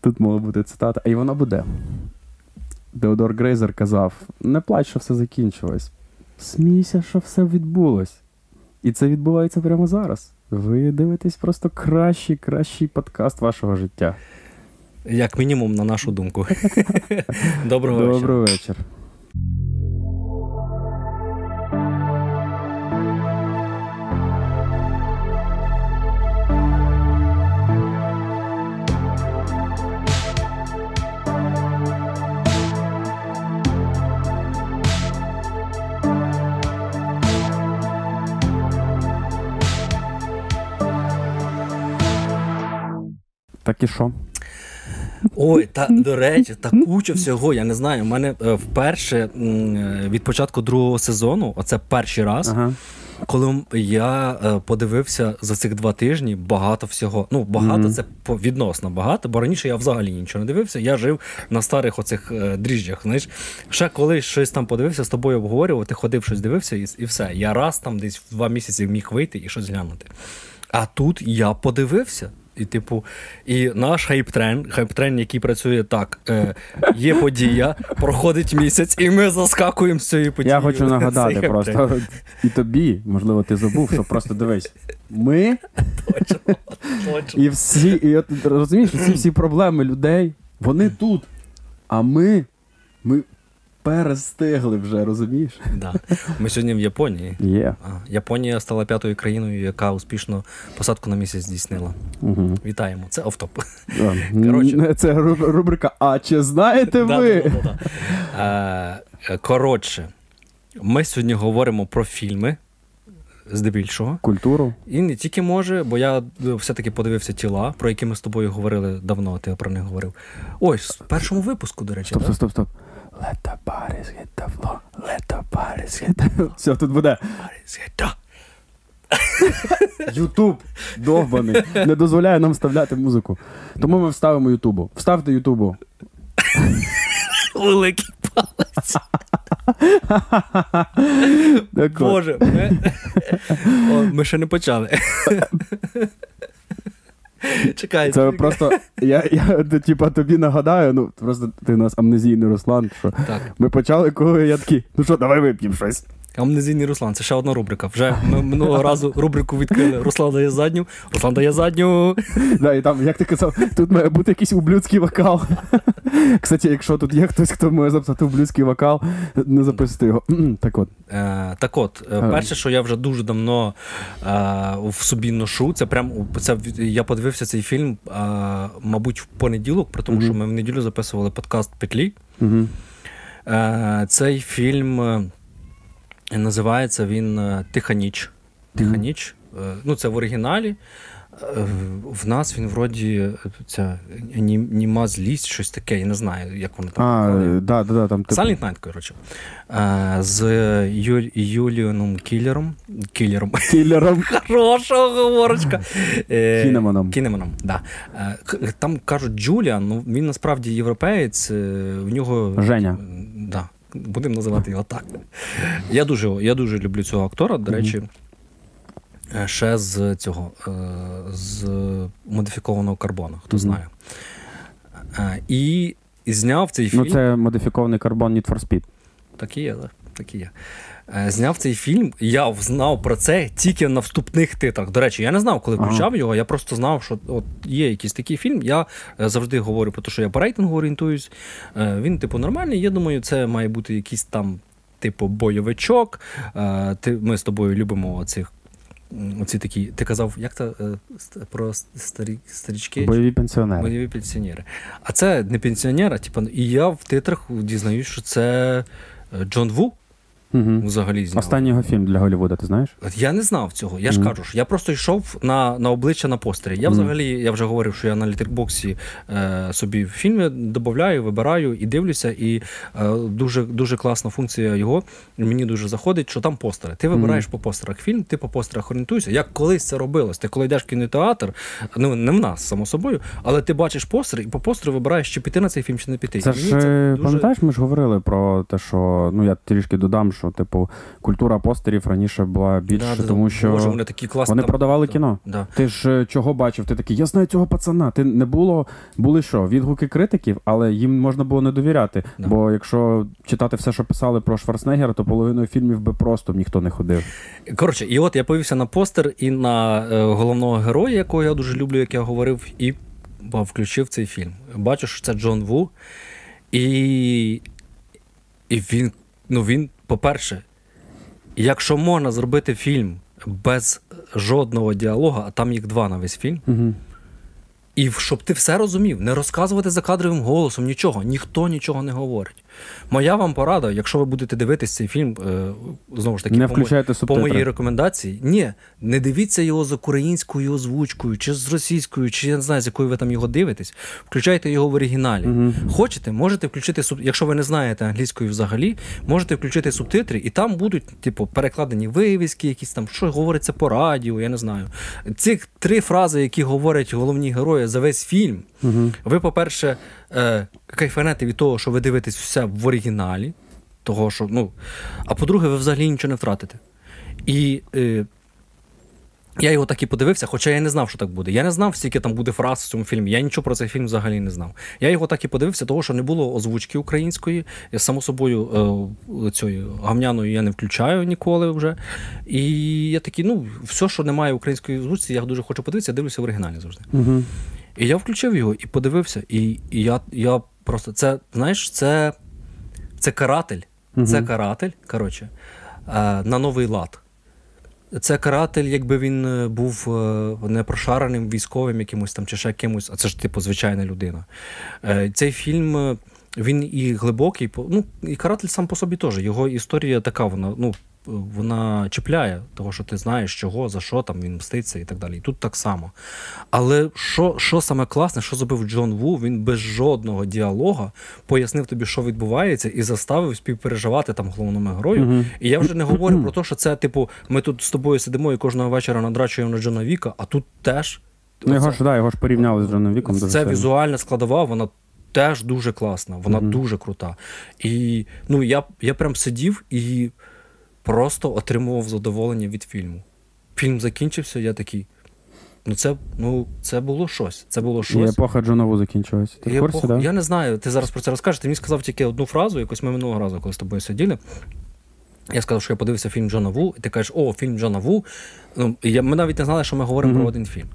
Тут мала бути цитата, і вона буде. Деодор Грейзер казав: не плач, що все закінчилось. Смійся, що все відбулось. І це відбувається прямо зараз. Ви дивитесь просто кращий, кращий подкаст вашого життя. Як мінімум, на нашу думку. Доброго вечора. Добрий вечір. Так і що? Ой, та до речі, та куча всього. Я не знаю. У мене е, вперше е, від початку другого сезону, оце перший раз, Ага. коли я е, подивився за цих два тижні багато всього. Ну, багато Мгм. це відносно багато, бо раніше я взагалі нічого не дивився. Я жив на старих оцих дріжджах. Знаєш, ще коли щось там подивився, з тобою обговорював, ти ходив щось дивився, і, і все. Я раз там десь в два місяці міг вийти і щось глянути. А тут я подивився. І, типу, і наш хайп-трен, хайп-трен, який працює так: е, є подія, проходить місяць, і ми заскакуємо з цієї події. Я хочу нагадати просто і тобі, можливо, ти забув, що просто дивись. Ми Точно, точно. і всі, і от розумієш, ці всі проблеми людей, вони тут. А ми, ми перестигли вже, розумієш? Да. Ми сьогодні в Японії. А, Японія стала п'ятою країною, яка успішно посадку на місяць здійснила. Угу. Вітаємо. Це офтоп. Коротше. Це рубрика А чи знаєте ви? Е, Коротше, ми сьогодні говоримо про фільми. Здебільшого. Культуру. І не тільки може, бо я е, все-таки подивився тіла, про які ми з тобою говорили давно, ти про них говорив. Ось, в першому випуску, до речі, Стоп, стоп, стоп, стоп. Let the bodies hit the floor. Let the bodies hit the Все, тут буде. Ютуб довбаний. Не дозволяє нам вставляти музику. Тому ми вставимо Ютубу. Вставте Ютубу. Великий палець. Боже, ми... О, ми ще не почали. Чекай, Це чекай. просто. Я, я типа, тобі нагадаю, ну просто ти у нас амнезійний Руслан. Що Так. ми почали, коли я такий, ну що, давай вип'ємо щось. Амнезійний Руслан, це ще одна рубрика. Вже ми минулого разу рубрику відкрили. Руслан дає задню, Руслан дає задню. Да, і там, як ти казав, тут має бути якийсь ублюдський вокал. Кстати, якщо тут є хтось, хто може записати ублюдський вокал, не записуйте його. Так от. Е, так от, е, перше, що я вже дуже давно е, в собі ношу, це прям це, я подивився цей фільм, е, мабуть, в понеділок, при тому, Мгм. що ми в неділю записували подкаст Петлі. Угу. Е, цей фільм е, називається він Тиха ніч. Тиха ніч. Ну, це в оригіналі. Е, В нас він вроді е, ця німа злість, щось таке, я не знаю, як воно там. А, да, да, да, там типу- Silent Night, коротше. Е, З Юль... Юліаном Кілером. Кілером. кілером. Хорошого говорочка. Кінеманом. Кінеманом, да. Там кажуть Джуліан, ну він насправді європеєць, в нього. Женя. Да. Будемо називати його так. Я дуже, я дуже люблю цього актора, до речі. е, Ще з цього, е, з модифікованого карбону, хто знає. Е, І зняв цей фільм. Ну, це модифікований карбон Need for Speed. Так і є, так. Так і є. Е, Зняв цей фільм. Я знав про це тільки на вступних титрах. До речі, я не знав, коли Ага. включав його. Я просто знав, що от є якийсь такий фільм. Я е, завжди говорю про те, що я по рейтингу орієнтуюсь. Е, Він, типу, нормальний. Я думаю, це має бути якийсь там, типу, бойовичок. Ми з тобою любимо оцих. м, Оці такі, ти казав, як це про старі, старічки? Бойові пенсіонери. Бойові пенсіонери. А це не пенсіонер, а типу, і я в титрах дізнаюсь, що це Джон Ву Угу. взагалі зняв. Останній його фільм для Голлівуда, ти знаєш? Я не знав цього. Я ж кажу, ж, я просто йшов на, на обличчя на постері. Я взагалі, я вже говорив, що я на літербоксі е, собі фільми додаю, вибираю і дивлюся. І е, дуже, дуже класна функція його. Мені дуже заходить, що там постери. Ти вибираєш по постерах фільм, ти по постерах орієнтуєшся. Як колись це робилось. Ти коли йдеш в кінотеатр, ну не в нас, само собою, але ти бачиш постер і по постеру вибираєш, чи піти на цей фільм, чи не піти. Це мені ж е, дуже- пам'ятаєш, ми ж говорили про те, що ну я трішки додам, що, типу, культура постерів раніше була більше, Да, тому що Боже, вони такі класні. вони там- продавали да, кіно. Да. Ти ж е, чого бачив? Ти такий, я знаю цього пацана. Ти не було, були що? Відгуки критиків, але їм можна було не довіряти. Да. Бо якщо читати все, що писали про Шварценеггера, то половиною фільмів би просто ніхто не ходив. Коротше, і от я повівся на постер і на е, головного героя, якого я дуже люблю, як я говорив, і включив цей фільм. Бачу, що це Джон Ву. І, і він, ну він, по-перше, якщо можна зробити фільм без жодного діалога, а там їх два на весь фільм, Угу. і щоб ти все розумів, не розказувати за кадровим голосом нічого, ніхто нічого не говорить. Моя вам порада, якщо ви будете дивитись цей фільм, е, знову ж таки, Не по включайте по субтитри. моїй рекомендації, ні, не дивіться його з українською озвучкою, чи з російською, чи я не знаю, з якою ви там його дивитесь. Включайте його в оригіналі. Мгм. Хочете, можете включити. Якщо ви не знаєте англійської взагалі, можете включити субтитри, і там будуть, типу, перекладені вивіски, якісь там, що говориться по радіо, я не знаю. Ці три фрази, які говорять головні герої за весь фільм. Угу. Ви, по-перше, е, кайфанете від того, що ви дивитесь все в оригіналі, того, що, ну, а по-друге, ви взагалі нічого не втратите. І е, я його так і подивився, хоча я не знав, що так буде. Я не знав, скільки там буде фраз в цьому фільмі. Я нічого про цей фільм взагалі не знав. Я його так і подивився, того, що не було озвучки української. Я, само собою, е, цією гавняною я не включаю ніколи вже. І я такий, ну, все, що немає української озвучці, я дуже хочу подивитися, я дивлюся в оригіналі завжди. Угу. І я включив його і подивився. І, і я, я просто це, знаєш, це, це каратель. Це каратель, коротше, е, на новий лад. Це каратель, якби він е, був е, не прошареним військовим якимось там чи ще кимось, а це ж типу звичайна людина. Цей фільм. Він і глибокий, ну і каратель сам по собі теж. Його історія така, вона ну вона чіпляє, того, що ти знаєш, чого, за що там він мститься і так далі. І тут так само. Але що, що саме класне, що зробив Джон Ву, він без жодного діалога пояснив тобі, що відбувається, і заставив співпереживати там головному герою. Мгм. І я вже не говорю про те, що це, типу, ми тут з тобою сидимо і кожного вечора надрачуємо на Джона Віка, а тут теж. Ну, його ж, да, його ж порівняли з Джоном Віком. це сильно. візуальна складова, вона теж дуже класна, вона Мгм. дуже крута. І ну, я, я прям сидів і просто отримував задоволення від фільму. Фільм закінчився, я такий. Ну, це, ну, це було щось. Це було І епоха Джона Ву закінчилась. Ти І в курсі, да? Я не знаю, ти зараз про це розкажеш. Ти мені сказав тільки одну фразу, якось ми минулого разу, коли з тобою сиділи. Я сказав, що я подивився фільм Джона Ву, і ти кажеш, о, фільм Джона Ву. Ну, я, ми навіть не знали, що ми говоримо Мгм. про один фільм.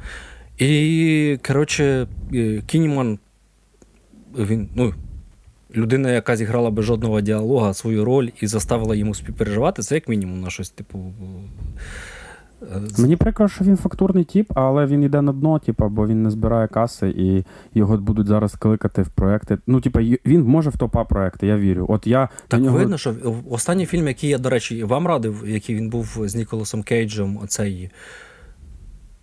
І, коротше, е, Кініман, він, ну, людина, яка зіграла без жодного діалога свою роль і заставила йому співпереживати, це як мінімум на щось, типу. е, Мені прикро, що він фактурний тип, але він йде на дно, типу, бо він не збирає каси і його будуть зараз кликати в проекти. Ну, типу, він може в топа проекти, я вірю. От я Так нього... видно, що останній фільм, який я, до речі, вам радив, який він був з Ніколасом Кейджем, оцей.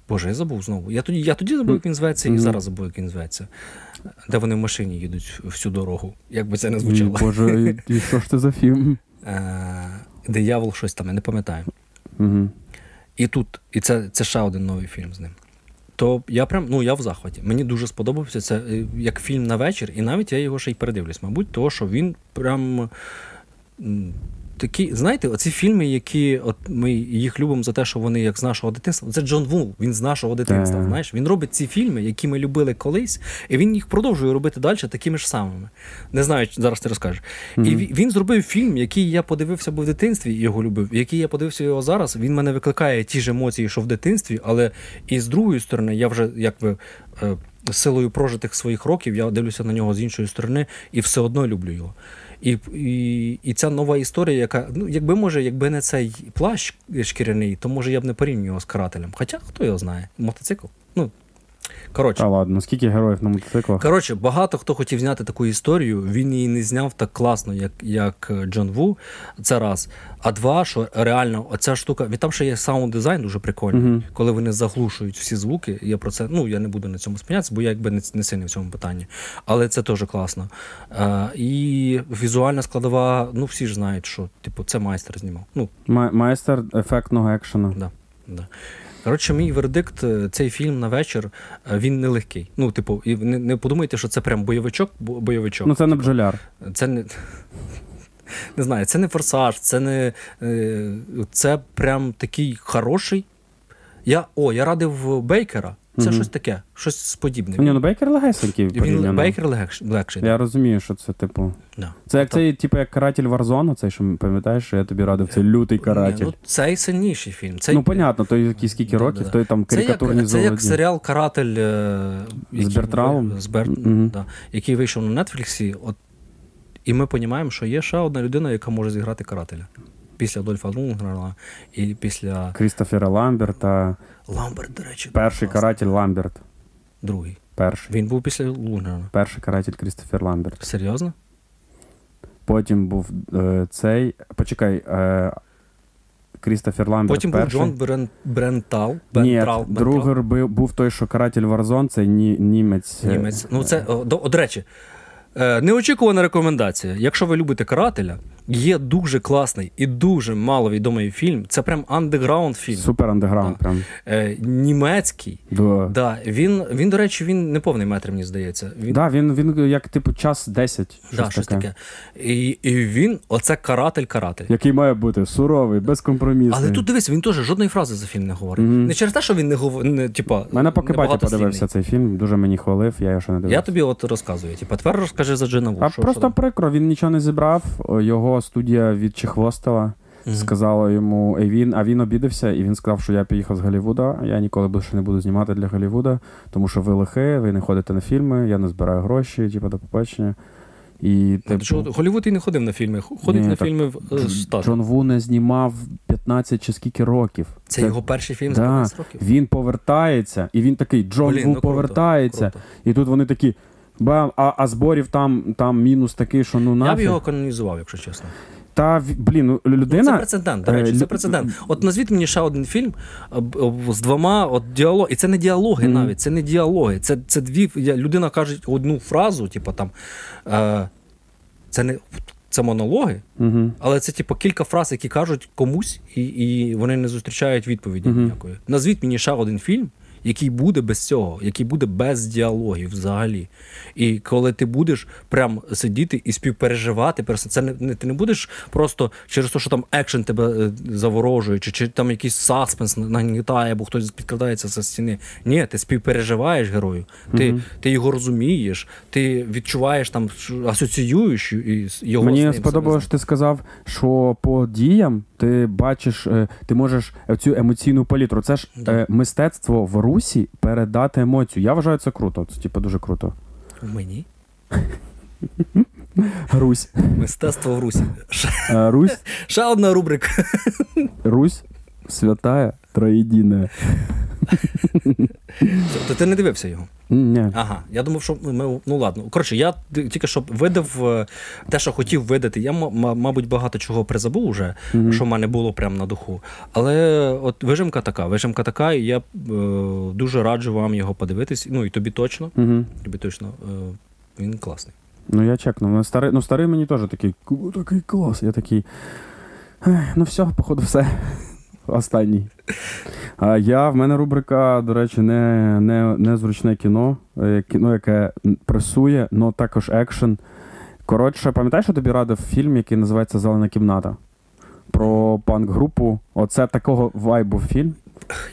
Боже, я забув знову. Я тоді, я тоді забув, як він зветься, і Мгм. зараз забув, як він зветься. Де вони в машині їдуть всю дорогу. Як би це не звучало. Боже, і, що ж це за фільм? Е, Диявол щось там, я не пам'ятаю. Угу. І тут, і це, це ще один новий фільм з ним. То я прям, ну я в захваті. Мені дуже сподобався це е, як фільм на вечір, і навіть я його ще й передивлюсь, мабуть, того, що він прям. Такі, знаєте, оці фільми, які от ми їх любимо за те, що вони як з нашого дитинства. Це Джон Ву, він з нашого дитинства. Так. Знаєш, він робить ці фільми, які ми любили колись, і він їх продовжує робити далі такими ж самими. Не знаю, зараз ти розкажеш. І Мгм. він, зробив фільм, який я подивився був в дитинстві і його любив. Який я подивився його зараз. Він мене викликає ті ж емоції, що в дитинстві, але і з другої сторони, я вже якби. е, Силою прожитих своїх років я дивлюся на нього з іншої сторони і все одно люблю його. І, і, і ця нова історія, яка, ну, якби може, якби не цей плащ шкіряний, то може я б не порівнював з карателем. Хоча хто його знає? Мотоцикл. Ну, коротше. Та ладно, скільки героїв на мотоциклах? Коротше, багато хто хотів зняти таку історію, він її не зняв так класно, як, як Джон Ву. Це раз. А два, що реально, оця штука, від там ще є саунд дизайн дуже прикольний, Мгм. коли вони заглушують всі звуки. Я про це, ну я не буду на цьому спинятися, бо я якби не, не сильний в цьому питанні. Але це теж класно. А, і візуальна складова, ну всі ж знають, що типу, це майстер знімав. Ну, Ма- майстер ефектного екшену. Да, да. Коротше, мій вердикт, е, цей фільм на вечір, е, він нелегкий. Ну, типу, і не, не подумайте, що це прям бойовичок, бойовичок. Ну, це не бджоляр. Це не. не знаю, це не форсаж, це не е, це прям такий хороший. Я, О, я радив Бейкера. Це Мгм. щось таке, щось подібне. Ні, ну Бейкер легесенький Він. Бейкер легш, легший. Я розумію, що це, типу. Да. Це як цей, типу, як каратель Варзона, цей, що пам'ятаєш, що я тобі радив, це лютий каратель. Ні, ну, цей сильніший фільм. Цей, Ну, понятно, той який скільки років, той там Це як, це як серіал Каратель е, який Бертраум? з Бер... Мгм. да, який вийшов на Нетфліксі. От, і ми розуміємо, що є ще одна людина, яка може зіграти карателя. Після Дольфа Лунгрена і після Крістофера Ламберта, Ламберт, до речі. перший класний. каратель Ламберт. Другий. Перший. Він був після Лунгрена. Перший каратель Крістофер Ламберт. Серйозно? Потім був е, цей. Почекай. Е, Крістофер Ламберт. Потім був перший. Джон Брен... Брентал. Ні, Бентрал, Бентрал. другий був, був той, що каратель War Zone, це ні, німець. е, Німець. Ну, це, о, до, о, до речі, е, неочікувана рекомендація. Якщо ви любите карателя, є дуже класний і дуже маловідомий фільм. Це прям андеграунд фільм. Супер андеграунд, Да. прям. Е, німецький. Да. Да, він, він, до речі, він не повний метр, мені здається. Він, Да, він, він як типу час 10. Щось, да, щось таке. І, і він, оце каратель-каратель. Який має бути суровий, безкомпромісний. Але тут дивись, він теж жодної фрази за фільм не говорить. Мгм. Не через те, що він не говорить, не, типа, Мене поки батя подивився цей фільм, дуже мені хвалив, я його ще не дивився. Я тобі от розказую. Типа, тепер розкажи за Джина Ву. А що- просто що прикро, він нічого не зібрав. О, Його студія відчехвостила, Мгм. сказала йому, і він, а він обідався, і він сказав, що я поїхав з Голлівуда, я ніколи більше не буду знімати для Голлівуда, тому що ви лихи, ви не ходите на фільми, я не збираю гроші, типу, до побачення. І типу, Що, Голлівуд і не ходив на фільми. Ходить Ні, на так фільми в е, Штатах. Джон Ву не знімав 15 чи скільки років. Це, його перший фільм за Да, 15 років. Він повертається, і він такий Джон Блін, Ву ну, круто, повертається. круто. І тут вони такі. Бам, а, а зборів там, там мінус такий, що ну Я б його канонізував, якщо чесно. Та блін, ну, Ну, людина. це прецедент, до е, речі, це прецедент. От назвіть мені ще один фільм з двома от діалог. І це не діалоги Мгм. навіть, це не діалоги. Це, це дві. Людина каже одну фразу, типу там. Е, це не. Це монологи, Угу. але це типу кілька фраз, які кажуть комусь, і, і вони не зустрічають відповіді Мгм. ніякої. Назвіть мені ще один фільм, який буде без цього, який буде без діалогів взагалі. І коли ти будеш прям сидіти і співпереживати, це не, не ти не будеш просто через те, що там екшен тебе е, заворожує, чи, чи там якийсь саспенс нагнітає, або хтось підкрадається за стіни. Ні, ти співпереживаєш герою, ти, Мгм. ти його розумієш, ти відчуваєш там, асоціюєш його Мені сподобалось, що ти сказав, що по діям ти бачиш, е, ти можеш цю емоційну палітру. Це ж Да. е, мистецтво в русі передати емоцію. Я вважаю це круто. Це типу дуже круто. Мені? Русь. Мистецтво в Русі. Е, Русь, ще одна рубрика. Русь, святая, троєдине. То ти не дивився його? Ні. Ага. Я думав, що ми. Ну ладно. Коротше, я тільки що видав е, те, що хотів видати. Я, мабуть, багато чого призабув уже, Мгм. що в мене було прямо на духу. Але от вижимка така, вижимка така, і я е, дуже раджу вам його подивитись. Ну і тобі точно. Угу. Тобі точно. Е, він класний. Ну я чекну. Ну, старий, ну, старий мені теж такий, такий клас. Я такий. «Ех, Ну все, походу, все. Останній. А я, в мене рубрика, до речі, не, не, не зручне кіно. е, Кіно, яке пресує, але також екшен. Коротше, пам'ятаєш, що тобі радив фільм, який називається Зелена кімната? Про панк-групу. Оце такого вайбу фільм.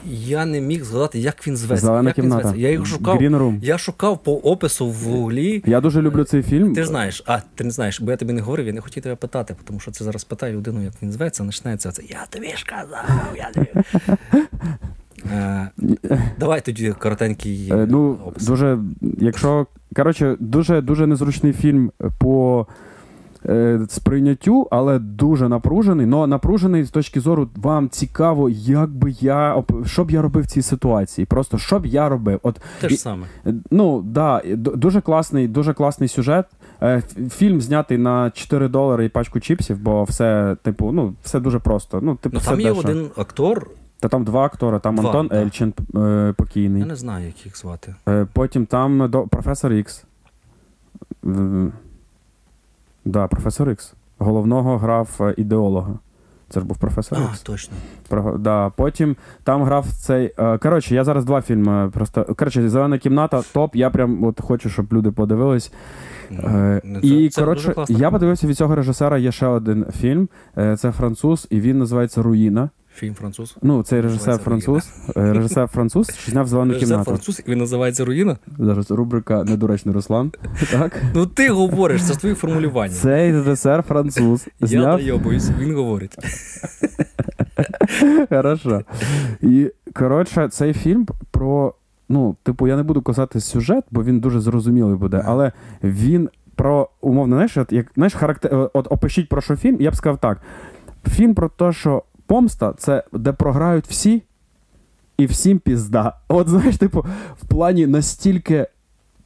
Я не міг згадати, як він зветься. Зелена як він кімната. зветься. Я його шукав. Green Room. Я шукав по опису в гуглі. Я дуже люблю цей фільм. Ти ж знаєш, а ти не знаєш, бо я тобі не говорив, я не хотів тебе питати, тому що це зараз питає людину, як він зветься, починається це. Я тобі ж казав, я тобі. Е, Давай тоді коротенький Е, ну, опис. дуже, якщо. Коротше, дуже, дуже незручний фільм по сприйняттю, але дуже напружений. Но напружений з точки зору, вам цікаво, як би я що б я робив в цій ситуації. Просто що б я робив. От Те ж саме. Е, Ну да, дуже класний, дуже класний сюжет. Е, Фільм знятий на 4 долари і пачку чіпсів, бо все, типу, ну, все дуже просто. Ну, типу, Ну все там є дешево. один актор, Та там два актори, там Два, Антон да. Ельчин е, покійний. я не знаю, як їх звати. Е, Потім там професор Ікс. Да, професор Ікс. Головного грав е, ідеолога. Це ж був професор. А, Ікс. точно. Про, да. Потім там грав цей. е, Коротше, я зараз два фільми просто. Коротше, зелена кімната, топ. Я прям от хочу, щоб люди подивились. Е, Ну, і це коротше, дуже я подивився від цього режисера. Є ще один фільм. Це француз, і він називається Руїна. Фільм француз. Ну, цей режисер француз. е, Режисер француз, зняв зелену Режисер кімнату. француз, і він називається Руїна. Зараз рубрика Недоречний Руслан. Так. Ну ти говориш, це твої формулювання. Цей режисер француз. Я дойобуюсь, він говорить. Хорошо. І коротше, цей фільм про. Ну, типу, я не буду казати сюжет, бо він дуже зрозумілий буде, але він про умовно, знаєш, як знаєш, характер, е, от опишіть про що фільм, я б сказав так: фільм про те, що помста це де програють всі, і всім пізда. От знаєш, типу, в плані настільки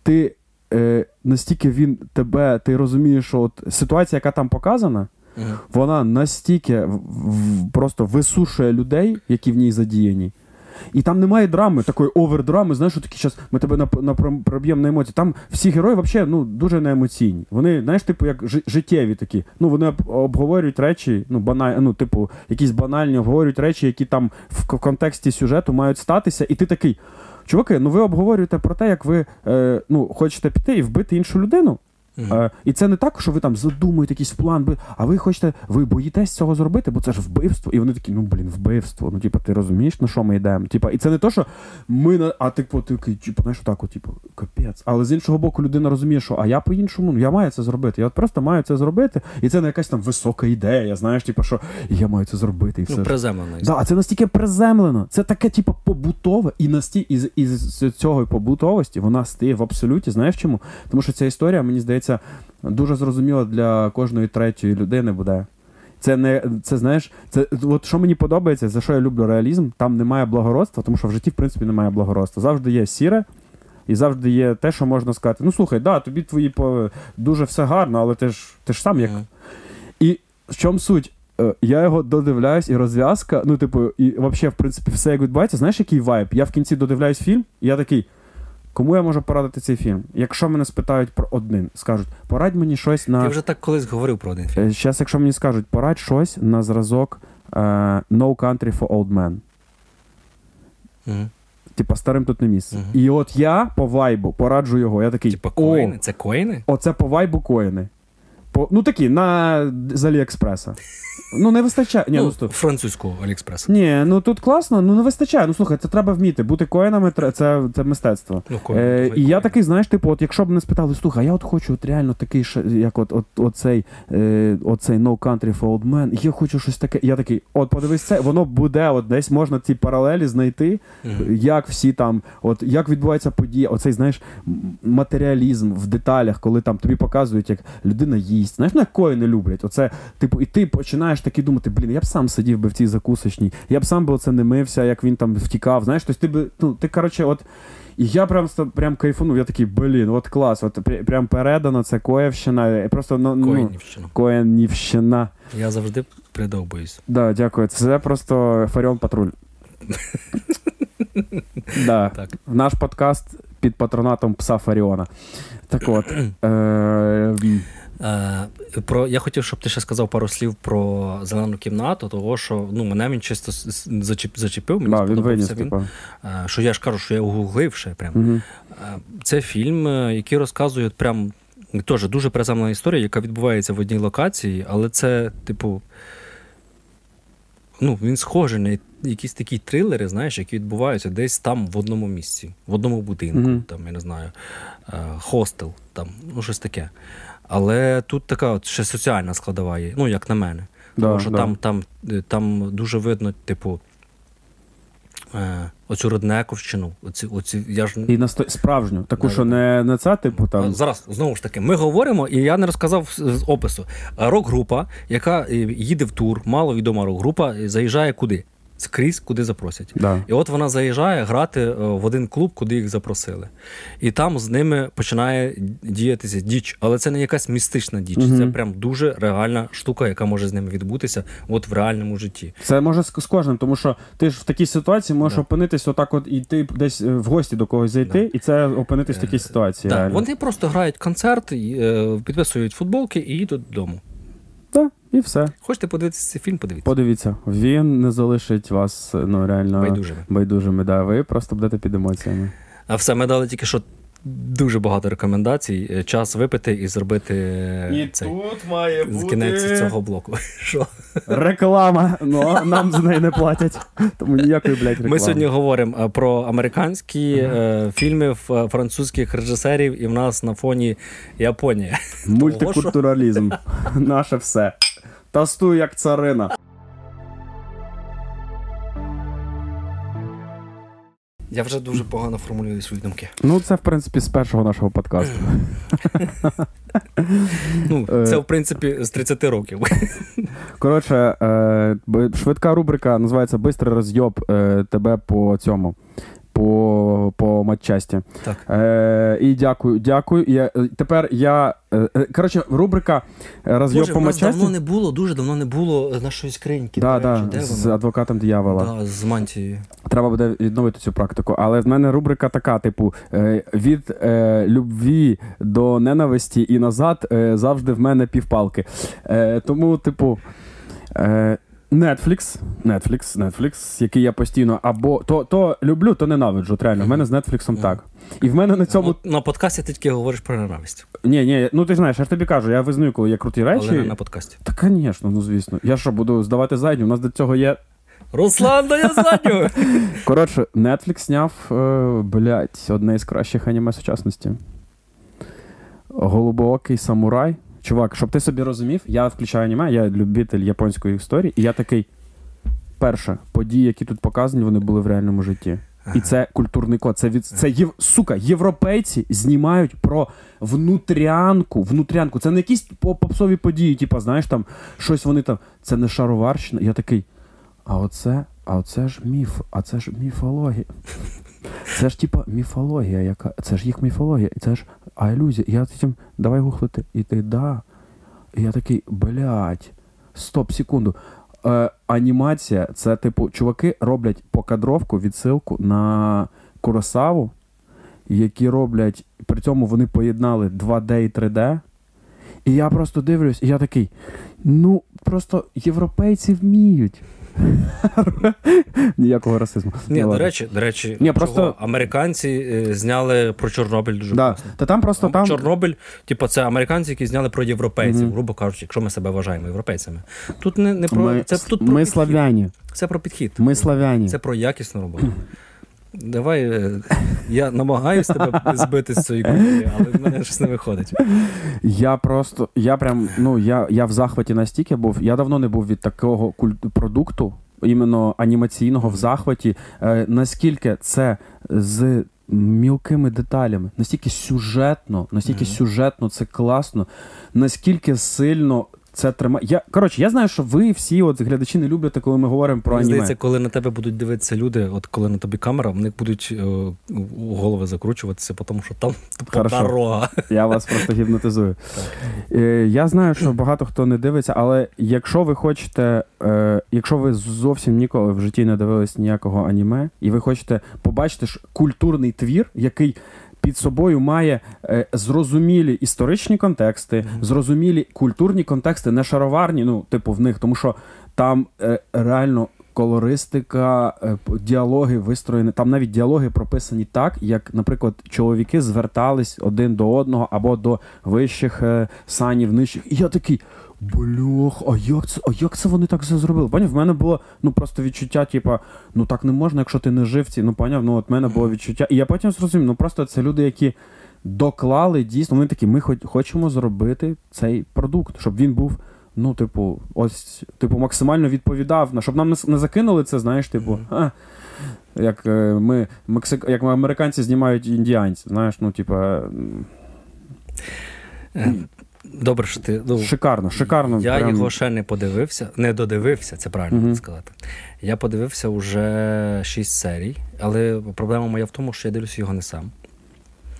ти. Е, настільки він тебе, ти розумієш, що от ситуація, яка там показана, вона настільки в- в- просто висушує людей, які в ній задіяні. І там немає драми, такої овердрами, знаєш, що такі зараз ми тебе напро- проб'ємо на емоції. Там всі герої взагалі ну, дуже неемоційні. Вони, знаєш, типу, як жи- життєві такі. Ну, вони обговорюють речі, ну, баналь, ну, типу, якісь банальні обговорюють речі, які там в контексті сюжету мають статися, і ти такий. Чуваки, ну ви обговорюєте про те, як ви е, ну, хочете піти і вбити іншу людину. Е, і це не так, що ви там задумуєте якийсь план, а ви хочете, ви боїтесь цього зробити, бо це ж вбивство. І вони такі, ну блін, вбивство. Ну, типа, ти розумієш, на що ми йдемо? Типа, і це не то, що ми на. А типу, ти типу, знаєш, отак, от, типу, капець. Але з іншого боку, людина розуміє, що а я по-іншому, ну я маю це зробити. Я от просто маю це зробити. І це не якась там висока ідея, знаєш, типу, що я маю це зробити і все. Ну, приземлено. Да, а це настільки приземлено. Це таке, типу, побутове, і насті... із, із цього побутовості вона стає в абсолюті. Знаєш чому? Тому що ця історія, мені здається, дуже зрозуміла для кожної третьої людини буде. Це не це знаєш, це от що мені подобається, за що я люблю реалізм, там немає благородства, тому що в житті, в принципі, немає благородства. Завжди є сіре, і завжди є те, що можна сказати. Ну слухай, да, тобі твої по дуже все гарно, але ти ж ти ж сам як Мгм. і в чому суть? Е, Я його додивляюсь, і розв'язка, ну, типу, і взагалі, в принципі, все як відбувається. Знаєш, який вайб? Я в кінці додивляюсь фільм, і я такий. Кому я можу порадити цей фільм? Якщо мене спитають про один, скажуть, порадь мені щось Ти Я вже так колись говорив про один фільм. Зараз, якщо мені скажуть, порадь щось на зразок е, No Country for Old Men. Мгм. Типа, старим тут не місце. Мгм. І от я по вайбу пораджу його. Я такий. Типа коїни? Це коїни? Оце по вайбу коїни. По, ну такі, на з Аліекспреса. Ну, не вистачає. Ні, ну, ну, французького Аліекспреса. Ні, ну тут класно, ну не вистачає. Ну слухай, це треба вміти. Бути коїнами це, це мистецтво. Ну, коїни, Е, і я такий, знаєш, типу, от якщо б мене спитали, слухай, я от хочу от реально такий, як от, от, оцей, е, оцей No Country for Old Men, я хочу щось таке. Я такий, от подивись це, воно буде, от десь можна ці паралелі знайти, Мгм. як всі там, от як відбувається подія, оцей, знаєш, матеріалізм в деталях, коли там тобі показують, як людина їсть. Знаєш, ну як коїни люблять. Оце, типу, і ти починаєш таки думати, блін, я б сам сидів би в цій закусочній, я б сам би оце не мився, як він там втікав. Знаєш, тобто ти би, ну, ти, коротше, от. І я прям прям кайфанув, я такий, блін, от клас, от прям передано, це Коївщина, е, просто ну, ну, Коїнівщина. Коїнівщина. Я завжди придовбуюсь. Да, дякую. Це просто Фаріон Патруль. да. Так. Наш подкаст під патронатом пса Фаріона. Так от. Е, про, я хотів, щоб ти ще сказав пару слів про зелену кімнату, того що ну, мене він чисто зачіп, зачепив, мені да, він сподобався виніс, він. типу. Е, що я ж кажу, що я угуглив ще прям. Угу. Е, Це фільм, е, який розказує прям теж дуже приземлена історія, яка відбувається в одній локації, але це, типу, ну, він схожий на якісь такі трилери, знаєш, які відбуваються десь там в одному місці, в одному будинку, Мгм. там, я не знаю, е, хостел, там, ну, щось таке. Але тут така от ще соціальна складова є, ну, як на мене. Да, Тому що да. там, там, е, там дуже видно, типу, е, оцю роднековщину. Оці, оці, я ж... І насто... справжню, таку, Да, що не, не це, типу, там. Зараз знову ж таки, ми говоримо, і я не розказав з з опису. Рок-група, яка е, їде в тур, маловідома рок-група, е, заїжджає куди? Скрізь, куди запросять. Да. І от вона заїжджає грати е, в один клуб, куди їх запросили. І там з ними починає діятися діч. Але це не якась містична діч. Мгм. Це прям дуже реальна штука, яка може з ними відбутися от в реальному житті. Це може з, кожним, тому що ти ж в такій ситуації можеш Да. опинитись отак, от і ти десь е, в гості до когось зайти, і це опинитись в такій ситуації. Так, вони просто грають концерт, е, підписують футболки і їдуть додому. І все. Хочете подивитися цей фільм, подивіться. Подивіться, він не залишить вас ну реально Байдужими. байдужими. Да. Ви просто будете під емоціями. А все, ми дали тільки що дуже багато рекомендацій. Е, Час випити і зробити е, цей має з кінець цього блоку. Що? реклама. Ну нам з неї не платять. Тому ніякої блядь, реклами. Ми сьогодні говоримо е, про американські е, фільми французьких режисерів, і в нас на фоні Японія. мультикультуралізм. Наше все. Тастуй як царина. Я вже дуже погано формулюю свої думки. Ну, це в принципі з першого нашого подкасту. Ну, Е. це в принципі з 30 років. Коротше, е, швидка рубрика називається Бистрий розйоб е, тебе по цьому. По, по матчасті. Так. Е, і дякую, дякую. Я, е, тепер я. е, е, коротше, рубрика е, розйоб по матчасті. давно не було, дуже давно не було нашої скриньки. Да, до речі. да, Де з вона? адвокатом диявола. Да, з мантією. Треба буде відновити цю практику. Але в мене рубрика така: типу, е, від е, любві до ненависті і назад е, завжди в мене півпалки. Е, тому, типу. Е, Netflix, Netflix, Netflix, який я постійно або то, то люблю, то ненавиджу. Реально, в мене з Netflix так. І в мене на цьому. От на подкасті ти тільки говориш про ненависть, Ні, ні, ну ти знаєш, я ж тобі кажу, я визнаю, коли є круті речі. але не на подкасті. Та, звісно, ну звісно. Я що, буду здавати задню? У нас до цього є Руслан, да я задню! Коротше, Netflix зняв, е, блядь, одне із кращих аніме сучасності. Голубоокий самурай. Чувак, щоб ти собі розумів, я включаю аніме, я любитель японської історії, і я такий. Перше, події, які тут показані, вони були в реальному житті. І це культурний код. Це від це єв, сука, європейці знімають про внутрянку. Внутрянку. Це не якісь попсові події, типу, знаєш, там щось вони там. Це не шароварщина. Я такий. А оце, а оце ж міф, а це ж міфологія. Це ж типа міфологія, яка. Це ж їх міфологія, це ж а ілюзія. Я потім, давай гуглити. І ти да. І я такий, блядь, стоп, секунду. Е, анімація це, типу, чуваки роблять покадровку, відсилку на Куросаву, які роблять, при цьому вони поєднали 2D і 3D. І я просто дивлюсь, і я такий. Ну, просто європейці вміють. Ніякого расизму. Ні, до речі, до речі, Ні, просто- американці е, зняли про Чорнобиль дуже Да. класно. Та там просто там. Чорнобиль, типу, це американці, які зняли про європейців, Мгм. грубо кажучи, якщо ми себе вважаємо європейцями. Тут не, не про Ми, це тут про ми підхід. славяні. Це про підхід. Ми славяні. Це про якісну роботу. Давай, е, я намагаюсь тебе збити з цієї культури, але в мене щось не виходить. Я просто, я прям, ну я, я в захваті настільки був. Я давно не був від такого куль- продукту, іменно анімаційного в захваті. Е, наскільки це з мілкими деталями, настільки сюжетно, настільки Мгм. сюжетно це класно, наскільки сильно. Це тримає. Я коротше, я знаю, що ви всі, от глядачі, не любите, коли ми говоримо про Мені аніме. здається, коли на тебе будуть дивитися люди, от коли на тобі камера, в них будуть е, у голови закручуватися, тому що там тупо дорога. Я вас просто гіпнотизую. Е, Я знаю, що багато хто не дивиться, але якщо ви хочете, е, якщо ви зовсім ніколи в житті не дивились ніякого аніме, і ви хочете побачити ж культурний твір, який під собою має е, зрозумілі історичні контексти, Мгм. зрозумілі культурні контексти, не шароварні, ну, типу, в них, тому що там е, реально. Колористика, е, діалоги вистроєні. Там навіть діалоги прописані так, як, наприклад, чоловіки звертались один до одного або до вищих санів, нижчих. І я такий. Блях, а як це, а як це вони так все зробили? Поняв, в мене було ну просто відчуття, типа, ну так не можна, якщо ти не живці. Ну поняв, ну от в мене було відчуття. І я потім зрозумів, ну просто це люди, які доклали дійсно. Вони такі, ми хоч, хочемо зробити цей продукт, щоб він був. Ну, типу, ось, типу, максимально відповідав на щоб нам не, не закинули це, знаєш, типу, а, як е, ми мексик, як американці знімають індіанців, знаєш, ну, типу, Добре, що ти. Ну, шикарно, шикарно. я прям. його ще не подивився, не додивився, це правильно Мгм. сказати. Я подивився вже шість серій, але проблема моя в тому, що я дивлюся його не сам.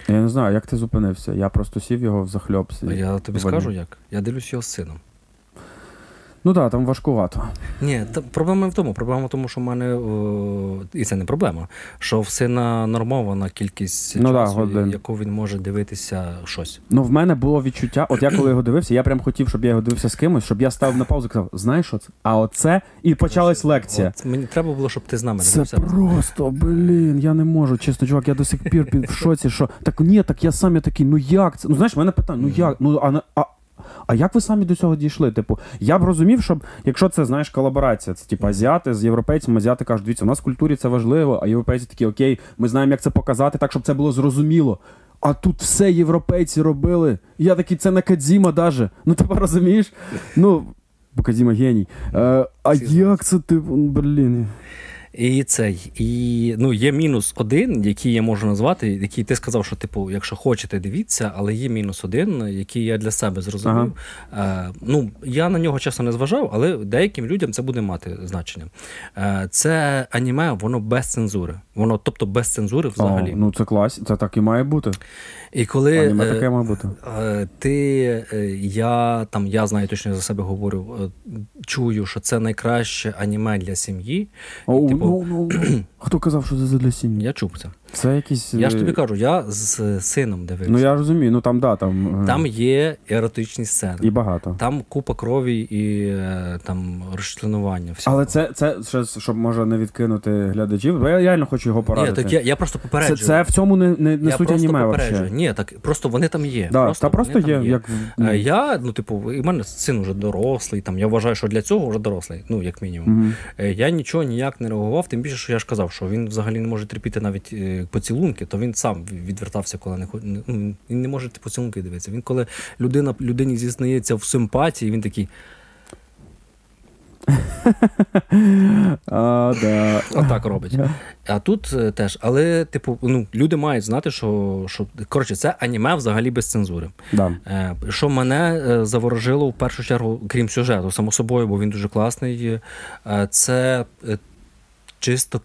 Я не знаю, як ти зупинився. Я просто сів його в захльопсі. Я тобі скажу як. Я дивлюсь його з сином. Ну так, там важкувато. Ні, та проблема не в тому. Проблема в тому, що в мене о, і це не проблема. Що в сина нормована кількість Ну часу, годин. яку він може дивитися щось. Ну, в мене було відчуття, от я коли його дивився, я прям хотів, щоб я його дивився з кимось, щоб я став на паузу і казав, знаєш що це? А оце і почалась лекція. От, мені треба було, щоб ти з нами Це просто, блін, я не можу. Чесно, чувак, я до сих пір під в шоці, що так ні, так я сам я такий, ну як це? Ну знаєш, в мене питання, ну як? Ну а а. А як ви самі до цього дійшли? Типу, я б розумів, щоб якщо це знаєш колаборація, це типу азіати з європейцями, азіати кажуть, дивіться, у нас в культурі це важливо, а європейці такі, окей, ми знаємо, як це показати, так щоб це було зрозуміло. А тут все європейці робили. Я такий, це Накадзіма даже. Ну ти розумієш? Ну, бо Кадзіма геній. Е, а як це ти, блін? І цей, і ну є мінус один, який я можу назвати, який ти сказав, що типу, якщо хочете, дивіться, але є мінус один, який я для себе зрозумів. Е, ну я на нього чесно не зважав, але деяким людям це буде мати значення. Е, це аніме, воно без цензури. Воно, тобто без цензури взагалі. О, ну це клас, це так і має бути. І коли Аніме е, таке має бути. Е, Ти, е, я там, я знаю точно за себе говорю, чую, що це найкраще аніме для сім'ї. О, типу- ну, ну, ну. Хто казав, що це для сім'ї? Я чув це. Це якісь. Я ж е, тобі кажу, я з сином дивився. Ну я розумію, ну там да, там. е, Там є еротичні сцени, і багато. там купа крові і е, там розчленування. всього. Але це, це ще, щоб може не відкинути глядачів, бо я реально хочу його Ні, порадити. так я, я просто попереджую. це в цьому не, не, не я суть аніме взагалі. Ні, так просто вони там є. Да, та просто вони є, як Я, ну, типу, і в мене син вже дорослий, там, я вважаю, що для цього вже дорослий, ну, як мінімум. Е, Я нічого ніяк не реагував, тим більше, що я ж казав, що він взагалі не може терпіти навіть поцілунки, то він сам відвертався, коли не хоче. Ну, він не може поцілунки дивитися. Він коли людина людині зізнається в симпатії, він такий. А, да. Отак робить. А тут е, теж, але, типу, ну, люди мають знати, що, що коротше, це аніме взагалі без цензури. Да. Е, Що мене е, заворожило в першу чергу, крім сюжету, само собою, бо він дуже класний. Це чисто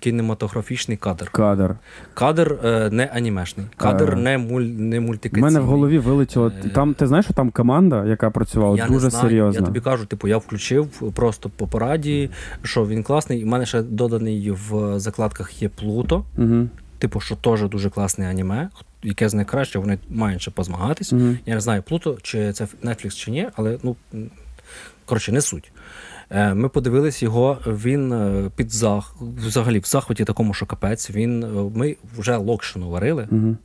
кінематографічний кадр. Кадр. Кадр е, не анімешний, кадр Е. не, муль, не У мене в голові вилетіло. Е, Там, ти знаєш, що там команда, яка працювала, Я дуже не знаю, серйозна. Я тобі кажу, типу, я включив просто по пораді, що він класний. В мене ще доданий в закладках є Плуто. Угу. Типу, що теж дуже класне аніме, яке з найкраще, вони мають ще позмагатись. Угу. Я не знаю, Плуто, чи це Netflix, чи ні, але ну коротше, не суть. Е, Ми подивились його, він е, під зах... взагалі в захваті такому, що капець. Він, е, ми вже локшину варили, Угу.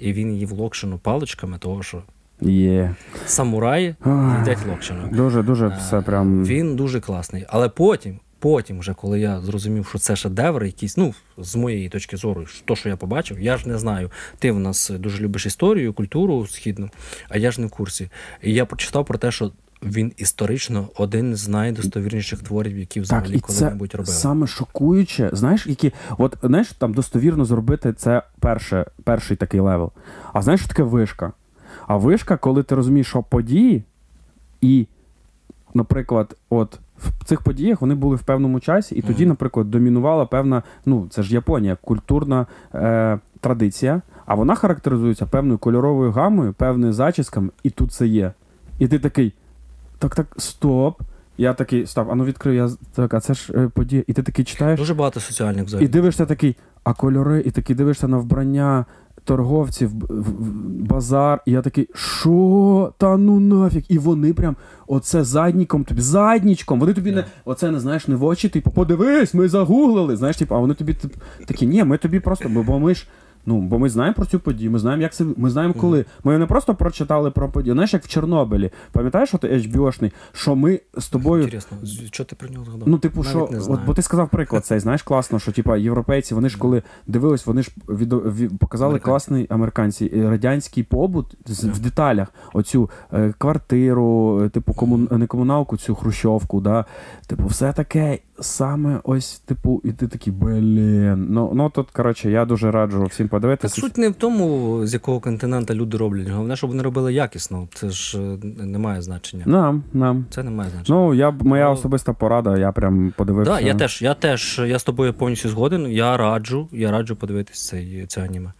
і він їв локшину паличками, того що Є. самураї їдять локшину. Дуже, дуже все прям. Він дуже класний. Але потім, потім, вже коли я зрозумів, що це шедевр, якийсь, ну, з моєї точки зору, то, що я побачив, я ж не знаю. Ти в нас дуже любиш історію, культуру східну, а я ж не в курсі. І я прочитав про те, що він історично один з найдостовірніших творів, які взагалі Так, і це коли-небудь робили. саме шокуюче. Знаєш, які. От знаєш, там достовірно зробити це перше, перший такий level. А знаєш, що таке вишка? А вишка, коли ти розумієш, що події, і, наприклад, от в цих подіях вони були в певному часі, і тоді, наприклад, домінувала певна, ну це ж Японія, культурна е, традиція, а вона характеризується певною кольоровою гамою, певними зачісками, і тут це є. І ти такий, так, так, стоп. Я такий, стоп, а ну відкрию, я так, а це ж е, подія. І ти такий читаєш, Дуже багато соціальних і дивишся такий, а кольори, і такий дивишся на вбрання торговців, в- в- базар, і я такий, що? Та ну нафіг. І вони прям оце задніком тобі, заднічком. Вони тобі не оце не знаєш, не в очі, типу, подивись, ми загуглили. Знаєш, типу, а вони тобі тип, такі, ні, ми тобі просто, бо, бо ми ж. Ну, бо ми знаємо про цю подію, ми знаємо, як це, ми знаємо коли. Ми не просто прочитали про подію. Знаєш, як в Чорнобилі. Пам'ятаєш, що ти HBO-шний, що ми з тобою Інтересно, що ти про нього згадав? Ну, типу, Навіть що, не от, бо ти сказав приклад цей, знаєш, класно, що типа європейці, вони ж коли дивились, вони ж від, від- показали Американці. класний американці е, радянський побут з- в деталях. Оцю е, квартиру, е, типу, комун, не комуналку, цю хрущовку, да. Типу, все таке саме ось, типу, і ти такий, блін. Ну, ну тут, коротше, я дуже раджу всім Так подивитися. суть не в тому, з якого континента люди роблять. Головне, щоб вони робили якісно. Це ж е, не має значення. Нам, нам. Це не має значення. Ну, я, моя особиста порада, я прям подивився. Так, я теж, я теж, я з тобою повністю згоден. Я раджу, я раджу подивитись цей, це аніме.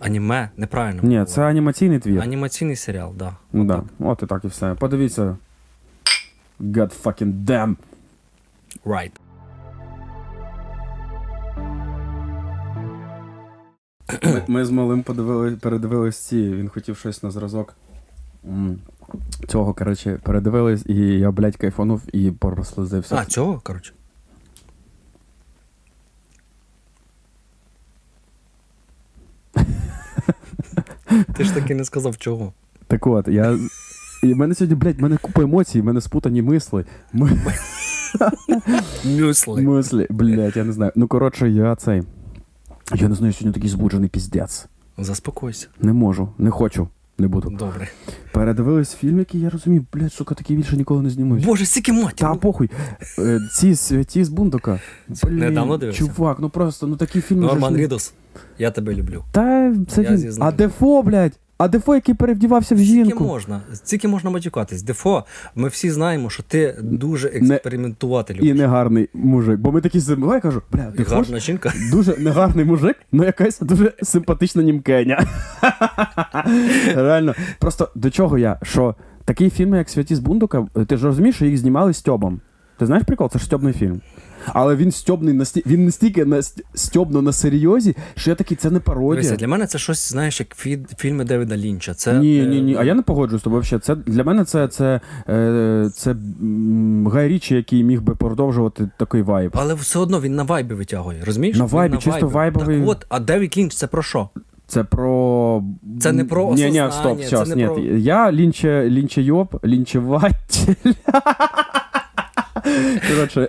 Аніме, неправильно. Ні, це анімаційний твір. анімаційний серіал, да. Ну, да. Отак. От і так і все. Подивіться. God fucking damn. Right. Ми, ми з малим подивили, передивились ці, він хотів щось на зразок. м, Цього, коротше, передивились, і я, блядь, кайфанув і прослизився. А, цього, коротше. Ти ж таки не сказав чого. Так от, я. І в мене сьогодні, блядь, в мене купа емоцій, в мене спутані мисли. Ми... Мюсли. Мислі, блядь, я не знаю. Ну, коротше, я цей. Я не знаю, сьогодні такий збуджений піздець. Заспокойся. Не можу, не хочу, не буду. Добре. Передивились фільм, який я розумію, блядь, сука, такі більше ніколи не знімусь. Боже, стільки матів. Та похуй. Е, Ці святі з бундука. Це Блін, недавно дивився? Чувак, ну просто, ну такі фільми. вже Норман не- Я тебе люблю. Та це Я він. зізнаю. А Дефо, блядь. А Дефо, який перевдівався в жінку. можна? Скільки можна матюкатись? Дефо, ми всі знаємо, що ти дуже експериментувати І негарний мужик. Бо ми такі зимою, я кажу, бля, І Дефо ж жінка. дуже негарний мужик, ну якась дуже симпатична німкеня. Реально. Просто до чого я? Що такі фільми, як Святі з Бундука, ти ж розумієш, що їх знімали стьобом. Ти знаєш прикол? Це ж стьобний фільм. Але він стьобний насті... він настільки на... стьобно на серйозі, що я такий, це не пародія. Дивися, для мене це щось, знаєш, як фі- фільми Девіда Лінча. Це, Ні, е, ні, ні. А я не погоджуюсь з тобою. Взагалі. Це для мене це, це, е, це Гай Річі, який міг би продовжувати такий вайб. Але все одно він на вайбі витягує, розумієш? На вайбі, чисто вайбовий. Так от, а Девід Лінч це про що? Це про. Це не про Ні, ні, стоп, це зараз, не ні. про- Я лінче, лінчейоб, лінчеватель. Коротше.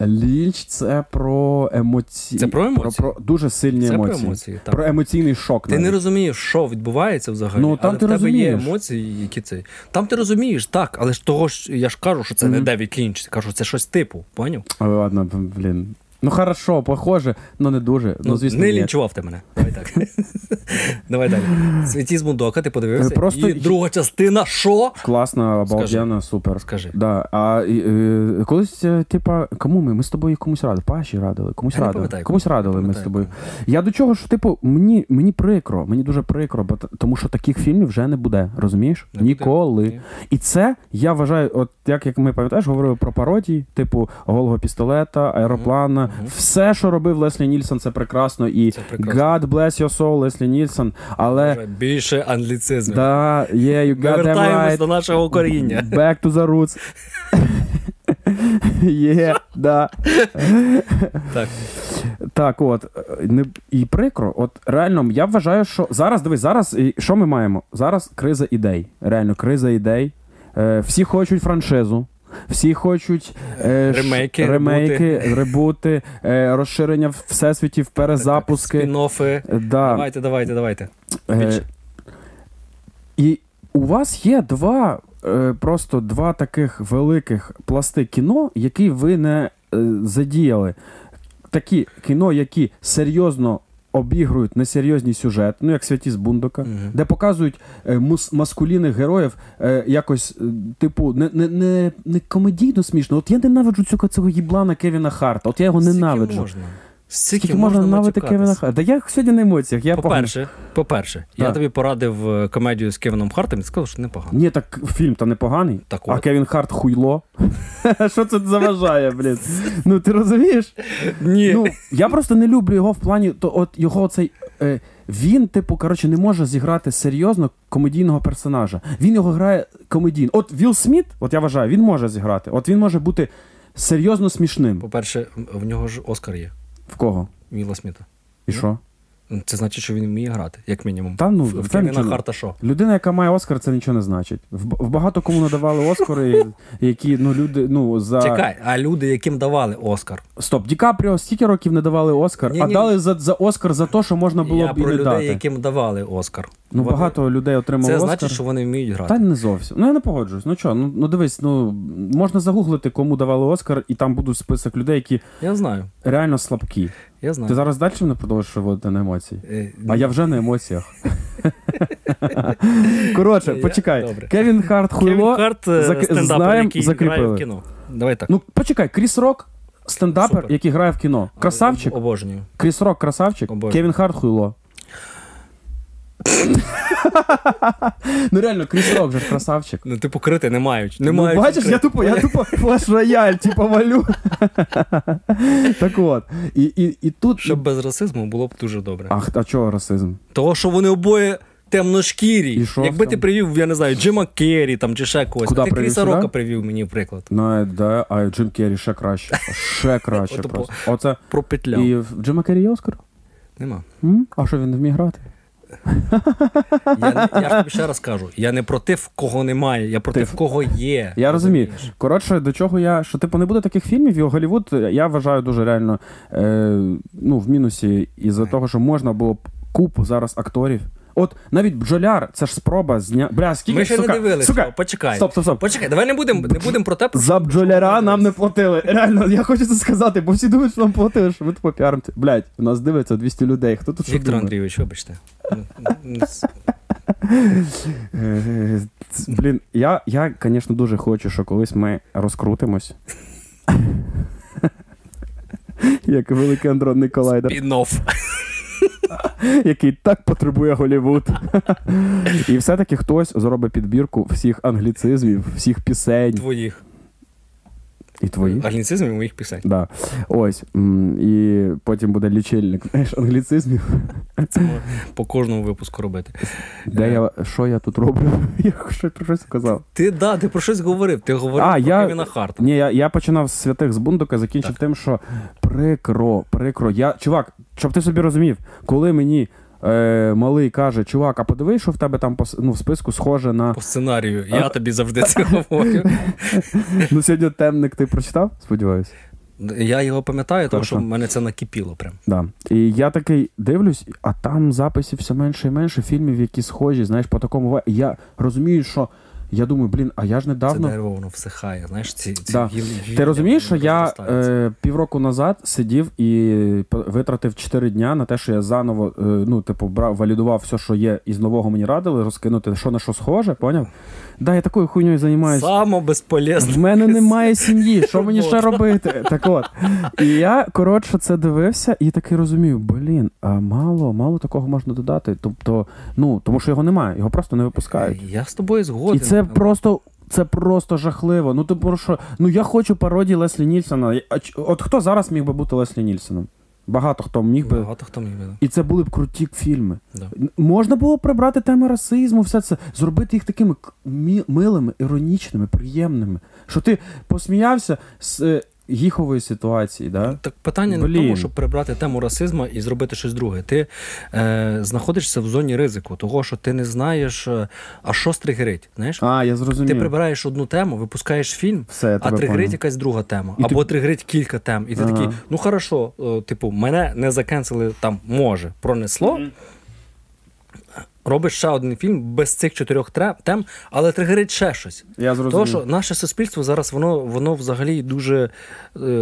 Лінч це про емоції. Це про емоції? Про, дуже сильні Це про емоції. емоції, так. Про емоційний шок. Ти не розумієш, що відбувається взагалі. Ну, там але ти в тебе є розумієш. емоції, які це. Там ти розумієш, так, але ж того ж я ж кажу, що це не Мгм. Девід Лінч, кажу, це щось типу, поняв? Ой, Ладно, блін. Ну хорошо, похоже, ну не дуже. Ну, звісно, не ні. лінчував ти мене. Давай так. Давай далі. Святі з Бундока, ти подивився. Е, просто- І друга частина, що? Класно, обалденно, супер. Скажи. Да. А і, е, колись, е, типа, кому ми? Ми з тобою комусь радили. Паші радили, комусь Я радили. комусь радили ми з тобою. Я до чого, що, типу, мені, мені прикро, мені дуже прикро, бо тому що таких фільмів вже не буде, розумієш? Не. Ніколи. Ні. І це я вважаю, от як, як ми пам'ятаєш, говорили про пародії, типу голого пістолета, аероплана. Все, що робив Леслі Нільсон, це прекрасно. І Це прекрасно. God bless your soul, Леслі Нільсон. Але Більше англіцизмів. да, yeah, you got them вертаємось right. до нашого коріння. Back to the roots. Є, да. Так. Так, от. Не, і прикро. От реально, я вважаю, що зараз, дивись, зараз і що ми маємо? Зараз криза ідей. Реально, криза ідей. Е, всі хочуть франшизу. Всі хочуть е, Ремейки, ремейки ребути, е, розширення всесвітів, перезапуски. Спін-оффи. Да. Давайте, давайте, давайте. Е, і у вас є два, е, просто два таких великих пласти кіно, які ви не е, задіяли. Такі кіно, які серйозно обігрують несерйозний сюжет, ну як святі з Бундока, Мгм. де показують е, мус- маскулінних героїв е, якось, е, типу, не, не, не, не комедійно смішно. От я ненавиджу цього, цього їблана Кевіна Харта. От я його Скільки ненавиджу. можна? Скільки, можна ненавидити матюкатись? Кевіна Харта? Да я сьогодні на емоціях. Я По-перше, по-перше, я тобі порадив е, комедію з Кевіном Хартом і сказав, що непогано. Ні, так фільм то непоганий. Так А от. Кевін Харт хуйло. Що це заважає, блін? Ну ти розумієш? Ні. Ну я просто не люблю його в плані, то от його цей. Е, він, типу, коротше, не може зіграти серйозно комедійного персонажа. Він його грає комедійно. От Вілл Сміт, от я вважаю, він може зіграти. От він може бути серйозно смішним. По-перше, в нього ж Оскар є. В кого? Вілла Сміта. І що? Це значить, що він вміє грати, як мінімум. Та ну, в, це нічого Харта що? Людина, яка має Оскар, це нічого не значить. В, в багато кому надавали Оскари, які ну люди ну за Чекай, а люди, яким давали Оскар. Стоп, Ді Капріо стільки років не давали Оскар, а Ні-ні. дали за, за Оскар за те, що можна було я б і про не людей, дати. яким давали Оскар. Ну, Вони- багато людей отримали Це Оскар. значить, що вони вміють грати. Та не зовсім. Ну я не погоджуюсь. Ну що, ну, ну дивись, ну можна загуглити, кому давали Оскар, і там буде список людей, які Я знаю. реально слабкі. Я знаю. Ти зараз далі мене продовжиш виводити на емоції? Е, А я вже на емоціях. Коротше, почекай. добре. Кевін Харт хуйло. Кевін Харт, е, зак- стендапер, знаєм, який грає закріпили. в кіно. Давай так. Ну почекай, Кріс Рок, стендапер, Супер. який грає в кіно. Красавчик. Обожнюю. Кріс Рок, красавчик. Обожнюю. Кевін Харт хуйло. Ну реально, Кріс Рок же ж красавчик. Ну, типу, крити не мають. Не ну, мають бачиш, я крити. тупо, я тупо флеш-рояль, типу, валю. так от. І, і, і тут. Щоб без расизму було б дуже добре. Ах, а чого расизм? Того, що вони обоє темношкірі. І що Якби ти привів, я не знаю, Джима Керрі там чи ще когось. Куди а ти привів, Кріса сюди? Рока привів мені, в приклад. Ну, да, а Джим Керрі ще краще. Ще краще Отупо. просто. Оце. Пропетляв. І в Джима Керрі є Оскар? Нема. М? А що він не вміє грати? Я, я ж тобі ще раз кажу: я не проти в кого немає, я проти Ти- в кого є. Я розумію. Коротше, до чого я. Що типу не буде таких фільмів, і Голлівуд, я вважаю дуже реально е, ну, в мінусі із-за того, що можна було б купу зараз акторів. От навіть бджоляр, це ж спроба зня. Бля, скільки Ми ще сука, не дивилися. Сука, Почекай. Стоп, стоп, стоп. Почекай, давай не будемо не будем про те, За бджоляра нам не платили. Реально, я хочу це сказати, бо всі думають, що нам платили, що ми тупо піаримося. Блять, у нас дивиться 200 людей. Хто тут Віктор? Андрійович, вибачте. С- Е, ц- Блін, я, я, звісно, дуже хочу, що колись ми розкрутимось. Як великий андронний колайдер, Спін-офф. який так потребує Голівуд. І все-таки хтось зробить підбірку всіх англіцизмів, всіх пісень твоїх. і твоїх. Англіцизмів моїх пісень. Да. Ось. І потім буде лічильник знаєш, англіцизмів. Це можна по кожному випуску робити. Де я, що я тут роблю? Я щось про щось сказав. Ти да, ти про щось говорив. Ти говорив А, про я- Кевіна Харта. Ні, я, я починав з святих з бундука, закінчив Так. тим, що прикро, прикро. Я, чувак, щоб ти собі розумів, коли мені е, малий каже, чувак, а подивись, що в тебе там по, ну, в списку схоже на. По сценарію. Я тобі завжди це говорю. Ну, сьогодні темник ти прочитав? Сподіваюся. Я його пам'ятаю, тому що в мене це накипіло прям. Да. І я такий дивлюсь, а там записів все менше і менше фільмів, які схожі, знаєш, по такому. Я розумію, що я думаю, блін, а я ж Це недавно. дерево воно всихає. Знаєш, ці, ці Да. гілля, гілля, Ти розумієш, що я е, півроку назад сидів і витратив 4 дня на те, що я заново, е, ну, типу, брав, валідував все, що є, із нового мені радили, розкинути, що на що схоже, поняв? Да, я такою хуйньою займаюся. Само безполезне. В мене немає сім'ї, що мені ще робити? Так от. І я, коротше, це дивився і таки розумію, блін, а мало, мало такого можна додати. Тобто, ну, тому що його немає, його просто не випускають. Я з тобою згоден. І це просто. Це просто жахливо. Ну, типу, що, ну я хочу пародії Леслі Нільсона. От хто зараз міг би бути Леслі Нільсоном? Багато хто міг би. Багато хто міг би. І це були б круті фільми. Да. Можна було б прибрати теми расизму, все це, зробити їх такими милими, іронічними, приємними. Що ти посміявся з е, гіхової ситуації, да? Так питання не в тому, щоб прибрати тему расизму і зробити щось друге. Ти е, знаходишся в зоні ризику, того, що ти не знаєш, е, а що стригерить. Знаєш? А, я зрозумів. Ти прибираєш одну тему, випускаєш фільм, Все, а тригерить якась друга тема. І ти- або тригерить кілька тем. І ти Ага. такий, ну хорошо, е, типу, мене не закенсили там, може, пронесло. Робиш ще один фільм без цих чотирьох тем, але тригерить ще щось. Я зрозумів. Тому що наше суспільство зараз воно воно взагалі дуже. е,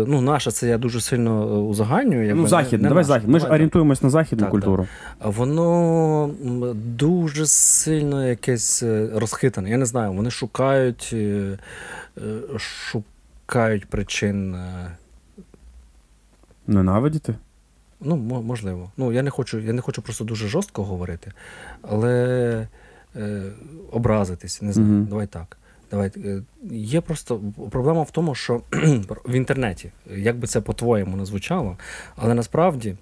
Ну, наше це я дуже сильно е, узагальнюю. якби, ну, не- західне, не давай наше. захід. Ми ж орієнтуємось на західну Так, культуру. так. Воно дуже сильно якесь е, розхитане. Я не знаю, вони шукають, шукають причин. Ненавидіти? Ну, можливо. Ну, я не хочу, я не хочу просто дуже жорстко говорити, але е, образитись, не знаю. Мгм. Давай так. Давай. е, Є просто проблема в тому, що в інтернеті, як би це по-твоєму не звучало, але насправді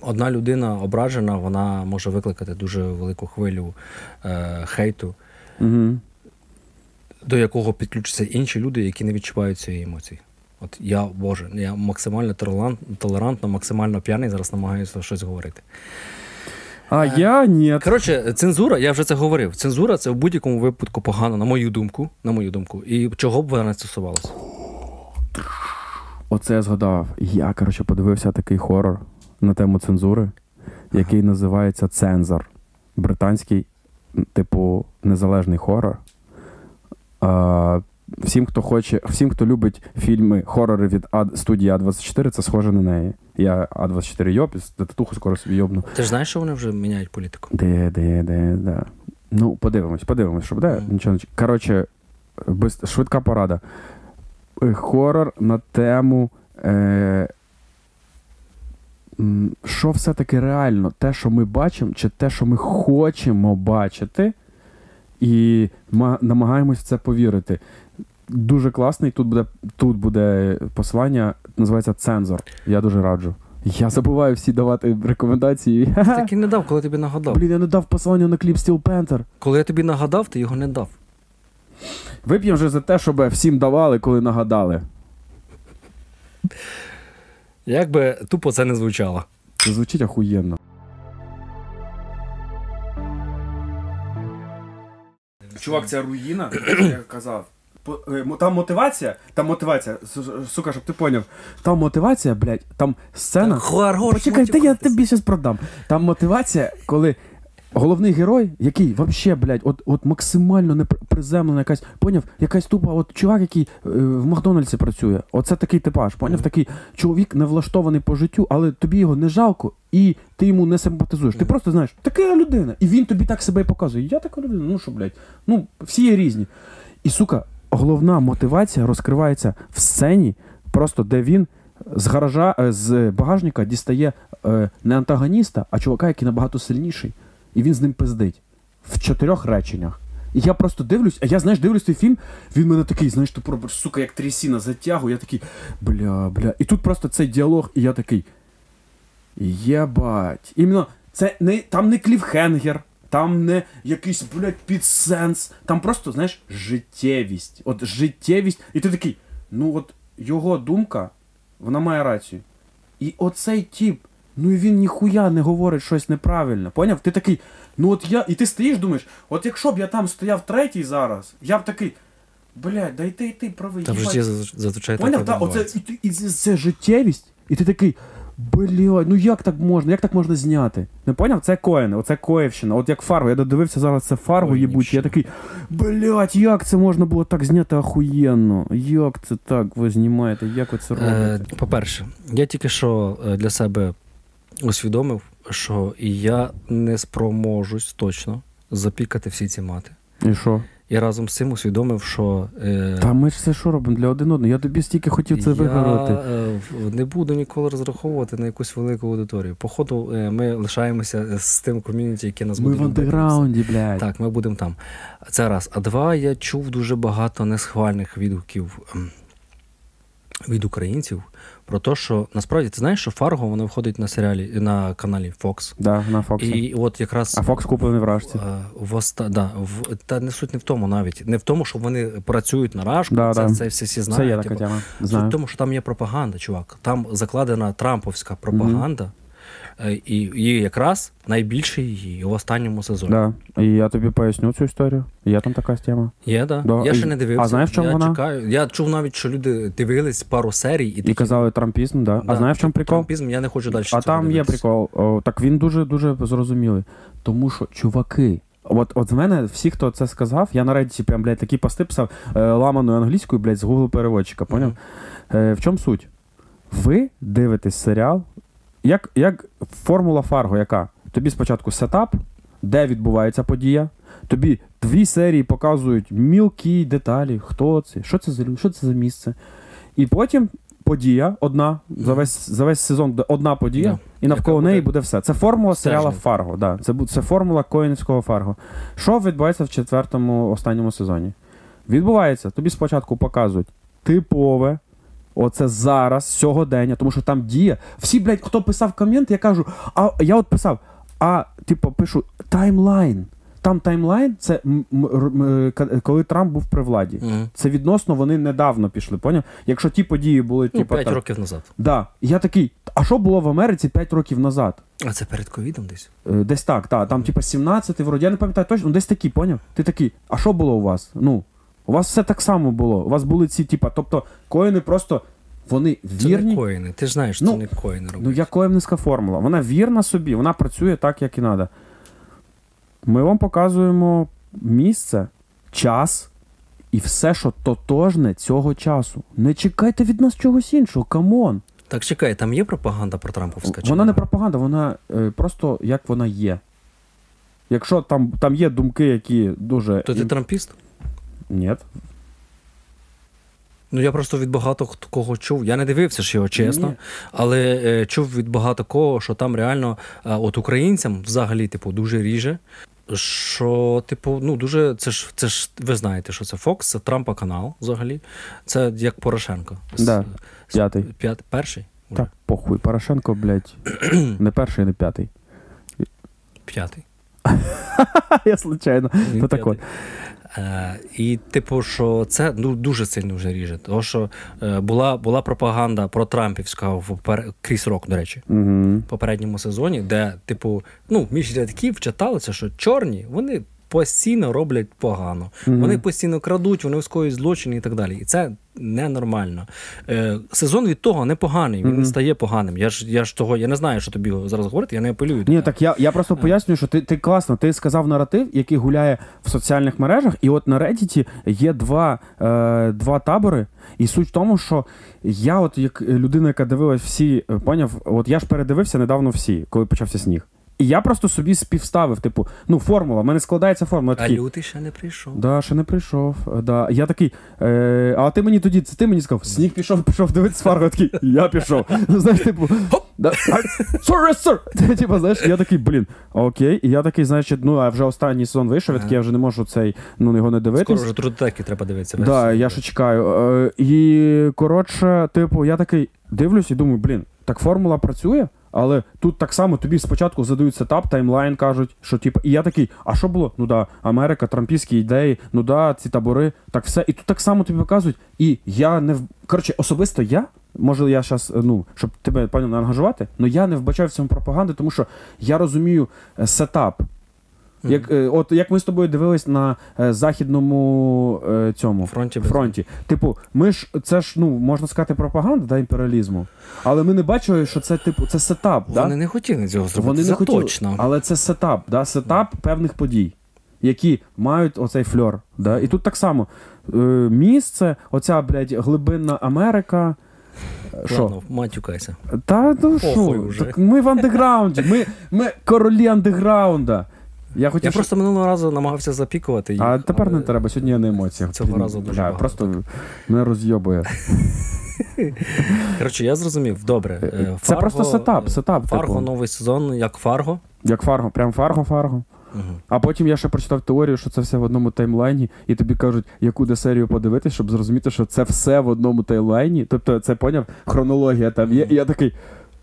одна людина ображена, вона може викликати дуже велику хвилю е, хейту, Угу. до якого підключаться інші люди, які не відчувають цієї емоції. От я, Боже, я максимально толерантно, максимально п'яний зараз намагаюся щось говорити. А я ні. Коротше, цензура, я вже це говорив. Цензура це в будь-якому випадку погано, на мою думку. На мою думку. І чого б вона не стосувалася? Оце я згадав. Я, коротше, подивився такий хорор на тему цензури, який називається Цензор. Британський, типу, незалежний хорор. Всім, хто хоче, всім, хто любить фільми, хорори від А- студії А24, це схоже на неї. Я А24 йоб, з татуху скоро собі йобну. Ти ж знаєш, що вони вже міняють політику? Де, де, де, де. Ну, подивимось, подивимось, що буде. Мгм. Нічого не Коротше, без... швидка порада. Е, Хорор на тему. Е... що все-таки реально, те, що ми бачимо, чи те, що ми хочемо бачити, і ма- намагаємось в це повірити. Дуже класний. Тут буде, тут буде посилання, називається цензор. Я дуже раджу. Я забуваю всі давати рекомендації. Ти так і не дав, коли тобі нагадав. Блін, я не дав посилання на кліп Steel Panther. Коли я тобі нагадав, ти його не дав. Вип'ємо вже за те, щоб всім давали, коли нагадали. Як би тупо це не звучало. Це звучить охуєнно. Чувак, це руїна, як я казав. Е, Там мотивація, там мотивація, сука, щоб ти поняв. Там мотивація, блядь, там сцена. Почекай, та я тобі щас продам. Там мотивація, коли головний герой, який вообще, блядь, от, от максимально неприземлена якась, поняв, якась тупа, от чувак, який е, в Макдональдсі працює. Оце такий типаж, поняв, такий чоловік не влаштований по життю, але тобі його не жалко, і ти йому не симпатизуєш. Ти просто знаєш, така людина. І він тобі так себе і показує. Я така людина, ну що, блядь, ну всі є різні. І сука, головна мотивація розкривається в сцені, просто де він з гаража, е, з багажника дістає е, не антагоніста, а чувака, який набагато сильніший. І він з ним пиздить в чотирьох реченнях. І я просто дивлюсь, а я, знаєш, дивлюсь той фільм, він мене такий, знаєш, ти пробуєш, сука, як трясіна затягує, я такий, бля, бля. І тут просто цей діалог, і я такий. Єбать. Іменно, це не, там не кліфхенгер, там не якийсь, блядь, підсенс. Там просто, знаєш, життєвість. От життєвість. І ти такий, ну от його думка, вона має рацію. І оцей тіп, ну і він ніхуя не говорить щось неправильно. Поняв? Ти такий, ну от я. І ти стоїш, думаєш, от якщо б я там стояв третій зараз, я б такий. Блядь, да й ти, і ти правий. Та в їбать». житті зазвичай так. Поняв, і так, оце і, і це, це життєвість, і ти такий. Блядь, ну як так можна? Як так можна зняти? Не поняв? Це коїни, оце коївщина. От як фарго. Я додивився зараз це фарго їбуче. Я такий, блядь, як це можна було так зняти охуєнно? Як це так ви знімаєте? Як ви це Е. По-перше, я тільки що е, для себе усвідомив, що я не спроможусь точно запікати всі ці мати. І що? І разом з цим усвідомив, що е, Та ми ж це що робимо для один одного? Я тобі стільки хотів це я вигадати. е, не буду ніколи розраховувати на якусь велику аудиторію. Походу, е, ми лишаємося з тим ком'юніті, яке нас Ми буде в андеграунді, блядь. Так, ми будемо там. Це раз. А два, я чув дуже багато несхвальних відгуків ем, від українців про те, що насправді ти знаєш, що Фарго воно виходить на серіалі на каналі Fox. Да, на Fox. І от якраз А Фокс куплений в Рашці. е, в оста... да, в... та не суть не в тому навіть. Не в тому, що вони працюють на рашку, Да, це, да. це всі, всі Це знають. є така типу. Знаю. Суть в тому, що там є пропаганда, чувак. Там закладена трамповська пропаганда, е, і, і якраз найбільше її в останньому сезоні. Да. І я тобі поясню цю історію. Є там така тема. Є, да. Да, Я ще не дивився. а знаєш, чому я вона? чекаю. Я чув навіть, що люди дивились пару серій і, І казали трампізм, да. А знаєш в чому прикол? Трампізм, я не хочу далі. А там є прикол. О, так він дуже дуже зрозумілий. Тому що, чуваки, от, от з мене всі, хто це сказав, я на Reddit прям, блядь, такі пости писав е, ламаною англійською, блядь, з Google переводчика, поняв? Мгм. Е, в чому суть? Ви дивитесь серіал, як, як формула Фарго, яка? Тобі спочатку сетап, де відбувається подія. Тобі дві серії показують мілкі деталі, хто це, що це за лю- що це за місце. І потім подія одна, за весь, за весь сезон одна подія, Да. і навколо неї буде буде все. Це формула серіала. Фарго. Да. Це, це формула коїнського Фарго. Що відбувається в четвертому останньому сезоні? Відбувається, тобі спочатку показують типове. Оце зараз, сьогодення, тому що там діє. Всі, блядь, хто писав комент, я кажу, а я от писав, а типу пишу timeline. Там timeline це коли Трамп був при владі. Мгм. Це відносно вони недавно пішли, поняв? Якщо ті події були, Ну, типу, 5 там, років назад. Да. Я такий, а що було в Америці 5 років назад? А це перед ковідом десь. Е, Десь так, так. Там, типа, 17 вроді, я не пам'ятаю точно, ну десь такі, поняв? Ти такий, а що було у вас? Ну, у вас все так само було. У вас були ці, типа, тобто, Коени просто вони Це вірні. не Коени. Ти ж знаєш, Ну, це не Коени роблять. Ну, як коенівська формула. Вона вірна собі, вона працює так, як і треба. Ми вам показуємо місце, час і все, що тотожне цього часу. Не чекайте від нас чогось іншого, come on. Так чекай, там є пропаганда протрамповська? чи Вона не пропаганда, вона е, просто як вона є. Якщо там, там є думки, які дуже. То ти трампіст? Ні. Ну я просто від багато кого чув. Я не дивився ж його, чесно, Ні. але е, чув від багато кого, що там реально е, от українцям взагалі, типу, дуже ріже. Що, типу, ну дуже це ж це ж ви знаєте, що це Фокс, це Трампа канал взагалі. Це як Порошенко. Да, з- п'ятий. П'ят, перший? Так, похуй. Порошенко, блядь, не перший, не п'ятий. П'ятий. Я случайно. То так от. Е, і, типу, що це ну, дуже сильно вже ріже. Тому що е, була, була пропаганда про Трампівська в попер... крізь Рок, до речі, Угу. в попередньому сезоні, де, типу, ну, між рядків читалося, що чорні вони постійно роблять погано. Мгм. Вони постійно крадуть, вони скоюють злочини і так далі. І це ненормально. Е, сезон від того непоганий, він не стає поганим. Я ж, я ж того, я не знаю, що тобі зараз говорити, я не апелюю. Ні, так я, я просто пояснюю, що ти, ти класно, ти сказав наратив, який гуляє в соціальних мережах, і от на Reddit є два, е, два табори. І суть в тому, що я, от як людина, яка дивилась всі, е, поняв, от я ж передивився недавно всі, коли почався сніг. І я просто собі співставив, типу, ну, формула, в мене складається формула. А такий, лютий ще не прийшов. Да, ще не прийшов. Да. Я такий, е, а ти мені тоді, це ти мені сказав, сніг пішов, пішов дивитися Фарго, я такий, я пішов. Ну, знаєш, типу, да, sorry, sir. Типу, знаєш, я такий, блін, окей. І я такий, значить, ну, а вже останній сезон вийшов, я такий, я вже не можу цей, ну, його не дивитися. Скоро вже True Detective треба дивитися. Да, я ще чекаю. Е, І коротше, типу, я такий дивлюсь і думаю, блін, так формула працює, але тут так само тобі спочатку задають setup, timeline кажуть, що типу, і я такий, а що було? Ну да, Америка, трампійські ідеї, ну да, ці табори, так все. І тут так само тобі показують. І я не в коротше, особисто я. Може, я зараз, ну, щоб тебе пані не ангажувати, але я не вбачаю в цьому пропаганди, тому що я розумію е, сетап. Як, е, от як ми з тобою дивились на е, західному е, цьому Фронті без- фронті. Типу, ми ж це ж ну можна сказати пропаганда да, імперіалізму. Але ми не бачили, що це типу це сетап. Вони да? не хотіли цього зробити. Вони це не хотіли, точно. але це сетап, да? сетап певних подій, які мають оцей фльор. Да? І тут так само е, місце, оця, блядь, глибинна Америка. Е, Що? Ладно, матюкайся. Та ну Похуй що? вже. Так ми в андеграунді, ми, ми королі андеграунда. Я хотів, Я щоб- просто минулого разу намагався запікувати їх. А тепер але- не треба, сьогодні я на емоціях. Цього Блін, разу дуже бля, багато. Просто мене розйобує. Коротше, я зрозумів. Добре. Е, Це Fargo- просто сетап, сетап. Фарго типу. новий сезон, як Фарго. Як фарго, прям фарго, фарго. Угу. А потім я ще прочитав теорію, що це все в одному таймлайні, і тобі кажуть, яку де серію подивитись, щоб зрозуміти, що це все в одному таймлайні. Тобто, це поняв, хронологія там є. І я такий.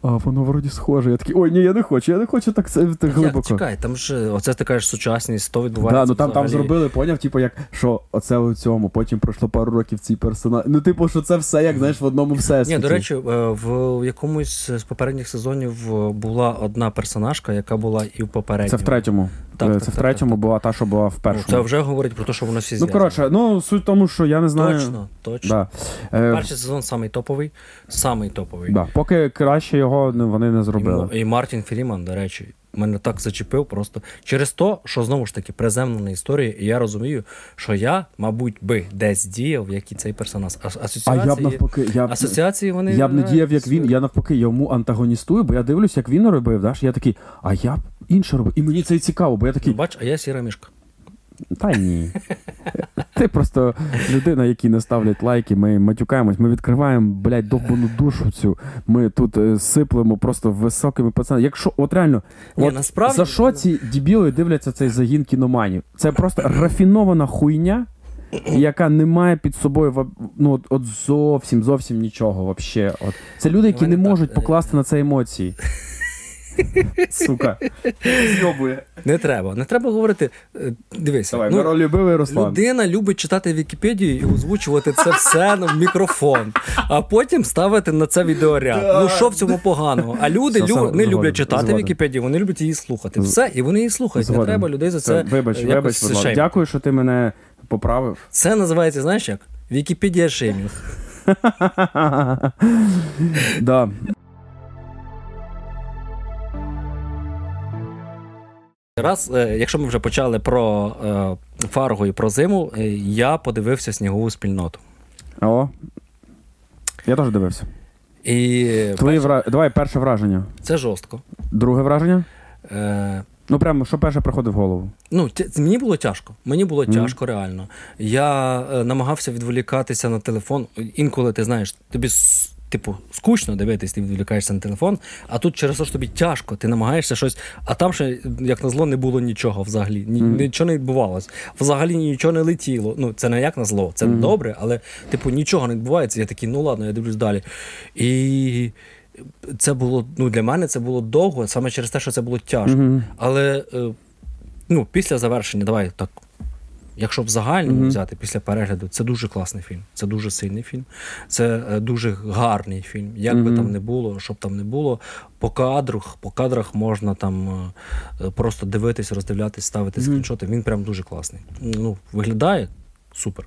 А воно вроді схоже. Я такий, ой, ні, я не хочу, я не хочу так це так глибоко. Чекай, там ж оце ти кажеш сучасність, то відбувається. Да, ну там, там зробили, поняв, типу, як що оце у цьому, потім пройшло пару років цей персонаж. Ну, типу, що це все, як знаєш, в одному всесвіті. Ні, до речі, е, в якомусь з попередніх сезонів е, була одна персонажка, яка була і в попередньому. це в третьому. Так, Е, це так, в третьому так, була та, що була в Ну, першому. це вже говорить про те, що воно всі Ну, коротше, ну суть в тому, що я не знаю. Точно, точно. Да. Е, Перший сезон самий топовий, самий топовий. да. Поки краще його не- вони не зробили. І, і Мартін Фріман, до речі, мене так зачепив просто через те, що знову ж таки приземлена історія, і я розумію, що я, мабуть, би десь діяв, як і цей персонаж. А, А асоціації, я б навпаки, я б, асоціації вони я б не діяв як він, я навпаки йому антагоністую, бо я дивлюсь, як він робив, да? я такий, а я б інше робив. І мені це і цікаво, бо я Ну, такий, бач, а я сіра мішка. та ні. Ти просто людина, якій не ставлять лайки, ми матюкаємось, ми відкриваємо, блядь, довбану душу цю. Ми тут е, сиплемо просто високими пацанами. Якщо, от реально, Ні, от насправді- за що ці дібіли дивляться цей загін кіноманів? Це просто рафінована хуйня, яка не має під собою ну, от, от зовсім, зовсім нічого. Вообще. От. Це люди, які не можуть е, покласти на це емоції. Сука. Зйобує. Не треба, не треба говорити. е, Дивися, Давай, ну, миролюбивий Руслан. людина любить читати Вікіпедію і озвучувати це все на мікрофон, а потім ставити на це відеоряд. Ну що в цьому поганого? А люди Все, лю- все, не згоден, люблять читати згоден. Вікіпедію, вони люблять її слухати. Все, і вони її слухають. Не треба людей за це. Вибач, е, вибач, якось будь Дякую, що ти мене поправив. Це називається, знаєш як? Вікіпедія шеймінг. да. Раз, е, якщо ми вже почали про е, Фарго і про зиму, е, я подивився снігову спільноту. О. Я теж дивився. І Твої вра... Давай перше враження. це жорстко. Друге враження? Е, Ну, прямо, що перше приходить в голову. Ну, т- мені було тяжко. Мені було тяжко, реально. Я е, намагався відволікатися на телефон. Інколи ти знаєш, тобі типу скучно дивитись, ти відволікаєшся на телефон, а тут через те, що тобі тяжко, ти намагаєшся щось, а там ще, як назло, не було нічого взагалі. Ні, Нічого не відбувалось. Взагалі нічого не летіло. Ну, це не як назло, це добре, але типу нічого не відбувається. Я такий, ну ладно, я дивлюсь далі. І. Це було ну для мене це було довго, саме через те, що це було тяжко. Але е, ну, після завершення, давай так. Якщо в загальному взяти після перегляду, це дуже класний фільм, це дуже сильний фільм, це е, дуже гарний фільм. Як би там не було, щоб там не було, по кадрах, по кадрах можна там е, просто дивитись, роздивлятись, ставити скріншоти. Він прям дуже класний. Ну, виглядає супер.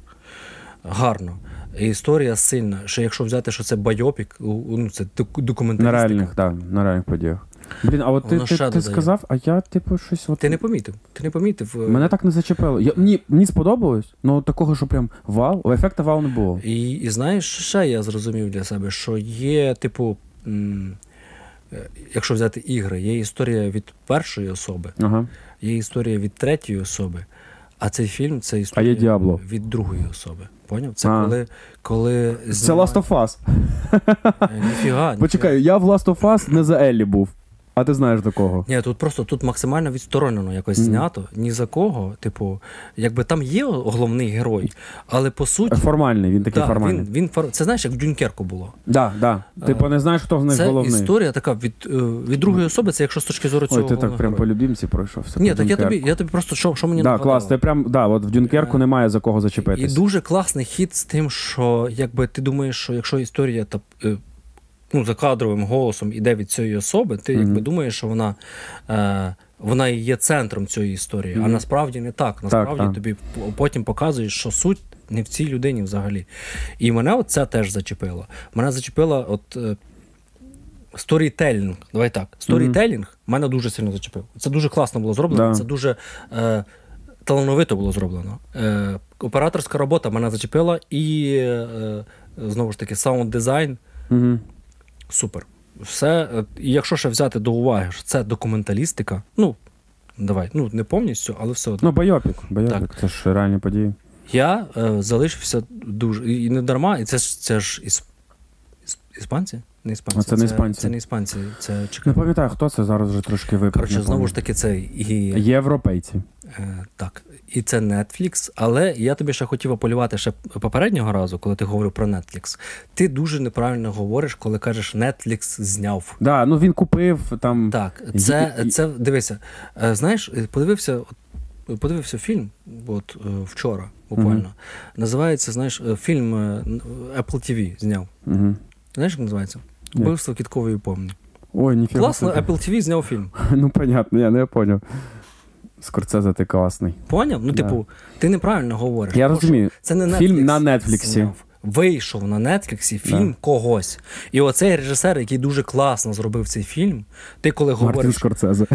Гарно. Історія сильна. Ще якщо взяти, що це байопік, ну це док- На реальних, так, на реальних подіях. Блін, а от ти, ти, ти сказав, а я, типу, щось. От... Ти не помітив. Ти не помітив. е, Мене так не зачепило. Я, мені, мені сподобалось, але такого, що прям вау, ефекта вау не було. І, і знаєш, ще я зрозумів для себе, що є, типу, м, е, якщо взяти ігри, є історія від першої особи, Ага. є історія від третьої особи, а цей фільм це історія є від другої особи. Поняв? Це А. коли. коли Це Last of Us. Е, Ніфіга, Почекай, я в Last of Us не за Еллі був. А ти знаєш до кого? Ні, тут просто тут максимально відсторонено якось Мгм. знято. Ні за кого. Типу, якби там є головний герой, але по суті. Формальний, він такий да, формальний. він, він, це знаєш, як в Дюнкерку було. Да, да. Типу, не знаєш, хто з них Це головний. історія така від, е, від другої особи, це якщо з точки зору цього. Ой, ти так прям по любімці пройшовся. Ні, так я тобі, я тобі просто що, що мені Да, клас, ти прям, да, от в Дюнкерку Е, немає за кого І дуже класний хід з тим, що якби ти думаєш, що якщо історія та, е, ну, закадровим голосом іде від цієї особи, ти якби думаєш, що вона, е, вона і є центром цієї історії. А насправді не так. Насправді так. тобі потім показують, що суть не в цій людині взагалі. І мене от це теж зачепило. Мене зачепило от. е, Сторітелінг, давай так. Сторітелінг мене дуже сильно зачепив. Це дуже класно було зроблено. Да. Це дуже е, талановито було зроблено. Е, операторська робота мене зачепила, і е, знову ж таки, саунд дизайн Угу. Супер. Все, е, і якщо ще взяти до уваги, що це документалістика, ну давай, ну не повністю, але все одно. Ну, байопік, байопік, Так. це ж реальні події. Я е, залишився дуже. І не дарма, і це ж це ж із іспанці? Не іспанці. А це не іспанці. Це не іспанці, це Не пам'ятаю, хто це зараз вже трошки випав. Коротше, знову ж таки, це і Європейці. Е, так, і це Netflix, але я тобі ще хотів аполювати ще попереднього разу, коли ти говорив про Netflix. Ти дуже неправильно говориш, коли кажеш Netflix зняв. Да, ну він купив там. Так, це, це дивися. е, Знаєш, подивився, подивився фільм, от е, вчора, буквально. Мгм. Називається, знаєш, е, фільм Apple TV зняв. Угу. Знаєш, як називається? Ні. Вбивство кіткової помні. Ой, ніфіга. Класно, себе. Apple TV зняв фільм. Ну, понятно, я не поняв. Скорцезе, ти класний. Поняв? Ну, Да. типу, ти неправильно говориш. Я розумію. Це не Netflix Фільм на Нетфліксі. зняв. Вийшов на Нетфліксі фільм Да. когось. І оцей режисер, який дуже класно зробив цей фільм, ти коли Мартін говориш. Скорцезе.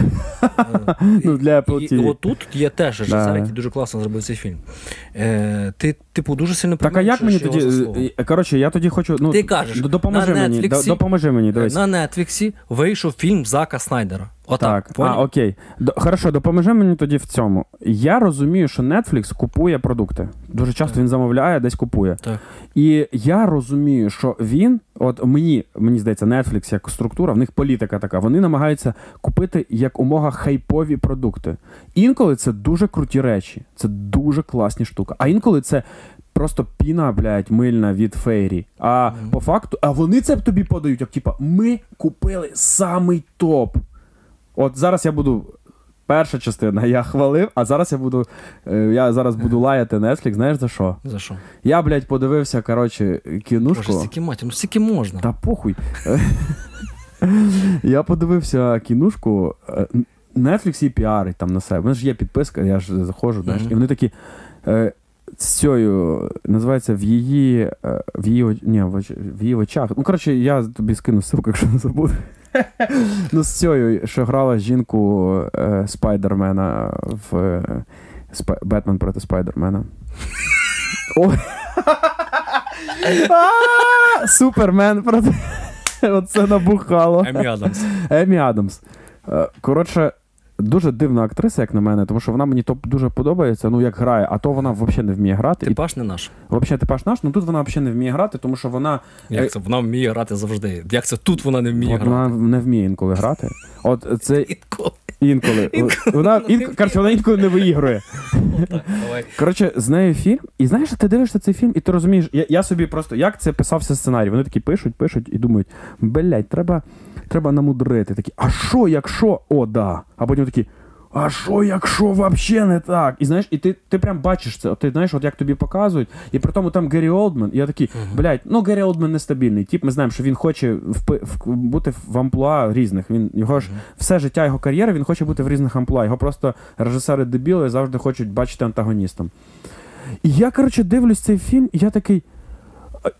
е, Ну, для і, і отут є теж режисер, який дуже класно зробив цей фільм. Е, ти, типу, дуже сильно Так, а як мені тоді. е, Коротше, я тоді хочу. Ну, Ти кажеш, допоможи на мені. Допоможи мені. На Нетфліксі вийшов фільм Зака Снайдера. Отак. Так, а, окей. До, хорошо, допоможи мені тоді в цьому. Я розумію, що Netflix купує продукти. Дуже часто Так. він замовляє, десь купує. Так. І я розумію, що він, от мені, мені здається, Netflix як структура, в них політика така. Вони намагаються купити як умога хайпові продукти. Інколи це дуже круті речі, це дуже класні штуки. А інколи це. Просто піна, блядь, мильна від фейрі. А Мгм. по факту, а вони це тобі подають, як типа, ми купили самий топ. От зараз я буду. Перша частина я хвалив, а зараз я буду. е, Я зараз буду лаяти Netflix, знаєш за що? За що? Я, блядь, подивився, коротше, Боже, стільки матір, ну стільки можна. Та похуй. я подивився кінушку. е, Netflix її піарить там на себе. У мене ж є підписка, я ж заходжу, знаєш, і вони такі. Е, з цією називається в її в її, ні, в її очах. Ну, коротше, я тобі скину ссылку, якщо не забуду. ну, з цією, що грала жінку е, Спайдермена в е, Спа- Бетмен проти Спайдермена. А, Супермен проти. Оце набухало. Емі Адамс. Емі Адамс. Е, Коротше, Дуже дивна актриса, як на мене, тому що вона мені то дуже подобається, ну як грає, а то вона взагалі не вміє грати. Типаж не наш. взагалі типаж наш, ну тут вона взагалі не вміє грати, тому що вона, Е, Як це вона вміє грати завжди? Як це тут вона не вміє от грати? вона не вміє інколи грати. От це Інколи. інколи. Інколи Вона, не коротше, вона інколи не виігрує. Так, давай. Коротше, з нею фільм, і знаєш, ти дивишся цей фільм, і ти розумієш, я, я собі просто як це писався сценарій. Вони такі пишуть, пишуть і думають, блядь, треба, треба намудрити. Такі, а що, якщо? О, да. А потім такі. А що, якщо взагалі не так? І знаєш, і ти, ти прям бачиш це. Ти знаєш, от як тобі показують, і при тому там Геррі Олдмен, і я такий, блядь, ну Геррі Олдмен нестабільний. Тіп, ми знаємо, що він хоче впи- в, бути в амплуа різних. Він його ж все життя його кар'єри, він хоче бути в різних амплуа. Його просто режисери дебіли завжди хочуть бачити антагоністом. І я, коротше, дивлюсь цей фільм, і я такий.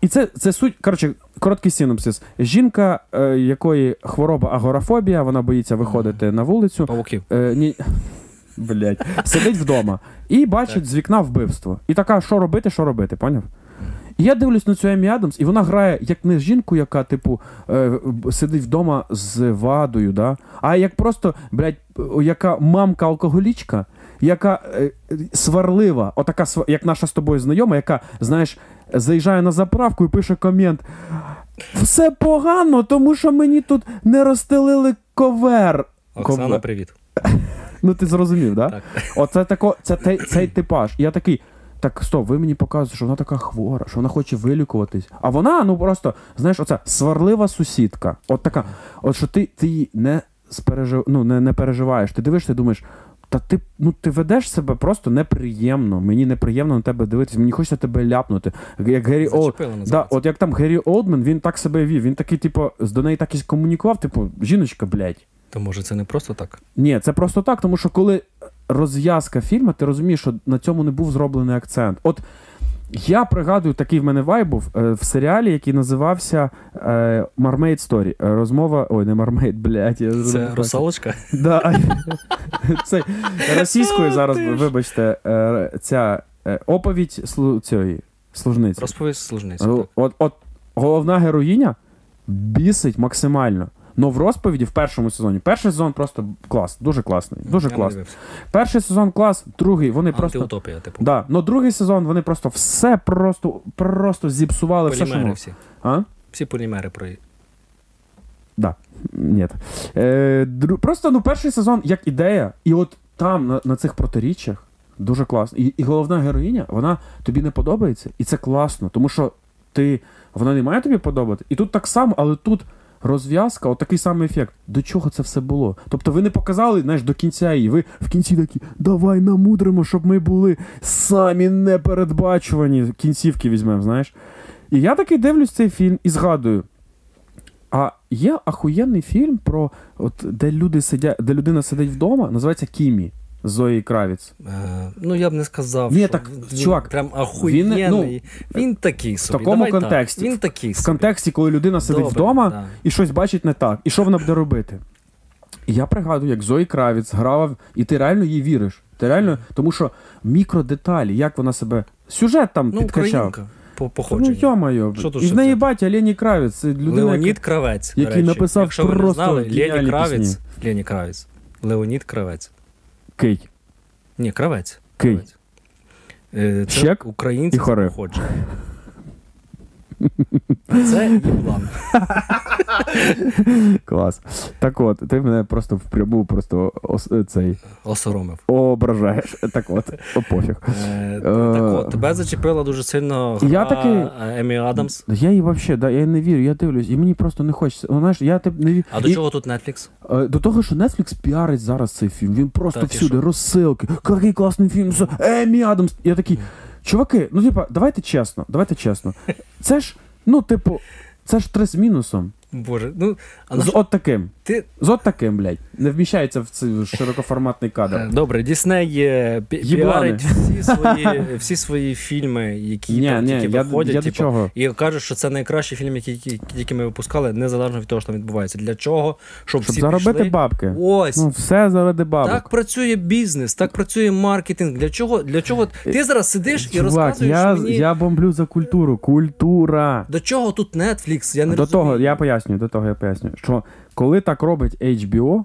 І це, це суть, коротше, короткий синопсис. Жінка, е, якої хвороба агорафобія, вона боїться виходити на вулицю. Павуків. Е, ні, блядь, сидить вдома і бачить Так. з вікна вбивство. І така, що робити, що робити, поняв? І я дивлюсь на цю Емі Адамс, і вона грає як не жінку, яка, типу, е, б- сидить вдома з вадою, да? а як просто, блядь, о, яка мамка алкоголічка, яка е, сварлива, отака, сва- як наша з тобою знайома, яка, знаєш, заїжджає на заправку і пише комент. Все погано, тому що мені тут не розстелили ковер. Оксана, Ковер. привіт. Ну ти зрозумів, да? Так. Оце тако, це те- цей типаж. Я такий. Так, стоп, ви мені показуєте, що вона така хвора, що вона хоче вилікуватись. А вона, ну просто, знаєш, оця сварлива сусідка. От така, от що ти, ти її не, спережив, ну, не, не переживаєш. Ти дивишся і думаєш, та ти, ну, ти ведеш себе просто неприємно. Мені неприємно на тебе дивитися, мені хочеться тебе ляпнути. Як Гері Ол... Да, от як там Гері Олдмен, він так себе вів. Він такий, типу, з- до неї так і комунікував, типу, жіночка, блядь. То може це не просто так? Ні, це просто так, тому що коли розв'язка фільму, ти розумієш, що на цьому не був зроблений акцент. От я пригадую, такий в мене вайб був е, в серіалі, який називався е, Marmaid Story. Е, Розмова. Ой, не Marmaid, блядь. Я Це русалочка? Да. Це російською зараз, вибачте, ця оповідь слу, цієї служниці. Розповість служниці. От, от головна героїня бісить максимально. Ну в розповіді в першому сезоні. Перший сезон просто клас, дуже класний. Дуже класний. Перший сезон клас, другий вони просто. Антиутопія, типу. Да, ну другий сезон вони просто все просто, просто зіпсували, все, що Полімери всі. А? Всі полімери про Да. Ні. Е, дру... Просто ну перший сезон як ідея, і от там, на, на цих протиріччях, дуже класно. І, і головна героїня, вона тобі не подобається, і це класно, тому що ти. Вона не має тобі подобати. І тут так само, але тут розв'язка, от такий самий ефект. До чого це все було? Тобто ви не показали, знаєш, до кінця її. Ви в кінці такі, давай намудримо, щоб ми були самі непередбачувані. Кінцівки візьмемо, знаєш. І я таки дивлюсь цей фільм і згадую. А є ахуєнний фільм про от де люди сидять, де людина сидить вдома, називається Кімі Зої Кравіц. Е, ну я б не сказав, Ні, що так, він чувак, прям він, ну, Він, такий собі. такому Давай так. контексті. Він такий В собі. контексті, коли людина сидить Добре, вдома да. і щось бачить не так, і що вона буде робити. І я пригадую, як Зої Кравіц грала, і ти реально їй віриш. Ти реально, тому що мікродеталі, як вона себе. Сюжет там Ну, підкачав. по Ну, йо-моє. І в неї батя Лені Кравіц. це Людина, Леонід яка- Кравець. який речі. написав Якщо ви не просто Лені Кравець. Лені Кравець. Леонід Кравець. Кий. Ні, Кравець. Кий. Е, Це Чек українці і з хори. походження. Це Єблан. Клас. Так от, ти мене просто впряму просто ос, цей Осоромив. ображаєш. Так от, о, пофіг. Е, так от, тебе зачепила дуже сильно гра Я такий- Емі Адамс. Я їй взагалі, да, я не вірю, я дивлюсь, і мені просто не хочеться. Ну, знаєш, я тебе не вірю. А до І- чого тут Netflix? Е, До того, що Netflix піарить зараз цей фільм. Він просто Та ти всюди, що? розсилки. Який класний фільм з Емі Адамс. Я такий, чуваки, ну типа, давайте чесно, давайте чесно. Це ж, ну, типу, це ж три з мінусом. Боже, ну, а З от таким. ти З от таким, блядь. Не вміщається в цей широкоформатний Е, кадр. Добре, Дісней е, пі- піарить всі свої, всі свої фільми, які Ні, там ні, тільки я, виходять. типу. І кажуть, що це найкращий фільм, який, який, який ми випускали, незалежно від того, що там відбувається. Для чого? Щоб, Щоб всі заробити пішли. бабки. Ось. Ну, все заради бабок. Так працює бізнес, так працює маркетинг. Для чого? Для чого ти зараз сидиш і розказуєш я, мені, я бомблю за культуру. Культура. до чого тут Netflix? Я не до розумію. того, я пояснюю, до того я пояснюю, що коли так робить HBO,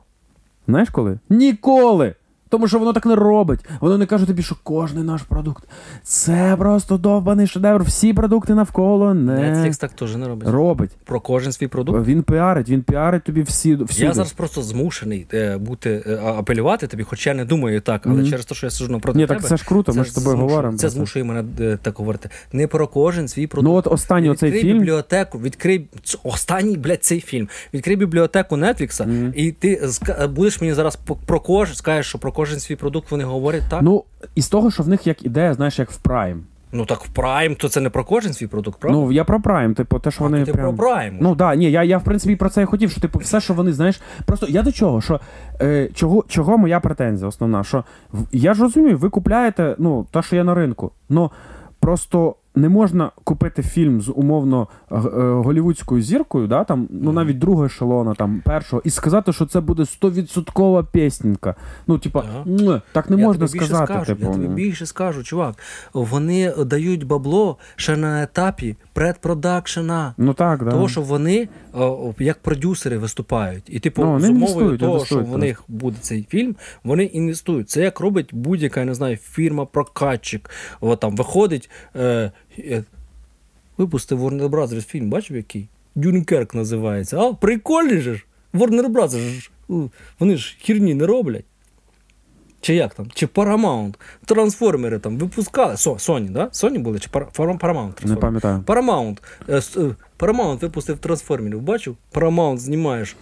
Знаєш коли? Ніколи! Тому що воно так не робить. Воно не каже тобі, що кожний наш продукт це просто довбаний шедевр. Всі продукти навколо не Netflix так теж не робить. робить. Про кожен свій продукт. Він піарить, він піарить тобі всі всюди. Я зараз просто змушений е, бути е, апелювати тобі, хоч я не думаю так, але Мгм. через те, що я сижу напроти Ні, тебе. так це ж круто, ми ж з тобою говоримо. Це змушує мене е, так говорити. Не про кожен свій продукт. Ну от останній оцей фільм. бібліотеку, відкрий останній, блядь, цей фільм. Відкрий бібліотеку Нетфлікса, Мгм. і ти будеш мені зараз про кожен, скажеш, що про кожен свій продукт вони говорять так. Ну, із того, що в них як ідея, знаєш, як в Prime. Ну так в Prime, то це не про кожен свій продукт, правда? Ну, я про Prime, типу, те, що А, вони. ти прям... про Prime. Ну да, ні, я, я в принципі про це і хотів, що типу, все, що вони, знаєш, просто я до чого, що е, чого, чого моя претензія основна? Що я ж розумію, ви купляєте ну, те, що є на ринку. Ну просто не можна купити фільм з умовно е, голівудською зіркою, да, там, ну навіть другого ешелона, там, першого, і сказати, що це буде 100% пісненька. Ну, типа, Ага. Так не я можна тобі сказати. Скажу, типу, я тобі ну. більше скажу, чувак. Вони дають бабло ще на етапі предпродакшена. Ну так, да. Того, що вони о, як продюсери виступають. І типу, Ну, з умовою того, що в них буде цей фільм, вони інвестують. Це як робить будь-яка, я не знаю, фірма, прокатчик. От там виходить. Е, е, випустив Warner Brothers фільм, бачив який? Дюнкерк називається. А, прикольний же ж. Warner Brothers ж. Вони ж хірні не роблять. Чи як там? Чи Paramount? Трансформери там випускали. Со, Sony, да? Sony були? Чи Paramount Не пам'ятаю. Paramount. Е, е, Paramount випустив трансформерів. Бачив? Paramount знімаєш.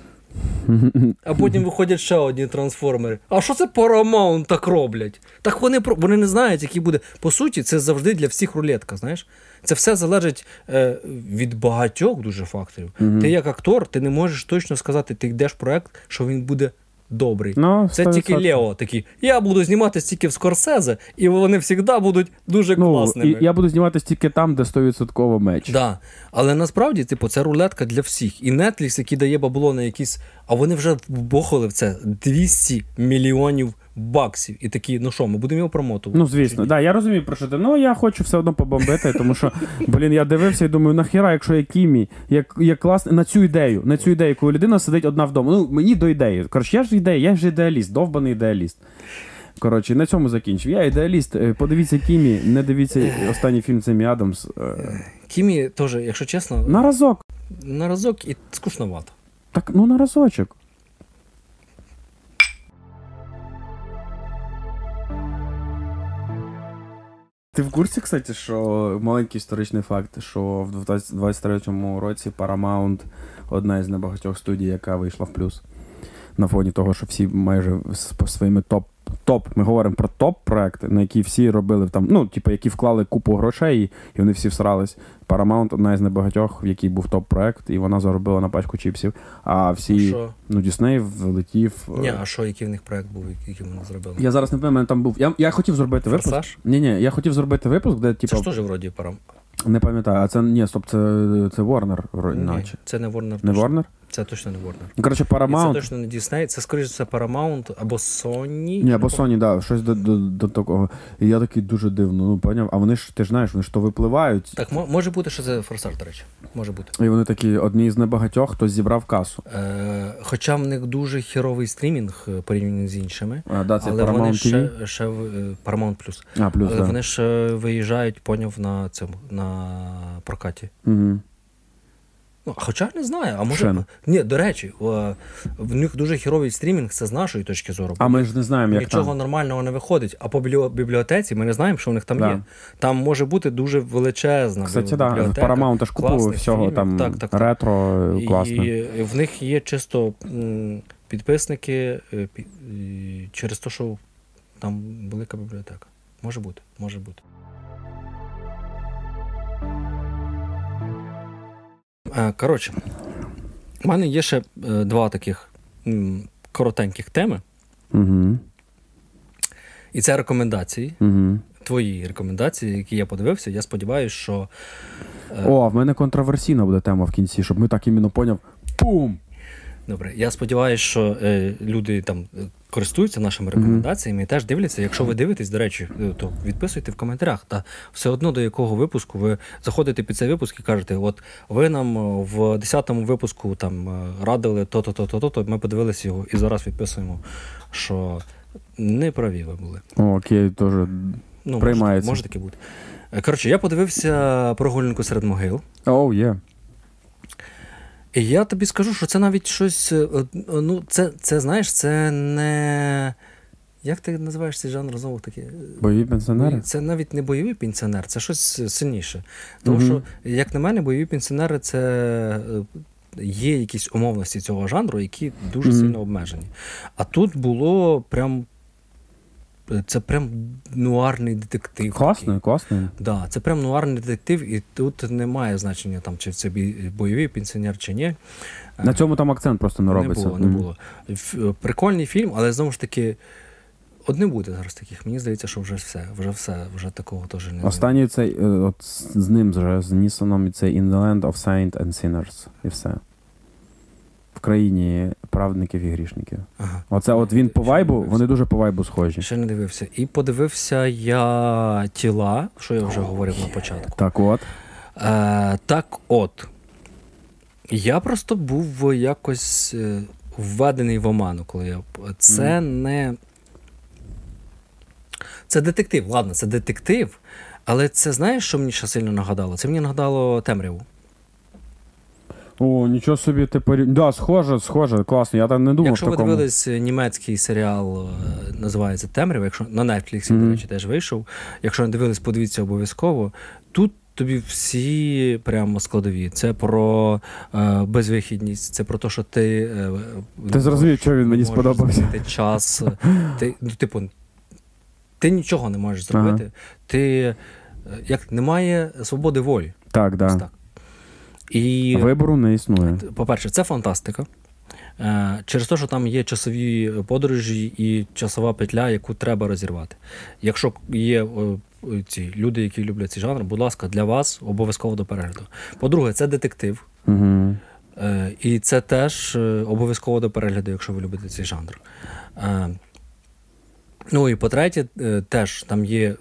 А потім виходять ще одні трансформери. А що це Paramount так роблять? Так вони вони не знають, який буде. По суті, це завжди для всіх рулетка. Знаєш, це все залежить е, від багатьох дуже факторів. Ти як актор, ти не можеш точно сказати, ти йдеш в проект, що він буде добрий. Ну, Це тільки 100%. Лео такий. Я буду зніматися тільки в Скорсезе, і вони завжди будуть дуже Ну, класними. і я буду зніматися тільки там, де 100% меч. Да. Але насправді, типу, це рулетка для всіх. І Netflix, який дає бабло на якісь. А вони вже вбохали в це 200 мільйонів баксів. І такі, ну що, ми будемо його промотувати? Ну, звісно, да, я розумію про що ти. Ну, я хочу все одно побомбити, тому що, блін, я дивився і думаю, нахіра, якщо є Кімі, як, як класно, на цю ідею, на цю ідею, коли людина сидить одна вдома. Ну, мені до ідеї. Коротше, я ж ідея, я ж ідеаліст, довбаний ідеаліст. Коротше, на цьому закінчив. Я ідеаліст. Е, Подивіться Кімі, не дивіться останній фільм з Емі Адамс. Е, Кімі теж, якщо чесно, На разок. на разок і скучновато. Так, ну на разочок. Ти в курсі, кстати, що маленький історичний факт, що в 2023 році Paramount одна із небагатьох студій, яка вийшла в плюс. На фоні того, що всі майже з своїми топ. Топ, ми говоримо про топ-проекти, на які всі робили там, ну, типу, які вклали купу грошей, і вони всі всрались. Paramount одна із небагатьох, в якій був топ-проект, і вона заробила на пачку чіпсів. А всі, Що? ну, Дісней влетів. е, Ні, а що, який в них проект був, який вони зробили? Я зараз не пам'ятаю, мене там був. Я, я хотів зробити випуск. Форсаж? Ні, ні, я хотів зробити випуск, де, Це типу, ж теж вроді парам. не пам'ятаю, а це ні, стоп, це, це Warner, наче. це не Warner. Не точно. Warner? Це точно не Warner. Коротше, І це точно не Disney, це скоріше це Paramount або Sony. Ні, або Sony, да, щось до, до, до такого. І я такий дуже дивно, ну поняв. А вони ж, ти ж знаєш, вони ж то випливають. Так, може бути, що це форсаж, до речі. Може бути. І вони такі одні з небагатьох, хто зібрав касу. Е, хоча в них дуже хіровий стрімінг е, порівняно з іншими. А, да, це але Paramount вони ще, ще в- е, Paramount Plus. А, плюс, але да. вони ще виїжджають, поняв, на цьому на прокаті. Угу. Ну, хоча не знаю, а може. Ні, до речі, е, в них дуже хіровий стрімінг, це з нашої точки зору. А ми ж не знаємо, як Нічого там. нормального не виходить. А по бібліотеці ми не знаємо, що в них там Да. є. Там може бути дуже величезна. Кстати, да, в. Paramount ж купу всього фільмів. там Так, так, так. ретро, класно. І в них є чисто підписники е, і через те, що там велика бібліотека. Може бути, може бути. Е, Коротше, в мене є ще е, два таких коротеньких теми, Угу. і це рекомендації. Угу. Твої рекомендації, які я подивився. Я сподіваюся, що О, О, в мене контроверсійна буде тема в кінці, щоб ми так іменно поняв. Пум! Добре, я сподіваюся, що е, люди там е, користуються нашими рекомендаціями і теж дивляться. Якщо ви дивитесь, до речі, е, то відписуйте в коментарях. Та все одно до якого випуску ви заходите під цей випуск і кажете, от ви нам е, в 10-му випуску там радили то-то, то-то, то-то. Ми подивилися його і зараз відписуємо, що не праві ви були. О, окей, теж. Ну, Приймається. Може, може таке бути. Коротше, я подивився прогулянку серед могил. Оу, є. І я тобі скажу, що це навіть щось. е, е, Ну, це, це знаєш, це не. Як ти називаєш цей жанр знову таки? Бойові пенсіонери? Це навіть не бойовий пенсіонер, це щось сильніше. Тому Мгм. що, як на мене, бойові пенсіонери це е, є якісь умовності цього жанру, які дуже Мгм. сильно обмежені. А тут було прям. Це прям нуарний детектив. Класно, класно. Да, це прям нуарний детектив, і тут немає значення, там, чи це бойовий пенсіонер, чи ні. На цьому там акцент просто не робиться. Не було, не було. Е, Прикольний фільм, але знову ж таки, от не буде зараз таких. Мені здається, що вже все, вже все, вже такого теж не Останній цей, е, от з ним вже, з Нісоном, і цей In the Land of Saints and Sinners. І все. Країні праведників і грішників. Ага. Оце от він по вайбу, вони дуже по вайбу схожі. Ще не дивився. І подивився я тіла, що я вже говорив на початку. Так от. Е, так от. Я просто був якось е, введений в оману, коли я. Це не. Це детектив. Ладно, це детектив. Але це знаєш, що мені ще сильно нагадало? Це мені нагадало темряву. О, нічого собі ти порів... Да, схоже, схоже, класно. Я там не думав. Якщо ви такому. дивились е, німецький серіал, е, називається Темрява, якщо на Netflix, Мгм. до речі, теж вийшов. Якщо не дивились, подивіться обов'язково. Тут тобі всі прямо складові. Це про е, безвихідність, це про те, що ти. Е, Ти зрозумів, що він мені сподобався. змінити час. Ти, ну, типу, ти нічого не можеш зробити. Ти е, як немає свободи волі. Так, да. так. І Вибору не існує. по-перше, це фантастика. Е, Через те, що там є часові подорожі і часова петля, яку треба розірвати. Якщо є ці люди, які люблять цей жанр, будь ласка, для вас обов'язково до перегляду. По-друге, це детектив. Угу. І це теж е, обов'язково до перегляду, якщо ви любите цей жанр. Ну і по-третє, теж там є.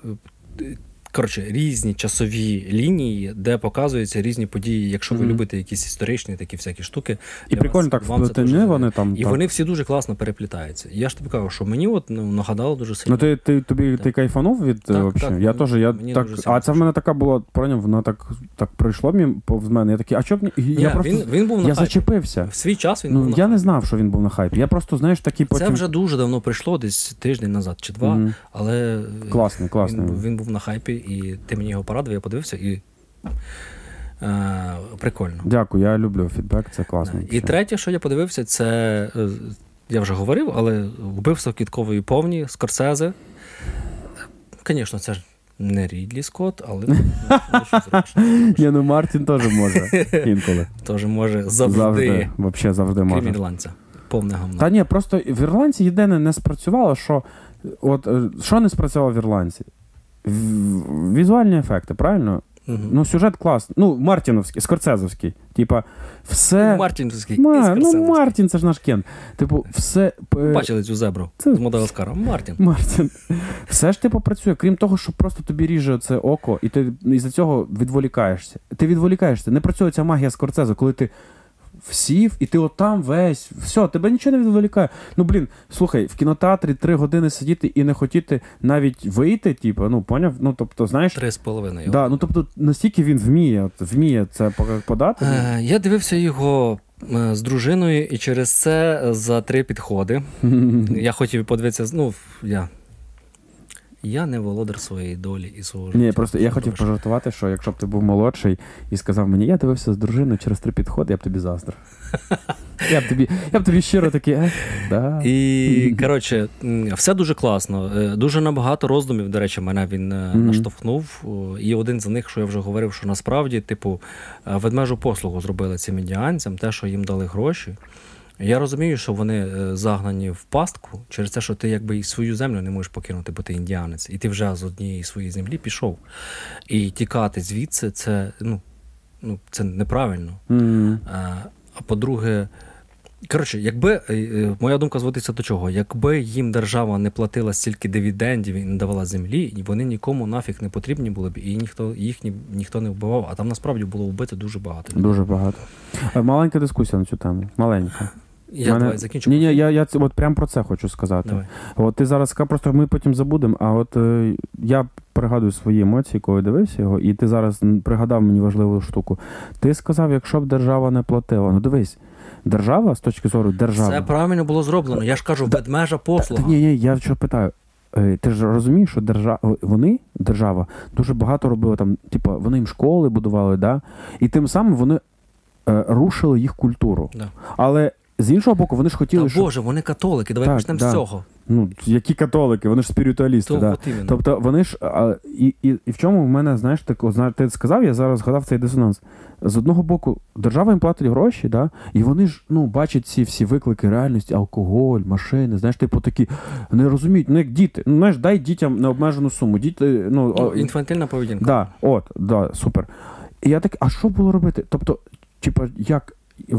Е, Коротше, різні часові лінії, де показуються різні події, якщо ви Мгм. любите якісь історичні такі всякі штуки. І прикольно вас- так дуже вони там. і так. вони всі дуже класно переплітаються. Я ж тобі кажу, що мені от ну, нагадало дуже сильно. Ну ти, ти тобі Так. ти кайфанув від Так, е, так, я мені- теж, я мені так. А це в мене така була, поняв, вона так, так пройшло мені повз мене. Я такий, а чо б ні? Я просто він, він був на я хайпі. зачепився. В свій час він був Ну на я хайпі. не знав, що він був на хайпі. Я просто, знаєш, такий потім. Це вже дуже давно прийшло, десь тиждень назад чи два, але Класний, класний. був- він був на хайпі, і ти мені його порадив, я подивився і е, прикольно. Дякую, я люблю фідбек, це класно. І третє, що я подивився, це е, я вже говорив, але вбивство квіткової повні Скорсезе. Звісно, це ж не Рідлі Скотт, але? Ні, ну Мартін теж може інколи. Теж може завжди, Завжди. Взагалі завжди крім ірландця. Повне говно. Та ні, просто в Ірландці єдине не спрацювало, що от е, що не спрацювало в Ірландці? Візуальні ефекти, правильно? Мгм. Ну, сюжет класний. Ну, Мартіновський, Скорцезовський. Типа, все. Мартінський Ма, ну, Мартін, це ж наш кен. Типу, все. Бачили цю зебру Це- з Мадагаскара? Мартін. Мартін. Все ж типу працює, крім того, що просто тобі ріже це око, і ти із-за цього відволікаєшся. Ти відволікаєшся. Не працює ця магія Скорцеза, коли ти всів, і ти отам весь, все, тебе нічого не відволікає. Ну блін, слухай, в кінотеатрі три години сидіти і не хотіти навіть вийти, типу, ну поняв? Ну тобто, знаєш, Три з половиною. да, ну тобто настільки він вміє, от, вміє це подати. Е, Я дивився його е, з дружиною, і через це за три підходи. Я хотів подивитися, ну, я. Я не володар своєї долі і свого життя. Ні, просто я хотів пожартувати, що якщо б ти був молодший і сказав мені, я дивився з дружиною через три підходи, я б тобі заздрив. Я б тобі, я б тобі щиро такий, е, да. І коротше, все дуже класно. Е, Дуже набагато роздумів, до речі, мене він е, Мгм. наштовхнув. О, І один з них, що я вже говорив, що насправді, типу, е, ведмежу послугу зробили цим індіанцям, те, що їм дали гроші. Я розумію, що вони е, загнані в пастку через те, що ти якби і свою землю не можеш покинути, бо ти індіанець, і ти вже з однієї своєї землі пішов. І тікати звідси це, ну, ну, це неправильно. М. А, а по-друге, Коротше, якби е, моя думка зводиться до чого, якби їм держава не платила стільки дивідендів і не давала землі, вони нікому нафіг не потрібні були б, і ніхто їх ні, ніхто не вбивав, а там насправді було вбито дуже багато. Дуже багато. Маленька дискусія на цю тему. Маленька. Я Мене- давай закінчу. Ні, ні, я, я от прямо про це хочу сказати. Давай. От ти зараз сказав, просто ми потім забудемо. А от е, я пригадую свої емоції, коли дивився його, і ти зараз пригадав мені важливу штуку. Ти сказав, якщо б держава не платила. Ну дивись, держава з точки зору держави. Це правильно було зроблено. Я ж кажу, ведмежа послуга. Ні, ні, я що питаю. Е, Ти ж розумієш, що держава, вони, держава, дуже багато робила там, типу, вони їм школи будували, да? і тим самим вони е, рушили їх культуру. Да. Але з іншого боку, вони ж хотіли, Та щоб Боже, вони католики, давай Так, почнемо да. з цього. ну, які католики, вони ж спіритуалісти. То, Да. Тобто вони ж а, і, і, і в чому в мене, знаєш, так, ти сказав, я зараз згадав цей дисонанс. З одного боку, держава їм платить гроші, да, і вони ж ну, бачать ці всі виклики реальності, алкоголь, машини, знаєш, типу такі не розуміють, ну як діти. Ну, знаєш, дай дітям необмежену суму. Діти, ну, Ну, інфантильна поведінка. да, от, да, супер. І я так, а що було робити? Тобто, типа, як.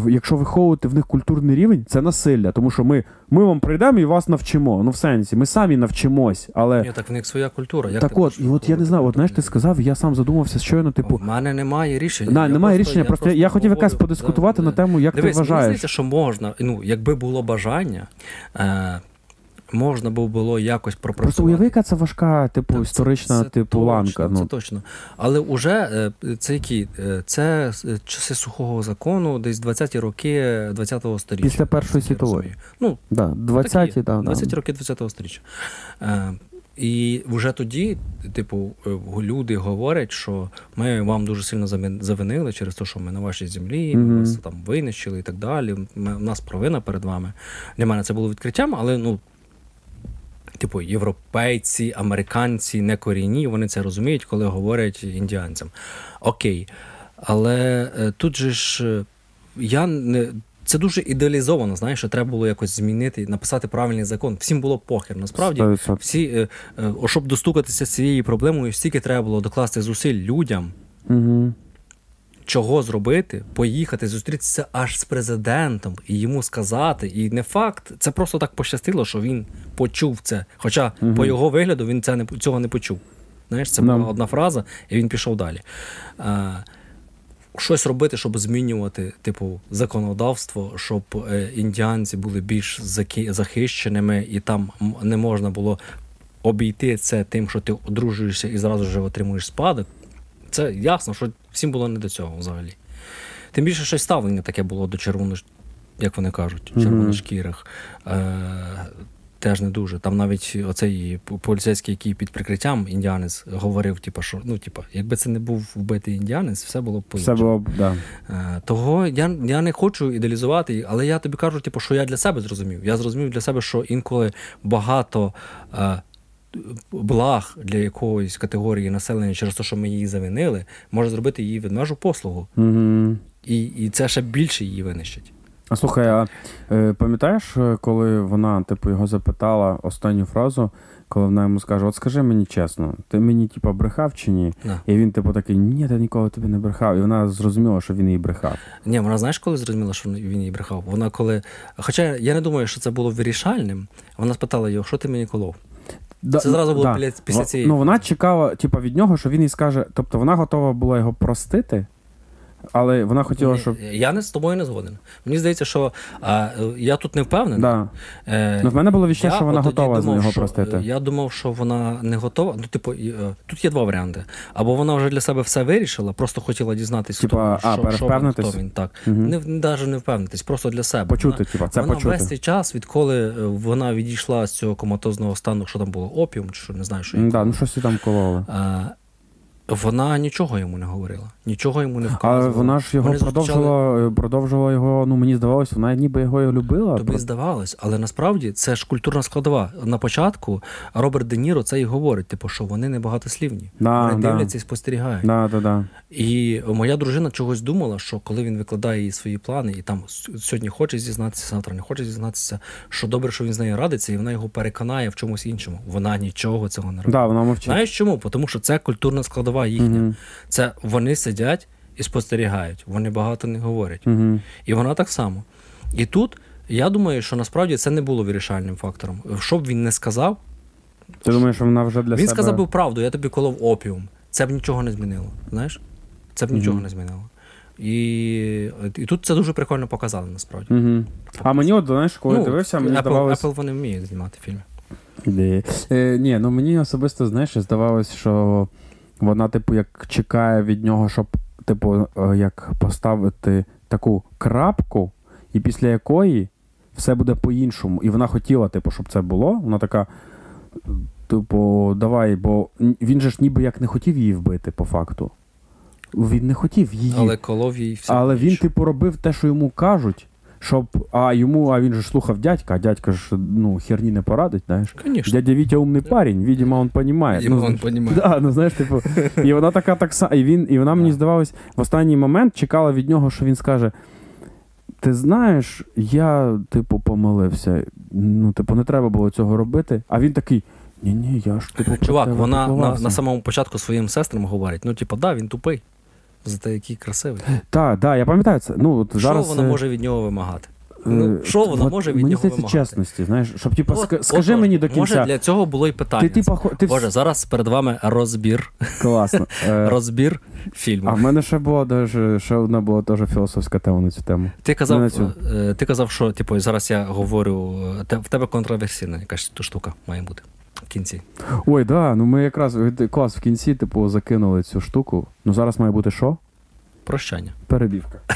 Якщо виховувати в них культурний рівень, це насилля, тому що ми, ми вам прийдемо і вас навчимо. Ну, в сенсі, ми самі навчимось, але Ні, так в них своя культура. Як так от, і от я не знаю, от знаєш, ти сказав, я сам задумався щойно, типу, У мене немає рішення. да, немає просто- рішення, просто я, я хотів говорю, якось подискутувати да, на тему, як Дивись, ти вважаєш. здається, що можна, ну, якби було бажання, е, можна було якось пропрацювати. Просто уяви, яка це важка, типу, Так, це- історична, це типу, точно, ланка. Це Ну, точно. Але вже е, це які? Е, Це е, часи сухого закону, десь 20-ті роки 20-го сторіччя. Після Першої світової. Ну, да, 20-ті, такі, да, 20 да. роки 20-го сторіччя. І вже тоді, типу, люди говорять, що ми вам дуже сильно завинили через те, що ми на вашій землі, ми Мгм. вас там винищили і так далі. Ми, у нас провина перед вами. Для мене це було відкриттям, але ну. Типу, європейці, американці не корінні, вони це розуміють, коли говорять індіанцям. Окей. Але е, тут же ж е, я не. Це дуже ідеалізовано, знаєш, що треба було якось змінити, написати правильний закон. Всім було похер. Насправді, всі, е, щоб достукатися з цією проблемою, стільки треба було докласти зусиль людям, Угу. Чого зробити, поїхати, зустрітися аж з президентом і йому сказати. І не факт, це просто так пощастило, що він почув це. Хоча Мгм. по його вигляду він це не, цього не почув. Знаєш, це була одна фраза, і він пішов далі. Е, щось робити, щоб змінювати, типу, законодавство, щоб е, індіанці були більш заки- захищеними, і там не можна було обійти це тим, що ти одружуєшся і зразу ж отримуєш спадок. Це ясно, що всім було не до цього взагалі. Тим більше щось ставлення таке було до червоно, як вони кажуть, червоношкірих. Е, теж не дуже. Там навіть оцей поліцейський, який під прикриттям індіанець говорив, типу, що ну, типу, якби це не був вбитий індіанець, все було б Все було б, да. Е, Того я, я не хочу ідеалізувати, але я тобі кажу, типу, що я для себе зрозумів. Я зрозумів для себе, що інколи багато е, благ для якоїсь категорії населення через те, що ми її завинили, може зробити її ведмежу послугу. Угу. І, і це ще більше її винищить. А слухай, а е, пам'ятаєш, е, коли вона, типу, його запитала останню фразу, коли вона йому скаже: От скажи мені чесно, ти мені, типу, брехав чи ні? На. І він, типу, такий, ні, я ніколи тобі не брехав. І вона зрозуміла, що він їй брехав. Ні, вона знаєш, коли зрозуміла, що він їй брехав? Вона коли. Хоча я не думаю, що це було вирішальним, вона спитала його, що ти мені колов? Да, Це зразу було да. після цієї Ну, вона чекала, типу, від нього, що він їй скаже, тобто вона готова була його простити, але вона хотіла, щоб. Я не з тобою не згоден. Мені здається, що а, я тут не впевнений. Да. Е, Ну, в мене було відчуття, що вона от готова думав, його що- простити. Я думав, що вона не готова. Ну, типу, е, тут є два варіанти. Або вона вже для себе все вирішила, просто хотіла дізнатися, Типа, хто, а, що, що він, хто він. Так. Мгм. Не, навіть не впевнитись, просто для себе. Почути, Вона, типа, це вона почути. весь цей час, відколи е, вона відійшла з цього коматозного стану, що там було опіум, чи що не знаю, що Да, ну щось там кололи. Е, Вона нічого йому не говорила, нічого йому не вказувала. вона ж його Вони зустрічали- продовжувала, продовжувала його, ну мені здавалось, вона ніби його і любила. Тобі здавалось, але насправді це ж культурна складова. На початку Роберт Де Ніро це і говорить, типу, що вони небагатослівні. Да, вони да. дивляться і спостерігають. Да, да, да. І моя дружина чогось думала, що коли він викладає їй свої плани, і там сьогодні хоче зізнатися, завтра не хоче зізнатися, що добре, що він з нею радиться, і вона його переконає в чомусь іншому. Вона нічого цього не робить. Да, вона мовчить. Знаєш чому? Тому що це культурна складова їхня. Мгм. Це вони сидять і спостерігають, вони багато не говорять. Угу. І вона так само. І тут Я думаю, що насправді це не було вирішальним фактором. Що б він не сказав, Ти думаєш, що вона вже для він себе... сказав би правду, я тобі колов опіум. Це б нічого не змінило. Знаєш? Це б нічого Мгм. не змінило. І, і тут це дуже прикольно показали, насправді. Угу. А мені от, знаєш, коли Ну, дивився, мені Apple, здавалось... Apple вони вміють знімати фільми. Е, ні, ну мені особисто, знаєш, здавалось, що вона, типу, як чекає від нього, щоб, типу, е, як поставити таку крапку, і після якої все буде по-іншому. І вона хотіла, типу, щоб це було. Вона така. Типу, давай, бо він же ж ніби як не хотів її вбити, по факту. Він не хотів її. Але колов їй все. Але він, типу, робив те, що йому кажуть, щоб. А йому, а він же слухав дядька, а дядька ж ну, херні не порадить, знаєш. Конечно. Дядя Вітя умний парень, видимо, он понимає. Видимо, ну, понимає. Да, ну знаєш, типу, і вона така так само. І, він, і вона мені здавалось, в останній момент чекала від нього, що він скаже: Ти знаєш, я, типу, помилився. Ну, типу, не треба було цього робити. А він такий: ні, ні, я ж типу. Чувак, вона на, на самому початку своїм сестрам говорить: ну, типу, да, він тупий. Зате який красивий. Так, да, я пам'ятаю це. Ну, от зараз, що вона може від нього вимагати? е, Ну, що вона може від мені нього вимагати? чесності, знаєш, щоб, типу, От, ска- скажи отож, мені до кінця. Може, для цього було й питання. Ти, типа, ти Боже, зараз перед вами розбір. класно. Е, Розбір фільму. А в мене ще була даже, ще одна була теж філософська тема на цю тему. Ти казав, цю. е, ти казав, що типу, зараз я говорю, в тебе контроверсійна якась ту штука має бути в кінці. Ой, да, ну ми якраз клас в кінці, типу, закинули цю штуку. Ну зараз має бути що? Прощання. Перебівка.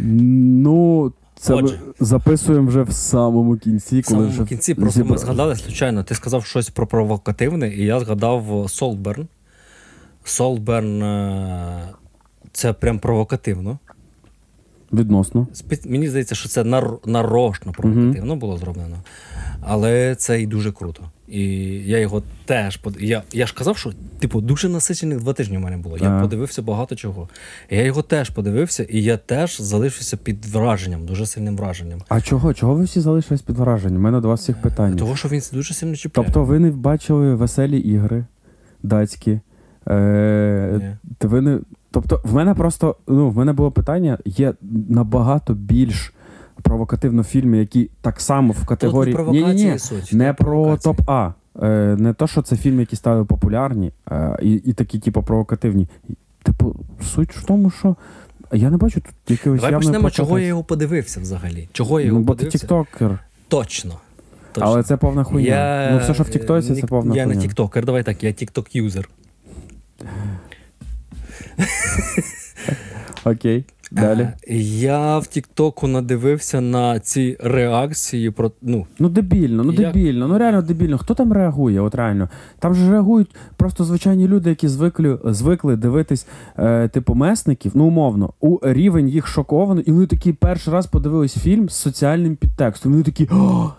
Ну, це ми записуємо вже в самому кінці, В самому вже кінці просто ми згадали случайно. Ти сказав щось про провокативне, і я згадав Солберн. Солберн е, це прям провокативно. Відносно. Мені здається, що це нар- нарочно провокативно було зроблено. Але це і дуже круто. І я його теж под... я, я ж казав, що типу дуже насичених два тижні в мене було. Я подивився багато чого. Я його теж подивився, і я теж залишився під враженням, дуже сильним враженням. А чого? Чого ви всі залишились під враженням? У мене до вас всіх питань. Того, що він дуже сильно чіпляє. Тобто ви не бачили веселі ігри датські. Е. Ви не... Тобто, в мене просто ну, в мене було питання: є набагато більш провокативно фільми, які так само в категорії. Тут не Ні-ні-ні, суть. не про топ А. Е, не то, що це фільми, які стали популярні, е, і, і такі, типу, провокативні. Типу, суть в тому, що я не бачу тут якогось Давай почнемо, чого я його подивився взагалі. Чого я його Ну, бо ти тіктокер. Точно. Точно. Але це повна хуйня. Я, Ну, все, що в Тіктоці, е, це ні- повна Я хуйня. не тіктокер, давай так, я тікток-юзер. Окей. Далі. Е, Я в Тіктоку надивився на ці реакції про. Ну, Ну, дебільно, ну Я- дебільно, ну реально дебільно. Хто там реагує? От реально. Там же реагують просто звичайні люди, які звикли, звикли дивитись, е, типу, месників, ну умовно, у рівень їх шокований, і вони такі перший раз подивились фільм з соціальним підтекстом. Вони такі. О,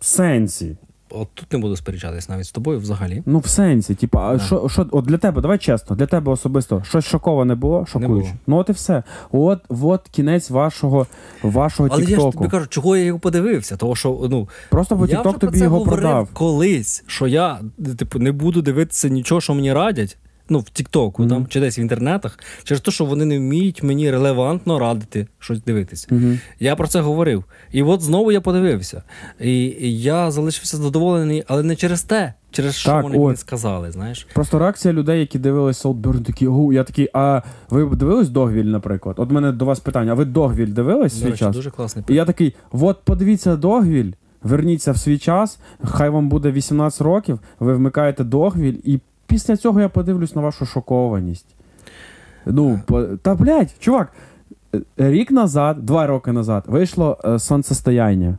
сенсі. От тут не буду сперечатись навіть з тобою взагалі. Ну, в сенсі. Типу, а Да. що, що, от для тебе, давай чесно, для тебе особисто щось шоковане було, шокуюче. було. Ну, от і все. От, от кінець вашого, вашого Але я ж тобі кажу, чого я його подивився? Того що ну Просто бо тікток тобі про це його говорив продав. колись, що я типу не буду дивитися нічого, що мені радять. Ну, в Тіктоку там чи десь в інтернетах, через те, що вони не вміють мені релевантно радити щось дивитися. Угу. Я про це говорив. І от знову я подивився. І, я залишився задоволений, але не через те, через що Так, вони от. мені сказали, знаєш. Просто реакція людей, які дивились Солдберн, такі, о, я такий, а ви дивились Догвіль, наприклад? От мене до вас питання: а ви Догвіль дивились свій час? дуже класний І я такий: от подивіться Догвіль, верніться в свій час, хай вам буде 18 років, ви вмикаєте Догвіль, і після цього я подивлюсь на вашу шокованість. Ну, по... та блядь, чувак, е, рік назад, два роки назад, вийшло е, сонцестояння,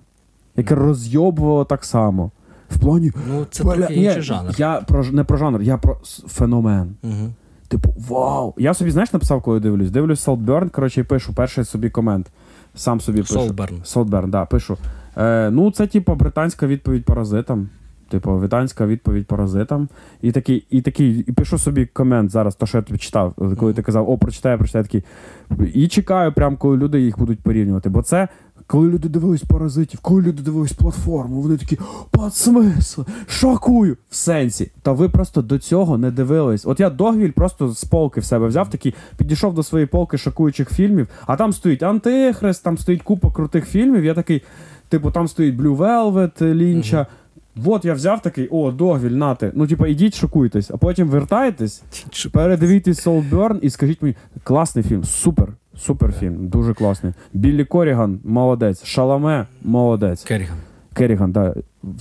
яке розйобувало так само. В плані. Ну, це Бля, трохи ні, інший жанр. Я про ж- не про жанр, я про с- феномен. Угу. Типу, вау! Я собі, знаєш, написав, коли дивлюсь. Дивлюсь Saltburn, коротше, і пишу перший собі комент. Сам собі пишу. Солберн. Saltburn, да, пишу. Е, ну, це, типу, британська відповідь паразитам. Типу, вітанська відповідь паразитам. І такий, і такий, і пишу собі комент зараз, то, що я тобі читав, коли ти казав, о, прочитай, прочитай такий. І чекаю, прям коли люди їх будуть порівнювати. Бо це. Коли люди дивились паразитів, коли люди дивились платформу, вони такі пад смисл, шокую в сенсі. Та ви просто до цього не дивились. От я Догвіль просто з полки в себе взяв, такий підійшов до своєї полки шокуючих фільмів, а там стоїть Антихрист, там стоїть купа крутих фільмів. Я такий, типу, там стоїть Blue Velvet, Лінча. От я взяв такий, о, Догвіль, нати. Ну, типу, ідіть, шокуйтесь, а потім вертайтесь, передивіться Soulburn і скажіть мені, класний фільм, супер. Супер фільм, дуже класний. Біллі Коріган, молодець. Шаламе, молодець. Керріган. Керіган, да,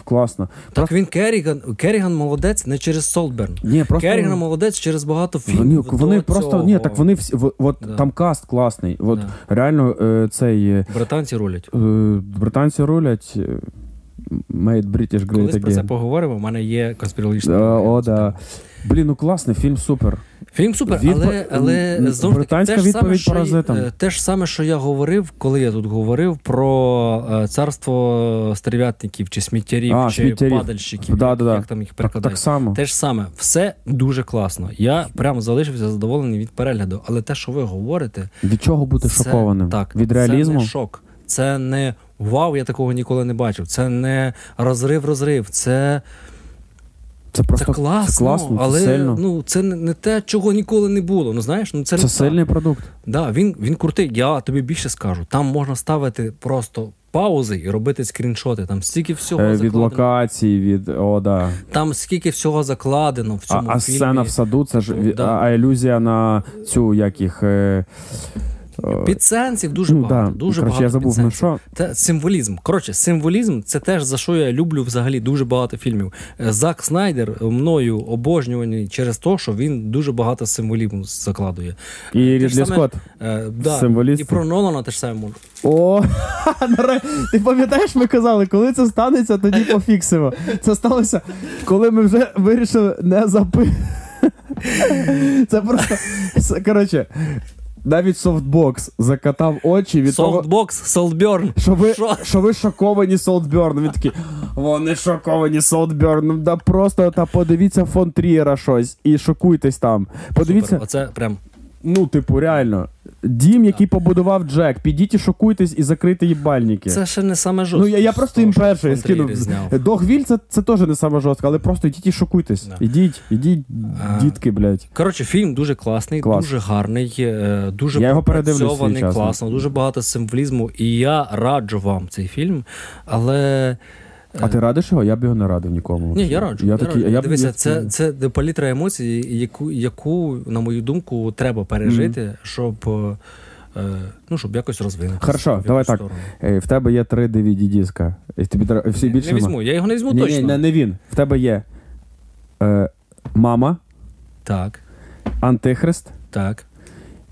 класно. Так він Керріган, Керріган молодець не через Солберн. Ні, просто... Керріган молодець через багато фільмів. Вони, вони просто цього. ні, так вони всі в- от Да. там каст класний. От Да. реально е, цей е, Британці рулять. е, британці рулять. Е, Made British Great Колись про це поговоримо. У мене є конспірологічна. Е. О, да. Блін, ну класний, фільм супер. Фільм супер, Відпо- але, але знову ж таки, те ж саме, що, е, те ж саме, що я говорив, коли я тут говорив про е, царство стерв'ятників чи сміттярів, А, чи сміттярів. падальщиків, Да, як, да, да. там їх Так, перекладають. так само. Те ж саме, все дуже класно. Я прям залишився задоволений від перегляду, але те, що ви говорите, Від чого бути це, шокованим? Так, Від Це не шок. Це не вау, я такого ніколи не бачив. Це не розрив-розрив. Це, Це просто це класно, це класно, але це сильно. ну це не, те, чого ніколи не було. Ну знаєш, ну це, це не сильний продукт. Да, він, він крутий. Я тобі більше скажу. Там можна ставити просто паузи і робити скріншоти. Там стільки всього Е, від закладено. локацій, від о, да. Там скільки всього закладено в А, цьому а фільмі. сцена в саду, це ж від- Да. а, ілюзія на цю як їх. Е, е, Підсенсів дуже ну, багато. да. Дуже Коротше, багато я забув на що. Це символізм. Коротше, символізм це теж за що я люблю взагалі дуже багато фільмів. Е, Зак Снайдер мною обожнюваний через те, що він дуже багато символізму закладує. І Те ж Рідлі саме, Скотт. Е, да, Символіст. і про Нолана теж саме можу. О, ти пам'ятаєш, ми казали, коли це станеться, тоді пофіксимо. Це сталося, коли ми вже вирішили не запи. Це просто. Коротше, навіть софтбокс закатав очі від того, Софтбокс, Солтберн. що ви, Що? що ви шоковані Солтберном. Він такий, вони шоковані Солтберном. Да просто та подивіться фон Трієра щось і шокуйтесь там. Подивіться, Супер. Оце прям ну, типу, реально. Дім, який побудував Джек, підіть і шокуйтесь і закрийте їбальники. це ще не саме жорстко. Ну, я, я просто їм перший скинув. Догвіль це, це теж не саме жорстко, але просто йдіть і шокуйтесь. Да. Ідіть, ідіть, А. дітки, блядь. Коротше, фільм дуже класний, Клас. дуже гарний, е, дуже Я його час, класно, дуже багато символізму. І я раджу вам цей фільм, але. А ти радиш його? Я б його не радив нікому. Ні, я раджу. Я Я такий, раджу. я б- Дивися, це, це палітра емоцій, яку, яку, на мою думку, треба пережити, щоб, е, ну, щоб якось розвинути. Хорошо, давай так. Е, В тебе є три DVD диска. І тобі треба всі більше Не візьму, я його не візьму Ні, ні, точно. не, не він. В тебе є е, мама, Так, антихрист так.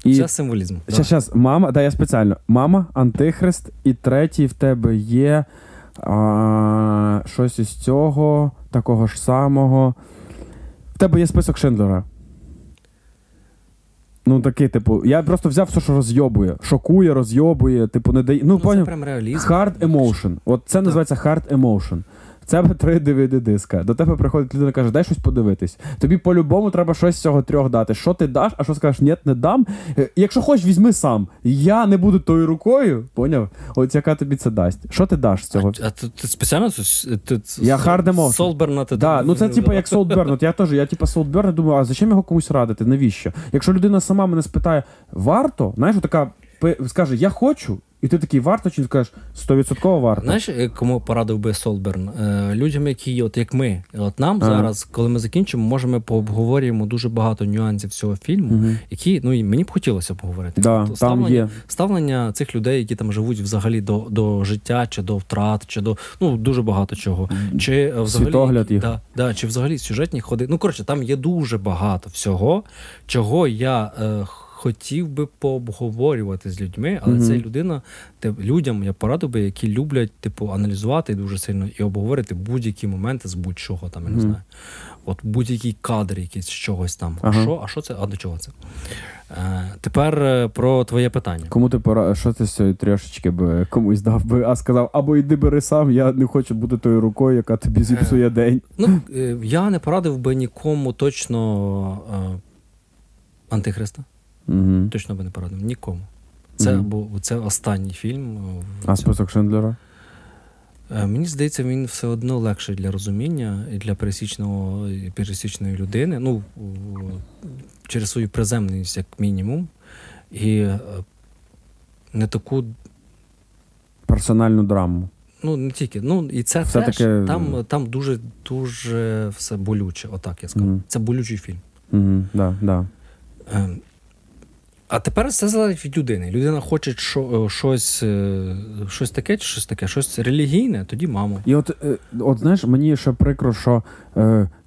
і. Це символізм. Щас, мама, да, я спеціально. Мама, антихрист, і третій в тебе є а, щось із цього, такого ж самого. В тебе є список Шиндлера. Ну, такий, типу, я просто взяв все, що розйобує. Шокує, розйобує, типу, не дає. Ну, Ну, це поняв? прям реалізм. Hard emotion. От це називається hard emotion. В тебе три DVD диска. До тебе приходить людина і каже, дай щось подивитись. Тобі по-любому треба щось з цього трьох дати. Що ти даш, а що скажеш, ні, не дам. Е, Якщо хочеш, візьми сам. Я не буду тою рукою, поняв? От яка тобі це дасть. Що ти даш з цього? А, а ти, ти спеціально це- ти, ти, Я hard. Солберна ти Да, ну це типу як. От я теж, я типу Soulburn, думаю, а зачем його комусь радити? Навіщо? Якщо людина сама мене спитає, варто, знаєш, така скаже, я хочу, і ти такий варто, чи ти скажеш 100% варто. Знаєш, е, кому порадив би Солберн? Е, людям, які, от як ми, от нам Ага. зараз, коли ми закінчимо, може ми пообговорюємо дуже багато нюансів цього фільму, Мгм. які ну і мені б хотілося поговорити. Да, Тобто там ставлення, є. ставлення цих людей, які там живуть взагалі до, до життя, чи до втрат, чи до ну дуже багато чого. Чи е, взагалі Світогляд їх. Да, да, чи взагалі сюжетні ходи. Ну коротше, там є дуже багато всього, чого я. Е, хотів би пообговорювати з людьми, але Мгм. це людина, те, людям я порадив би, які люблять типу, аналізувати дуже сильно і обговорити будь-які моменти з будь-чого там, я не Мгм. знаю. От будь-який кадр якийсь з чогось там. Ага. А що, а що це? А до чого це? Е, тепер е, про твоє питання. Кому ти пора, що ти з цієї трьошечки би комусь дав би, а сказав, або йди бери сам, я не хочу бути тою рукою, яка тобі зіпсує день. Ну, е, я не порадив би нікому точно е, Антихриста. Угу. Точно би не порадив. Нікому. Це, Мгм. бо це останній фільм. е, А список Шиндлера? Е, Мені здається, він все одно легший для розуміння і для пересічного, і пересічної людини. Ну, через свою приземленість, як мінімум. І е, не таку, Персональну драму. ну не тільки. Ну, і це Все теж, таки- там, там дуже, дуже все болюче, отак я скажу. Мгм. Це болючий фільм. Угу. Да, да. А тепер це залежить від людини. Людина хоче що, е, щось, е, щось таке чи щось таке, щось релігійне, тоді мамо. І от, е, от знаєш, мені ще прикро, що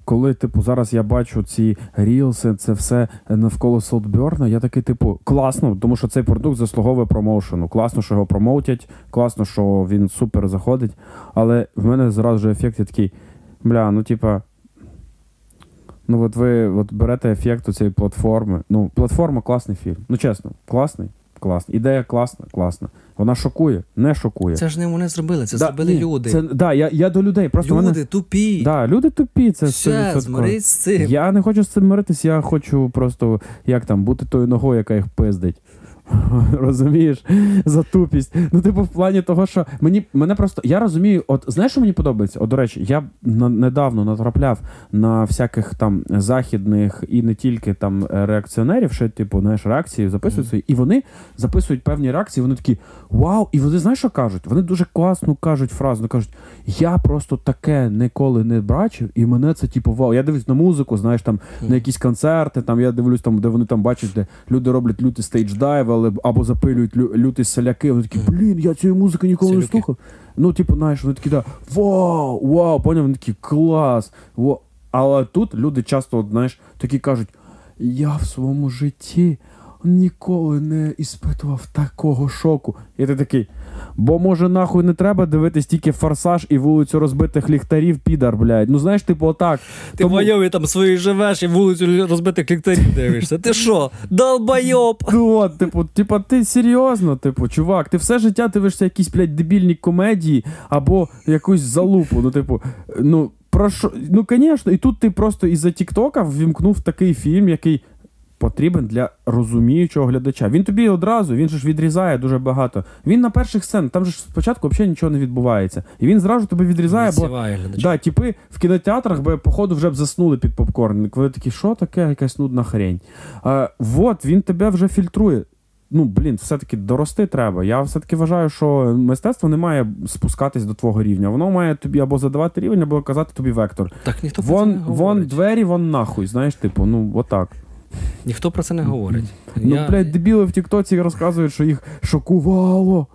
коли, типу, зараз я бачу ці рілси, це все навколо Солтберна, я такий, типу, класно, тому що цей продукт заслуговує промоушену. Класно, що його промоутять, класно, що він супер заходить. Але в мене зразу ж ефект такий, бля, ну типа. Ну, от ви от берете ефект у цієї платформи. Ну, платформа класний фільм. Ну, чесно, класний, класний. Ідея класна, класна. Вона шокує, не шокує. Це ж не вони зробили, це Да, зробили ні, люди. Це, да, я, я до людей. Просто люди мене, тупі. да, люди тупі, це Все, змирись з цим. Я не хочу з цим миритись, я хочу просто як там, бути тою ногою, яка їх пиздить. Розумієш? За тупість. Ну, типу, в плані того, що мені мене просто. Я розумію, от знаєш, що мені подобається? От, до речі, я на, недавно натрапляв на всяких там західних і не тільки там реакціонерів, що, типу, знаєш, реакції записують Мгм. свої, і вони записують певні реакції, вони такі вау! І вони знаєш, що кажуть? Вони дуже класно кажуть фразу. Вони кажуть, я просто таке ніколи не бачив, і мене це типу вау. Я дивлюсь на музику, знаєш, там Мгм. на якісь концерти. Там я дивлюсь, там, де вони там бачать, де люди роблять люті стейдж-дайв, але або запилюють лю, люті соляки. Вони такі, блін, я цієї музики ніколи не Селюки. слухав. Ну, типу, знаєш, вони такі, да, вау, вау, поняв, вони такі, клас. Во. Але тут люди часто, от, знаєш, такі кажуть, я в своєму житті ніколи не іспитував такого шоку. І ти такий. Бо може нахуй не треба дивитись тільки форсаж і вулицю розбитих ліхтарів, підар, блядь. Ну знаєш, типу, отак. Ти Тому- в Майові там свої живеш і вулицю розбитих ліхтарів дивишся. Ти що? Долбойоб! Ну, от, типу, типу, ти серйозно, типу, чувак, ти все життя дивишся якісь, блядь, дебільні комедії або якусь залупу. Ну, типу, ну, про що? Ну, звісно, і тут ти просто із-за Тіктока ввімкнув такий фільм, який потрібен для розуміючого глядача. Він тобі одразу, він же ж відрізає дуже багато. Він на перших сцен, там же ж спочатку взагалі нічого не відбувається. І він зразу тебе відрізає, бо. Да, типи в кінотеатрах би, походу, вже б заснули під попкорн. Коли такі, що таке, якась нудна хрень. А, вот, він тебе вже фільтрує. Ну, блін, все-таки дорости треба. Я все-таки вважаю, що мистецтво не має спускатись до твого рівня. Воно має тобі або задавати рівень, або казати тобі вектор. Так ніхто Вон, не вон двері, вон нахуй. Знаєш, типу, ну отак. Ніхто про це не говорить. Ну, Я- блядь, дебіли в Тіктоці розказують, що їх шокувало.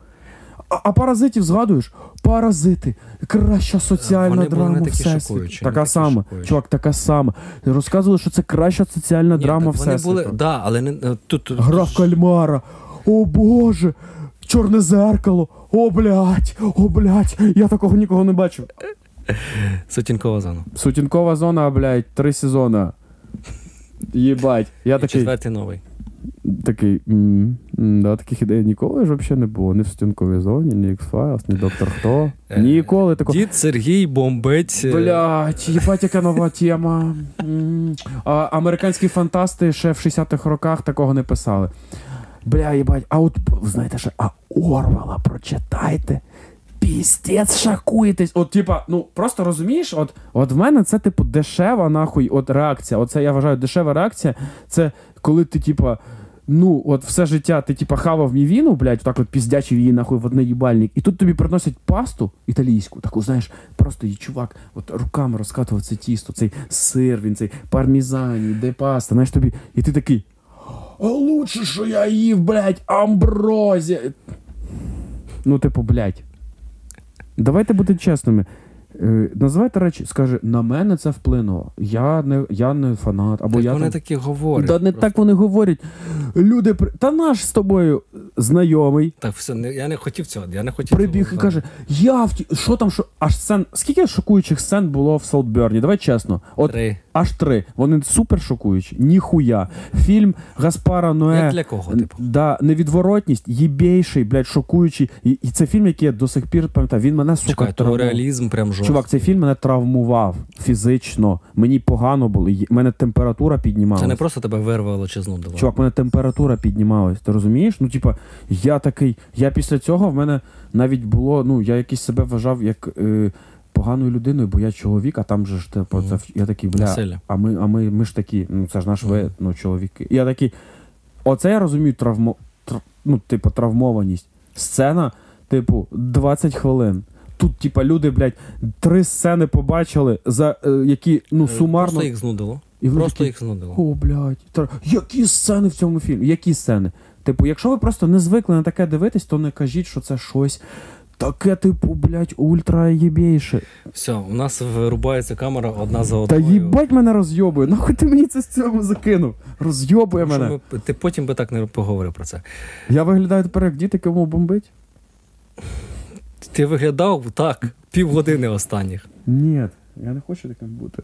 А, а паразитів згадуєш? Паразити. Краща соціальна Вони були драма не такі шокуючі, не Така такі сама. шокуючі. Чувак, така сама. Розказували, що це краща соціальна Ні, драма так вони всесвіту. були, да, але не е, тут. тут- Гра в кальмара. О Боже! Чорне зеркало. О, блядь, о, блядь, я такого нікого не бачив. Сутінкова зона. Сутінкова зона, блядь, три сезона. Єбать. Я І такий. четвертий новий. Такий, да, таких ідей ніколи ж взагалі не було. Ні в стінковій зоні, ні X-Files, ні Доктор Хто. Е, Ніколи такого. Дід Сергій бомбить. е, Блять, їбать, яка нова тема. А, американські фантасти ще в 60-х роках такого не писали. Бля, їбать, а от знаєте що, а Орвала прочитайте. Пістець шакуєтесь. От, типа, ну просто розумієш, от, от в мене це, типу, дешева нахуй от реакція. Оце я вважаю, дешева реакція. Це коли ти, типа. Ну, от все життя ти типа хавав мівіну, блядь, так от піздячив її нахуй в одне їбальник, і тут тобі приносять пасту італійську, таку, знаєш, просто її чувак, от руками розкатував це тісто, цей сир, він цей пармізані, де паста, знаєш тобі, і ти такий. А лучше, що я їв, блядь, амброзія. Ну, типу, блядь. Давайте бути чесними. Е, називайте речі, скаже, на мене це вплинуло. Я не, я не фанат, або Так я вони там... такі говорять. Та не просто. так вони говорять. Люди, та наш з тобою знайомий Так, все, не, я не хотів цього, я не хотів прибіг цього, і каже: Я в ті- що там, що аж сцен. Скільки шокуючих сцен було в Солтберні? Давай чесно. От Три. аж три. Вони супер шокуючі. Ніхуя. Фільм Гаспара Ное. Як для кого, типу? Да, невідворотність, їбейший, блядь, шокуючий. І, і це фільм, який я до сих пір пам'ятаю. Він мене сука Чекай, то реалізм прям жорсткий. Чувак, цей фільм мене травмував фізично. Мені погано було. мене температура піднімалася. Це не просто тебе вирвало чи знудило. Чувак, мене температура піднімалась. Ти розумієш? Ну, типа, я такий. Я після цього в мене навіть було. Ну, я якийсь себе вважав як е, поганою людиною, бо я чоловік, а там же ж типу, це я такий, бля. Насилля. А ми, а ми, ми ж такі, ну це ж наш ви, ну, чоловіки. Я такий. Оце я розумію травмо, тр, ну, типу, травмованість. Сцена, типу, 20 хвилин. Тут, типа, люди, блядь, три сцени побачили, за е, які ну Е, сумарно. Просто їх знудило. І вони Просто такі, їх знудило. О, блядь. Тр- Які сцени в цьому фільмі? Які сцени? Типу, якщо ви просто не звикли на таке дивитись, то не кажіть, що це щось таке, типу, блядь, ультра єбейше. Все, у нас вирубається камера одна за Та одною. їбать мене розйобує. Нахуй ти мені це з цього закинув? Розйобує що мене. ми- ти потім би так не поговорив про це. Я виглядаю тепер як діти, кому бомбить? Ти виглядав так, півгодини останніх. Ні, я не хочу таким бути.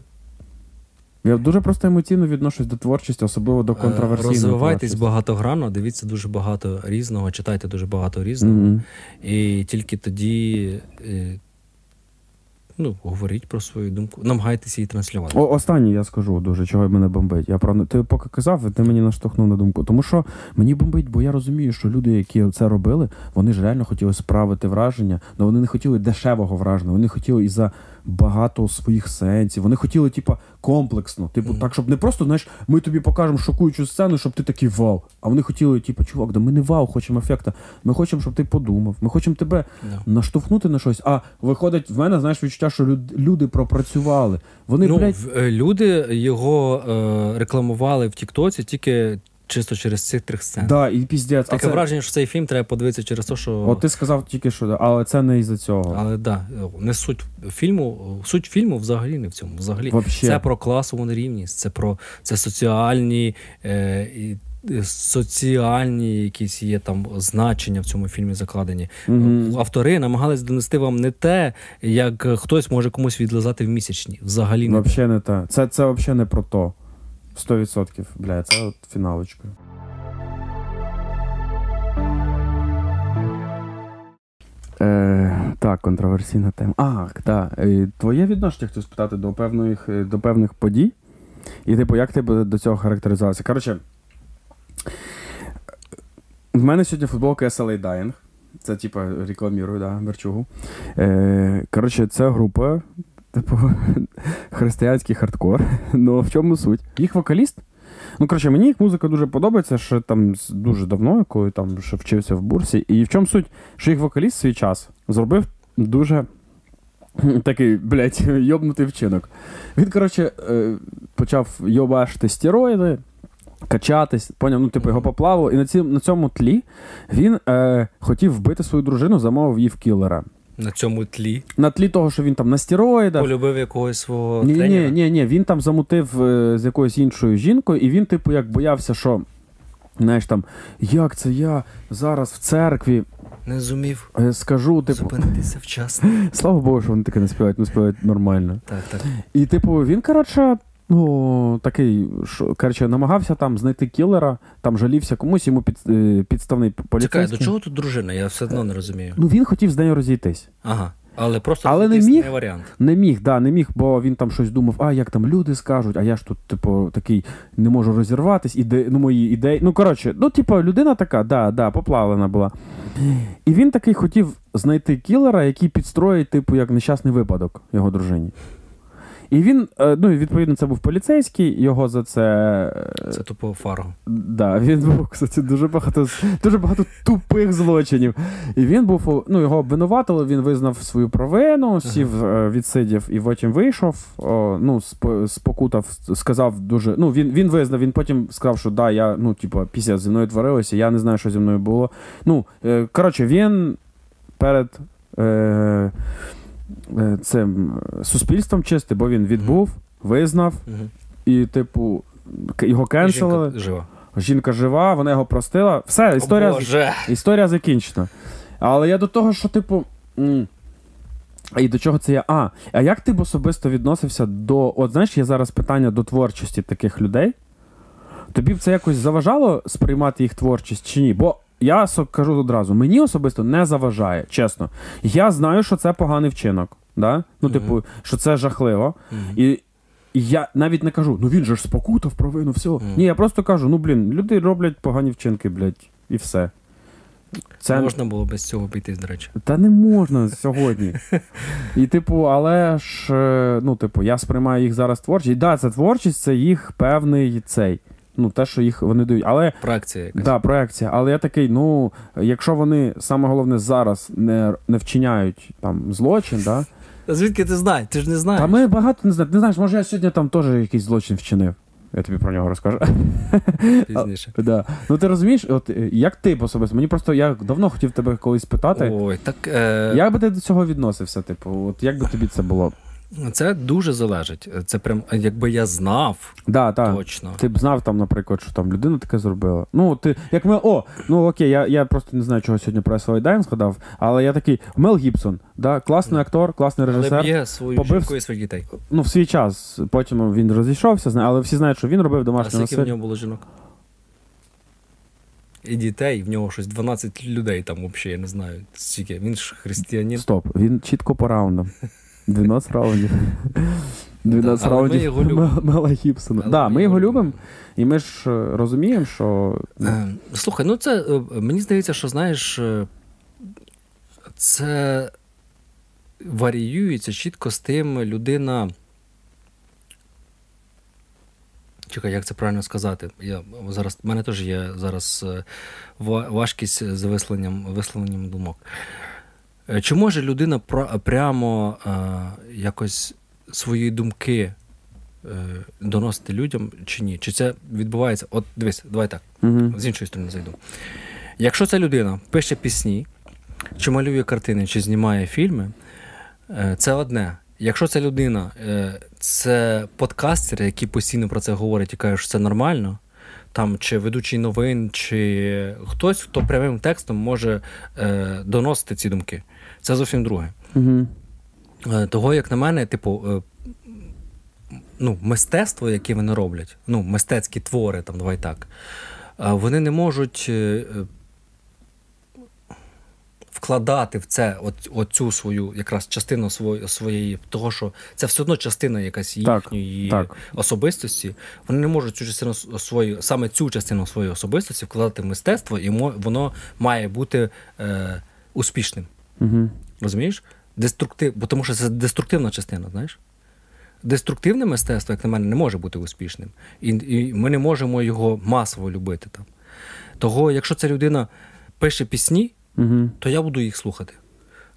Я дуже просто емоційно відношусь до творчості, особливо до Е, контроверсійної Розвивайтесь творчості. багатогранно, дивіться дуже багато різного, читайте дуже багато різного. Мгм. І тільки тоді е, ну, говоріть про свою думку, намагайтеся її транслювати. О, останнє я скажу дуже, чого мене бомбить. Я про ти поки казав, ти мені наштовхнув на думку. Тому що мені бомбить, бо я розумію, що люди, які це робили, вони ж реально хотіли справити враження, але вони не хотіли дешевого враження. Вони хотіли і за багато своїх сенсів. Вони хотіли, типа, комплексно. Типу, Мгм. так, щоб не просто, знаєш, ми тобі покажемо шокуючу сцену, щоб ти такий вау. А вони хотіли, типу, чувак, да ми не вау, хочемо ефекта. Ми хочемо, щоб ти подумав. Ми хочемо тебе Да. наштовхнути на щось. А виходить, в мене знаєш відчуття, що люд- люди пропрацювали. Вони, ну, блядь, е, люди його е, рекламували в Тіктоці тільки чисто через цих трьох сцен. да, і піздець. Таке це, враження, що цей фільм треба подивитися через те, що. от ти сказав тільки що, але це не із-за цього. Але да, не суть фільму. Суть фільму взагалі не в цьому. Взагалі Вообще. це про класову нерівність, це про це соціальні. Е, і, е, Соціальні якісь є там значення в цьому фільмі закладені. Мгм. Автори намагались донести вам не те, як хтось може комусь відлизати в місячні. Взагалі не. Не те. Це, це взагалі не про то. 100%. Бля, це от фіналочка. Е, так, контроверсійна тема. А, так. Е, твоє відношення хотів спитати до певних, е, до певних подій. І, типу, як ти до цього характеризувався? Коротше, в мене сьогодні футболка SLA Dying. Це, типу, рекламірую, да, Мерчугу. Е, коротше, це група, типу, християнський хардкор. Ну, в чому суть? Їх вокаліст. Ну, коротше, мені їх музика дуже подобається, ще там дуже давно, коли там ще вчився в бурсі. І в чому суть? Що їх вокаліст в свій час зробив дуже такий, блядь, йобнутий вчинок. Він, коротше, е, почав йобашити стероїди, качатись, поняв, ну, типу, його поплавило. І на цьому тлі він е, хотів вбити свою дружину, замовив її в кілера. На цьому тлі На тлі того, що він там на стероїдах. полюбив якогось свого Ні, тренера. ні, ні, ні, він там замутив е, з якоюсь іншою жінкою, і він, типу, як боявся, що. Знаєш там, як це я зараз в церкві Не зумів е, скажу, типу, зупинитися вчасно. слава Богу, що вони таке не співають, не співають нормально. Так, так. І, типу, він, коротше, ну, такий, що, коротше, намагався там знайти кілера, там жалівся комусь, йому під, е, підставний поліцейський. Чекай, до чого тут дружина? Я все одно не розумію. Ну, він хотів з нею розійтись. Ага. Але просто Але не міг? варіант. Не міг, да, не міг, бо він там щось думав, а як там люди скажуть, а я ж тут, типу, такий не можу розірватись, іде, ну, мої ідеї. Ну, коротше, ну, типу, людина така, да, да, поплавлена була. І він такий хотів знайти кілера, який підстроїть, типу, як нещасний випадок його дружині. І він, е, ну, відповідно, це був поліцейський, його за це. е, Це тупо фарго. Да, він був, кстати, дуже багато, дуже багато тупих злочинів. І він був, ну, його обвинуватили, він визнав свою провину, сів, е, відсидів і потім вийшов. Ну, спокутав, сказав дуже. Ну, він, він визнав, він потім сказав, що да, я, ну, типу, після зі мною творилося, я не знаю, що зі мною було. Ну, коротше, він перед. Е, цим е, суспільством чистий, бо він відбув, визнав, і, типу, його І кенселили. Жінка жива. Жінка жива, вона його простила. Все, історія, Боже. історія закінчена. Але я до того, що, типу. І до чого це я? А, а як ти б особисто відносився до. От знаєш, є зараз питання до творчості таких людей. Тобі б це якось заважало сприймати їх творчість чи ні? Бо я кажу одразу, мені особисто не заважає, чесно. Я знаю, що це поганий вчинок. Да? Ну, типу, що це жахливо. Мгм. І я навіть не кажу, ну він же ж спокутав провину, все. Мгм. Ні, я просто кажу: ну блін, люди роблять погані вчинки, блядь, і все. Це Можна було без цього обійтись, до речі. та не можна сьогодні. І, типу, але ж, е, ну, типу, я сприймаю їх зараз творчість. І да, це творчість, це їх певний цей. Ну, те, що їх вони дають. Але Проекція якась. да, проекція. Але я такий, ну, якщо вони саме головне зараз не, не вчиняють там злочин, да, А Звідки ти знаєш? Ти ж не знаєш. та ми багато не знаємо. Ти знаєш, може я сьогодні там теж якийсь злочин вчинив. Я тобі про нього розкажу. Пізніше. Да. Ну ти розумієш, от е, як ти особисто? Мені просто я давно хотів тебе колись питати. Ой, так е, Як би ти до цього відносився? Типу, от як би тобі це було? Це дуже залежить. Це прям, якби я знав Да, так. точно. Ти б знав там, наприклад, що там людина таке зробила. Ну, ти, як ми. О, ну окей, я, я просто не знаю, чого сьогодні про Слайд Дайн згадав, але я такий Мел Гібсон, да, класний актор, класний Але режисер. б'є свою побив- жінку і своїх дітей. Ну, в свій час. Потім він розійшовся, але всі знають, що він робив А домашнє скільки в нього було жінок? І дітей, в нього щось 12 людей там взагалі, я не знаю. Скільки. Він ж християнин. Стоп, він чітко по раундам. 12 раундів. 12 але ми раундів його любимо. Мела Гібсона. Да, ми його любимо, і ми ж е, розуміємо, що. ну, Е, Слухай, ну це е, мені здається, що знаєш, це варіюється чітко з тим людина. Чекай, як це правильно сказати? Я зараз в мене теж є зараз важкість з висловленням, висловленням думок. Е, Чи може людина прямо е, якось свої думки е, доносити людям, чи ні? Чи це відбувається? От дивись, давай так Угу. з іншої сторони зайду. Якщо ця людина пише пісні, чи малює картини, чи знімає фільми, це одне. Якщо ця людина це подкастер, який постійно про це говорить і каже, що це нормально, там чи ведучий новин, чи хтось, хто прямим текстом може е, доносити ці думки, це зовсім друге. Угу. Того, як на мене, типу, е, ну, мистецтво, яке вони роблять, ну, мистецькі твори, там, давай так, е, вони не можуть вкладати в це оцю свою якраз частину своєї, своєї, того, що це все одно частина якась їхньої так. особистості. Вони не можуть цю частину свою, саме цю частину своєї особистості вкладати в мистецтво, і воно має бути е, успішним. Угу. Розумієш? Деструктив, бо тому що це деструктивна частина, знаєш? Деструктивне мистецтво, як на мене, не може бути успішним. І, і ми не можемо його масово любити там. Того, якщо ця людина пише пісні, Угу. то я буду їх слухати.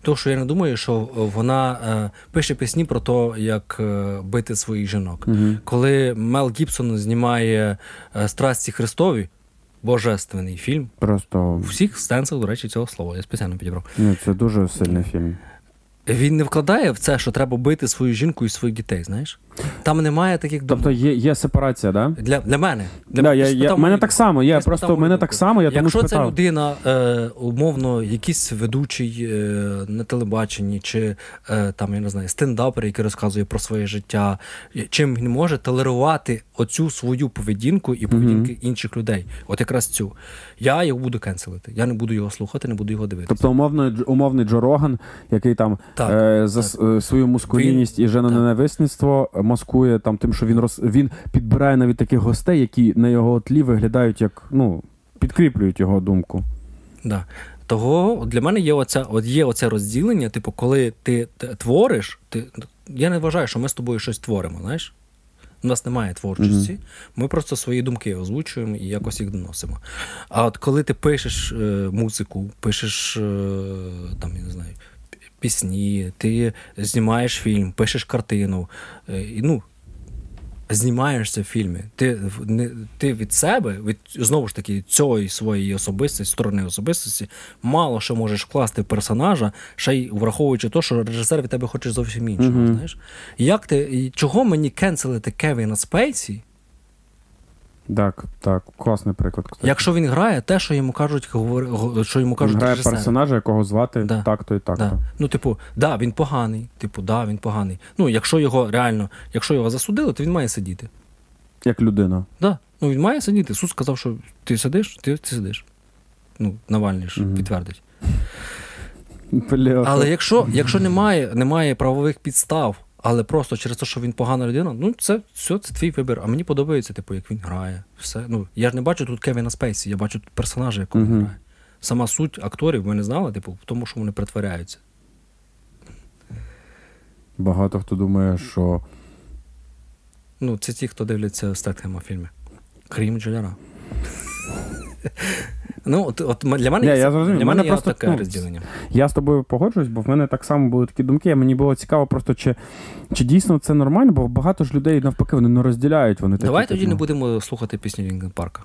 Тому що я не думаю, що вона е, пише пісні про те, як е, бити своїх жінок. Угу. Коли Мел Гібсон знімає е, Страсті Христові, божественний фільм, Просто у всіх сенсах, до речі, цього слова, я спеціально підібрав. Ні, це дуже сильний фільм. Він не вкладає в це, що треба бити свою жінку і своїх дітей, знаєш? Там немає таких думок. Тобто є, є сепарація, да? Для, для мене. Для Да, я, я, мене так само, я просто мене так само, я тому Якщо ця людина, е, умовно, якийсь ведучий е, на телебаченні, чи е, там, я не знаю, стендапер, який розказує про своє життя, е, чим він може толерувати оцю свою поведінку і поведінки інших людей. От якраз цю. Я його буду кенселити. Я не буду його слухати, не буду його дивитися. Тобто умовно, умовний Джо Роган, який там Так, е, за с- е, свою мускулінність і женоненависництво маскує там тим, що він роз він підбирає навіть таких гостей, які на його тлі виглядають як ну підкріплюють його думку. Да. Того для мене є оця, от є оце розділення, типу, коли ти твориш, ти, я не вважаю, що ми з тобою щось творимо, знаєш? У нас немає творчості, ми просто свої думки озвучуємо і якось їх доносимо. А от коли ти пишеш е, музику, пишеш е, там, я не знаю, пісні, ти знімаєш фільм, пишеш картину, е, і, ну, знімаєшся в фільмі. Ти не, ти від себе, від знову ж таки, цієї своєї особистості, сторони особистості, мало що можеш вкласти в персонажа, ще й враховуючи те, що режисер від тебе хоче зовсім іншого. Мгм. Знаєш? Як ти, чого мені кенселити Кевіна Спейсі, Так, так, класний приклад. Кстати. якщо він грає те, що йому кажуть, говор- що йому Він кажуть грає режисери? персонажа, якого звати Да. так-то і так-то. Да. Ну, типу, да, він поганий. Типу, да, він поганий. Ну, якщо його реально, якщо його засудили, то він має сидіти. Як людина. Да. Ну, він має сидіти. Суд сказав, що ти сидиш, ти, ти сидиш. Ну, Навальний ж Мгм. підтвердить. Але якщо, якщо немає, немає правових підстав, але просто через те, що він погана людина, ну це все, це твій вибір. А мені подобається, типу, як він грає. Все. Ну, я ж не бачу тут Кевіна Спейсі, я бачу тут персонажа, якого він Мгм. грає. Сама суть акторів, ми не знали, типу, в тому, що вони притворяються. Багато хто думає, що Ну, це ті, хто дивляться Стетхема в фільмі. Крім Джоляра. Ну, от, от для мене, Ні, я зрозумів. для Мене мене просто, таке ну, розділення. я з тобою погоджуюсь, бо в мене так само були такі думки. Мені було цікаво, просто чи, чи дійсно це нормально, бо багато ж людей навпаки вони не розділяють. Вони такі, Давай тоді так, не будемо слухати пісню Лінкен Парка.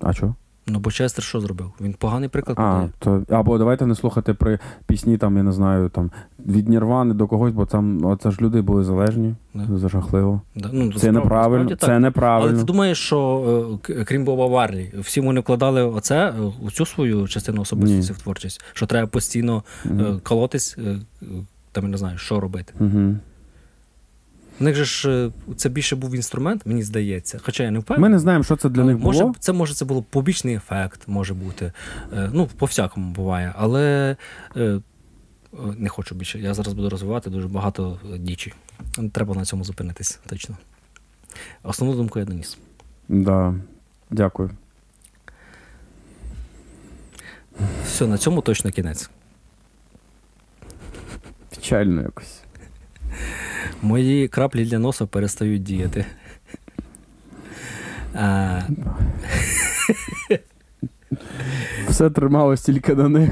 А що? Ну, бо Честер що зробив? Він поганий приклад А, то, або давайте не слухати при пісні, там, я не знаю, там, від Нірвани до когось, бо там оце ж люди були залежні. Да. Це жахливо. Да, ну, Це справді- неправильно. справді Це так. Але ти думаєш, що е, крім Боба Варлі, всі вони вкладали оце, е, у цю свою частину особистості Ні. в творчість, що треба постійно Мгм. колотись, там я не знаю, що робити. Мгм. У них же ж е, це більше був інструмент, мені здається. Хоча я не впевнений. Ми не знаємо, що це для них може, було. Це може це було побічний ефект, може бути. Е, ну, по-всякому буває. Але е, не хочу більше. Я зараз буду розвивати дуже багато дічі. Треба на цьому зупинитись, точно. Основну думку я доніс. Да. Дякую. Все, на цьому точно кінець. Печально якось. Мої краплі для носа перестають діяти. А, Все трималось тільки на них.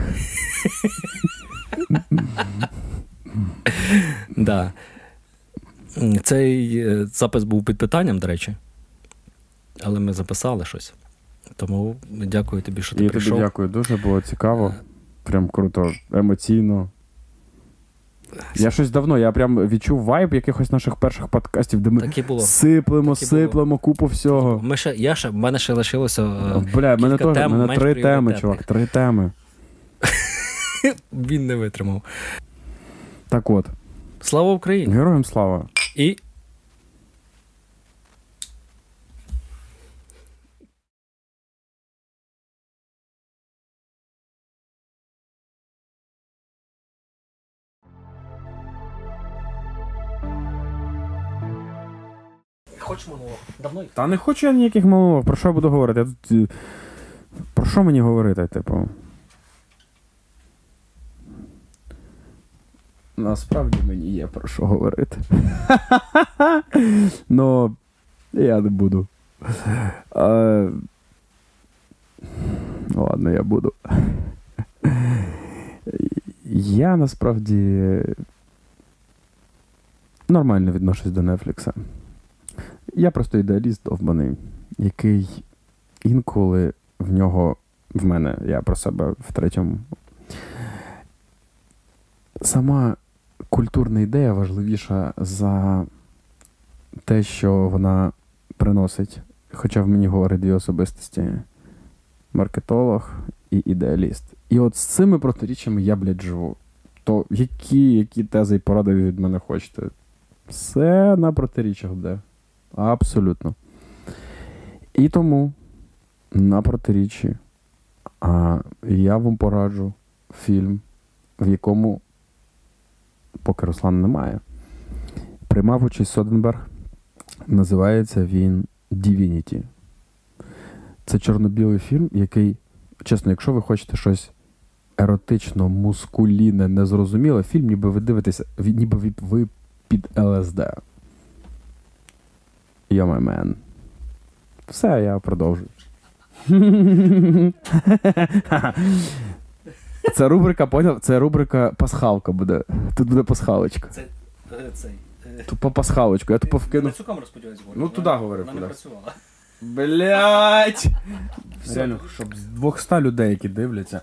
да. Цей е, запис був під питанням, до речі. Але ми записали щось. Тому дякую тобі, що ти Я тобі дякую дуже, було цікаво. Прям круто, емоційно. Я щось давно, я прям відчув вайб якихось наших перших подкастів, де ми Так і було. сиплемо, Так і було. купу всього. Ми ще, я ще, в мене ще лишилося. е, Бля, в мене теж тем мене три теми, чувак, три теми. Він не витримав. Так от, Слава Україні! героям слава. І Хочеш монолог? Давно їх? Та не хочу я ніяких монологів, про що я буду говорити? Я тут, е, про що мені говорити, типу? Насправді мені є про що говорити. Ну, я не буду. А, Ладно, я буду. Я насправді нормально відношусь до Нетфлікса. Я просто ідеаліст довбаний, який інколи в нього, в мене, я про себе в третьому. Сама культурна ідея важливіша за те, що вона приносить. Хоча в мені говорить дві особистості: маркетолог і ідеаліст. І от з цими протиріччями я, блядь, живу. То які, які тези і поради від мене хочете? Все на протиріччях буде. Абсолютно. І тому на протиріччі а, я вам пораджу фільм, в якому, поки Руслан немає, приймав участь Соденберг. Називається він Divinity. Це чорно-білий фільм, який, чесно, якщо ви хочете щось еротично, мускуліне, незрозуміле, фільм, ніби ви дивитеся, ніби ви- під ЛСД. Yo, my man. Все, я продовжую. Це рубрика, поняв? Це рубрика пасхалка буде. Тут буде пасхалочка. Це е, цей. е, Тупо пасхалочку, я тупо сподіваюся, Ну, туди говори, Вона не працювала. Блять! Реально, щоб з 200 людей, які дивляться,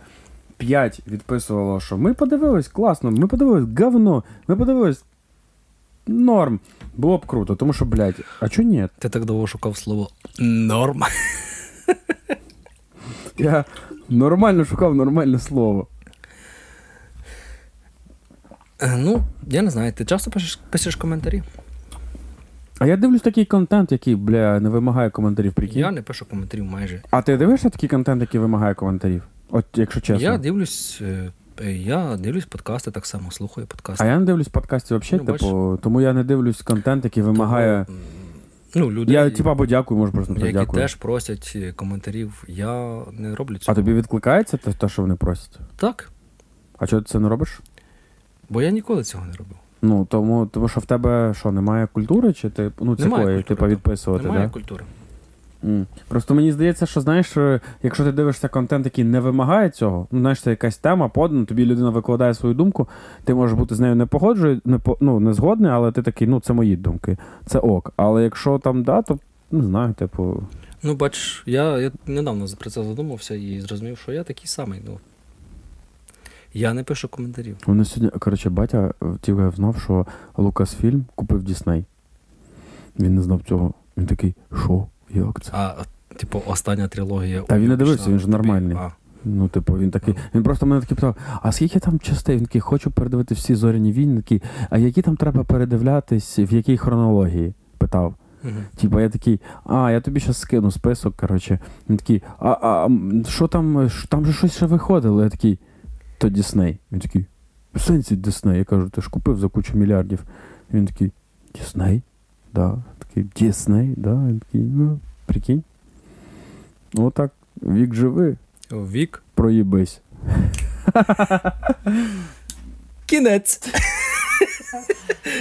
5 відписувало, що ми подивились, класно, ми подивились, говно, ми подивились. Норм. Було б круто, тому що, блядь, а чо ні? Ти так довго шукав слово норм. Я нормально шукав нормальне слово. Е, Ну, я не знаю, ти часто пишеш, пишеш коментарі? А я дивлюсь такий контент, який, бля, не вимагає коментарів, прикинь. Я не пишу коментарів майже. А ти дивишся такий контент, який вимагає коментарів? От, якщо чесно. Я дивлюсь, е, я дивлюсь подкасти так само, слухаю подкасти. А я не дивлюсь подкастів взагалі, Ну, типу, тому я не дивлюсь контент, який вимагає. Тому, ну, люди, Я, типа, або дякую, можу просто які дякую. теж просять е, коментарів, я не роблю цього. А тобі відкликається те, те, що вони просять? Так, А чого ти це не робиш? бо я ніколи цього не робив. Ну, тому, тому що в тебе що, немає культури, чи ти ну, Немає такої, культури, типу, відписувати, Немає да? культури. Просто мені здається, що знаєш, е, якщо ти дивишся контент, який не вимагає цього, ну знаєш, це якась тема подана, тобі людина викладає свою думку, ти можеш бути з нею не погоджує, не ну, не згодний, але ти такий, ну це мої думки, це ок. Але якщо там да, то не знаю, типу. Ну, бач, я, я недавно про це задумався і зрозумів, що я такий самий. Ну, я не пишу коментарів. Вони сьогодні, коротше, батя е, тільки знав, що Лукасфільм купив Дісней. Він не знав цього. Він такий, що? Як це? А, типу, остання трилогія. Та він не дивився, він ж нормальний. А, Ну, типу, він такий. Він просто мене такий питав, а скільки там частей? Він такий, хочу передивити всі зоряні війни. Такий, а які там треба передивлятись, в якій хронології? Питав. угу. Типа я такий, а, я тобі зараз скину список, коротше. Він такий, а, а що там, там же щось ще виходило. Я такий, то Дісней. Він такий, в сенсі Дісней. Я кажу, ти ж купив за кучу мільярдів. Він такий, Дісней? Да. Такий, Дісней, да. Він такий, ну, прикинь. Отак, вік живи, Вік. проїбись. Кінець.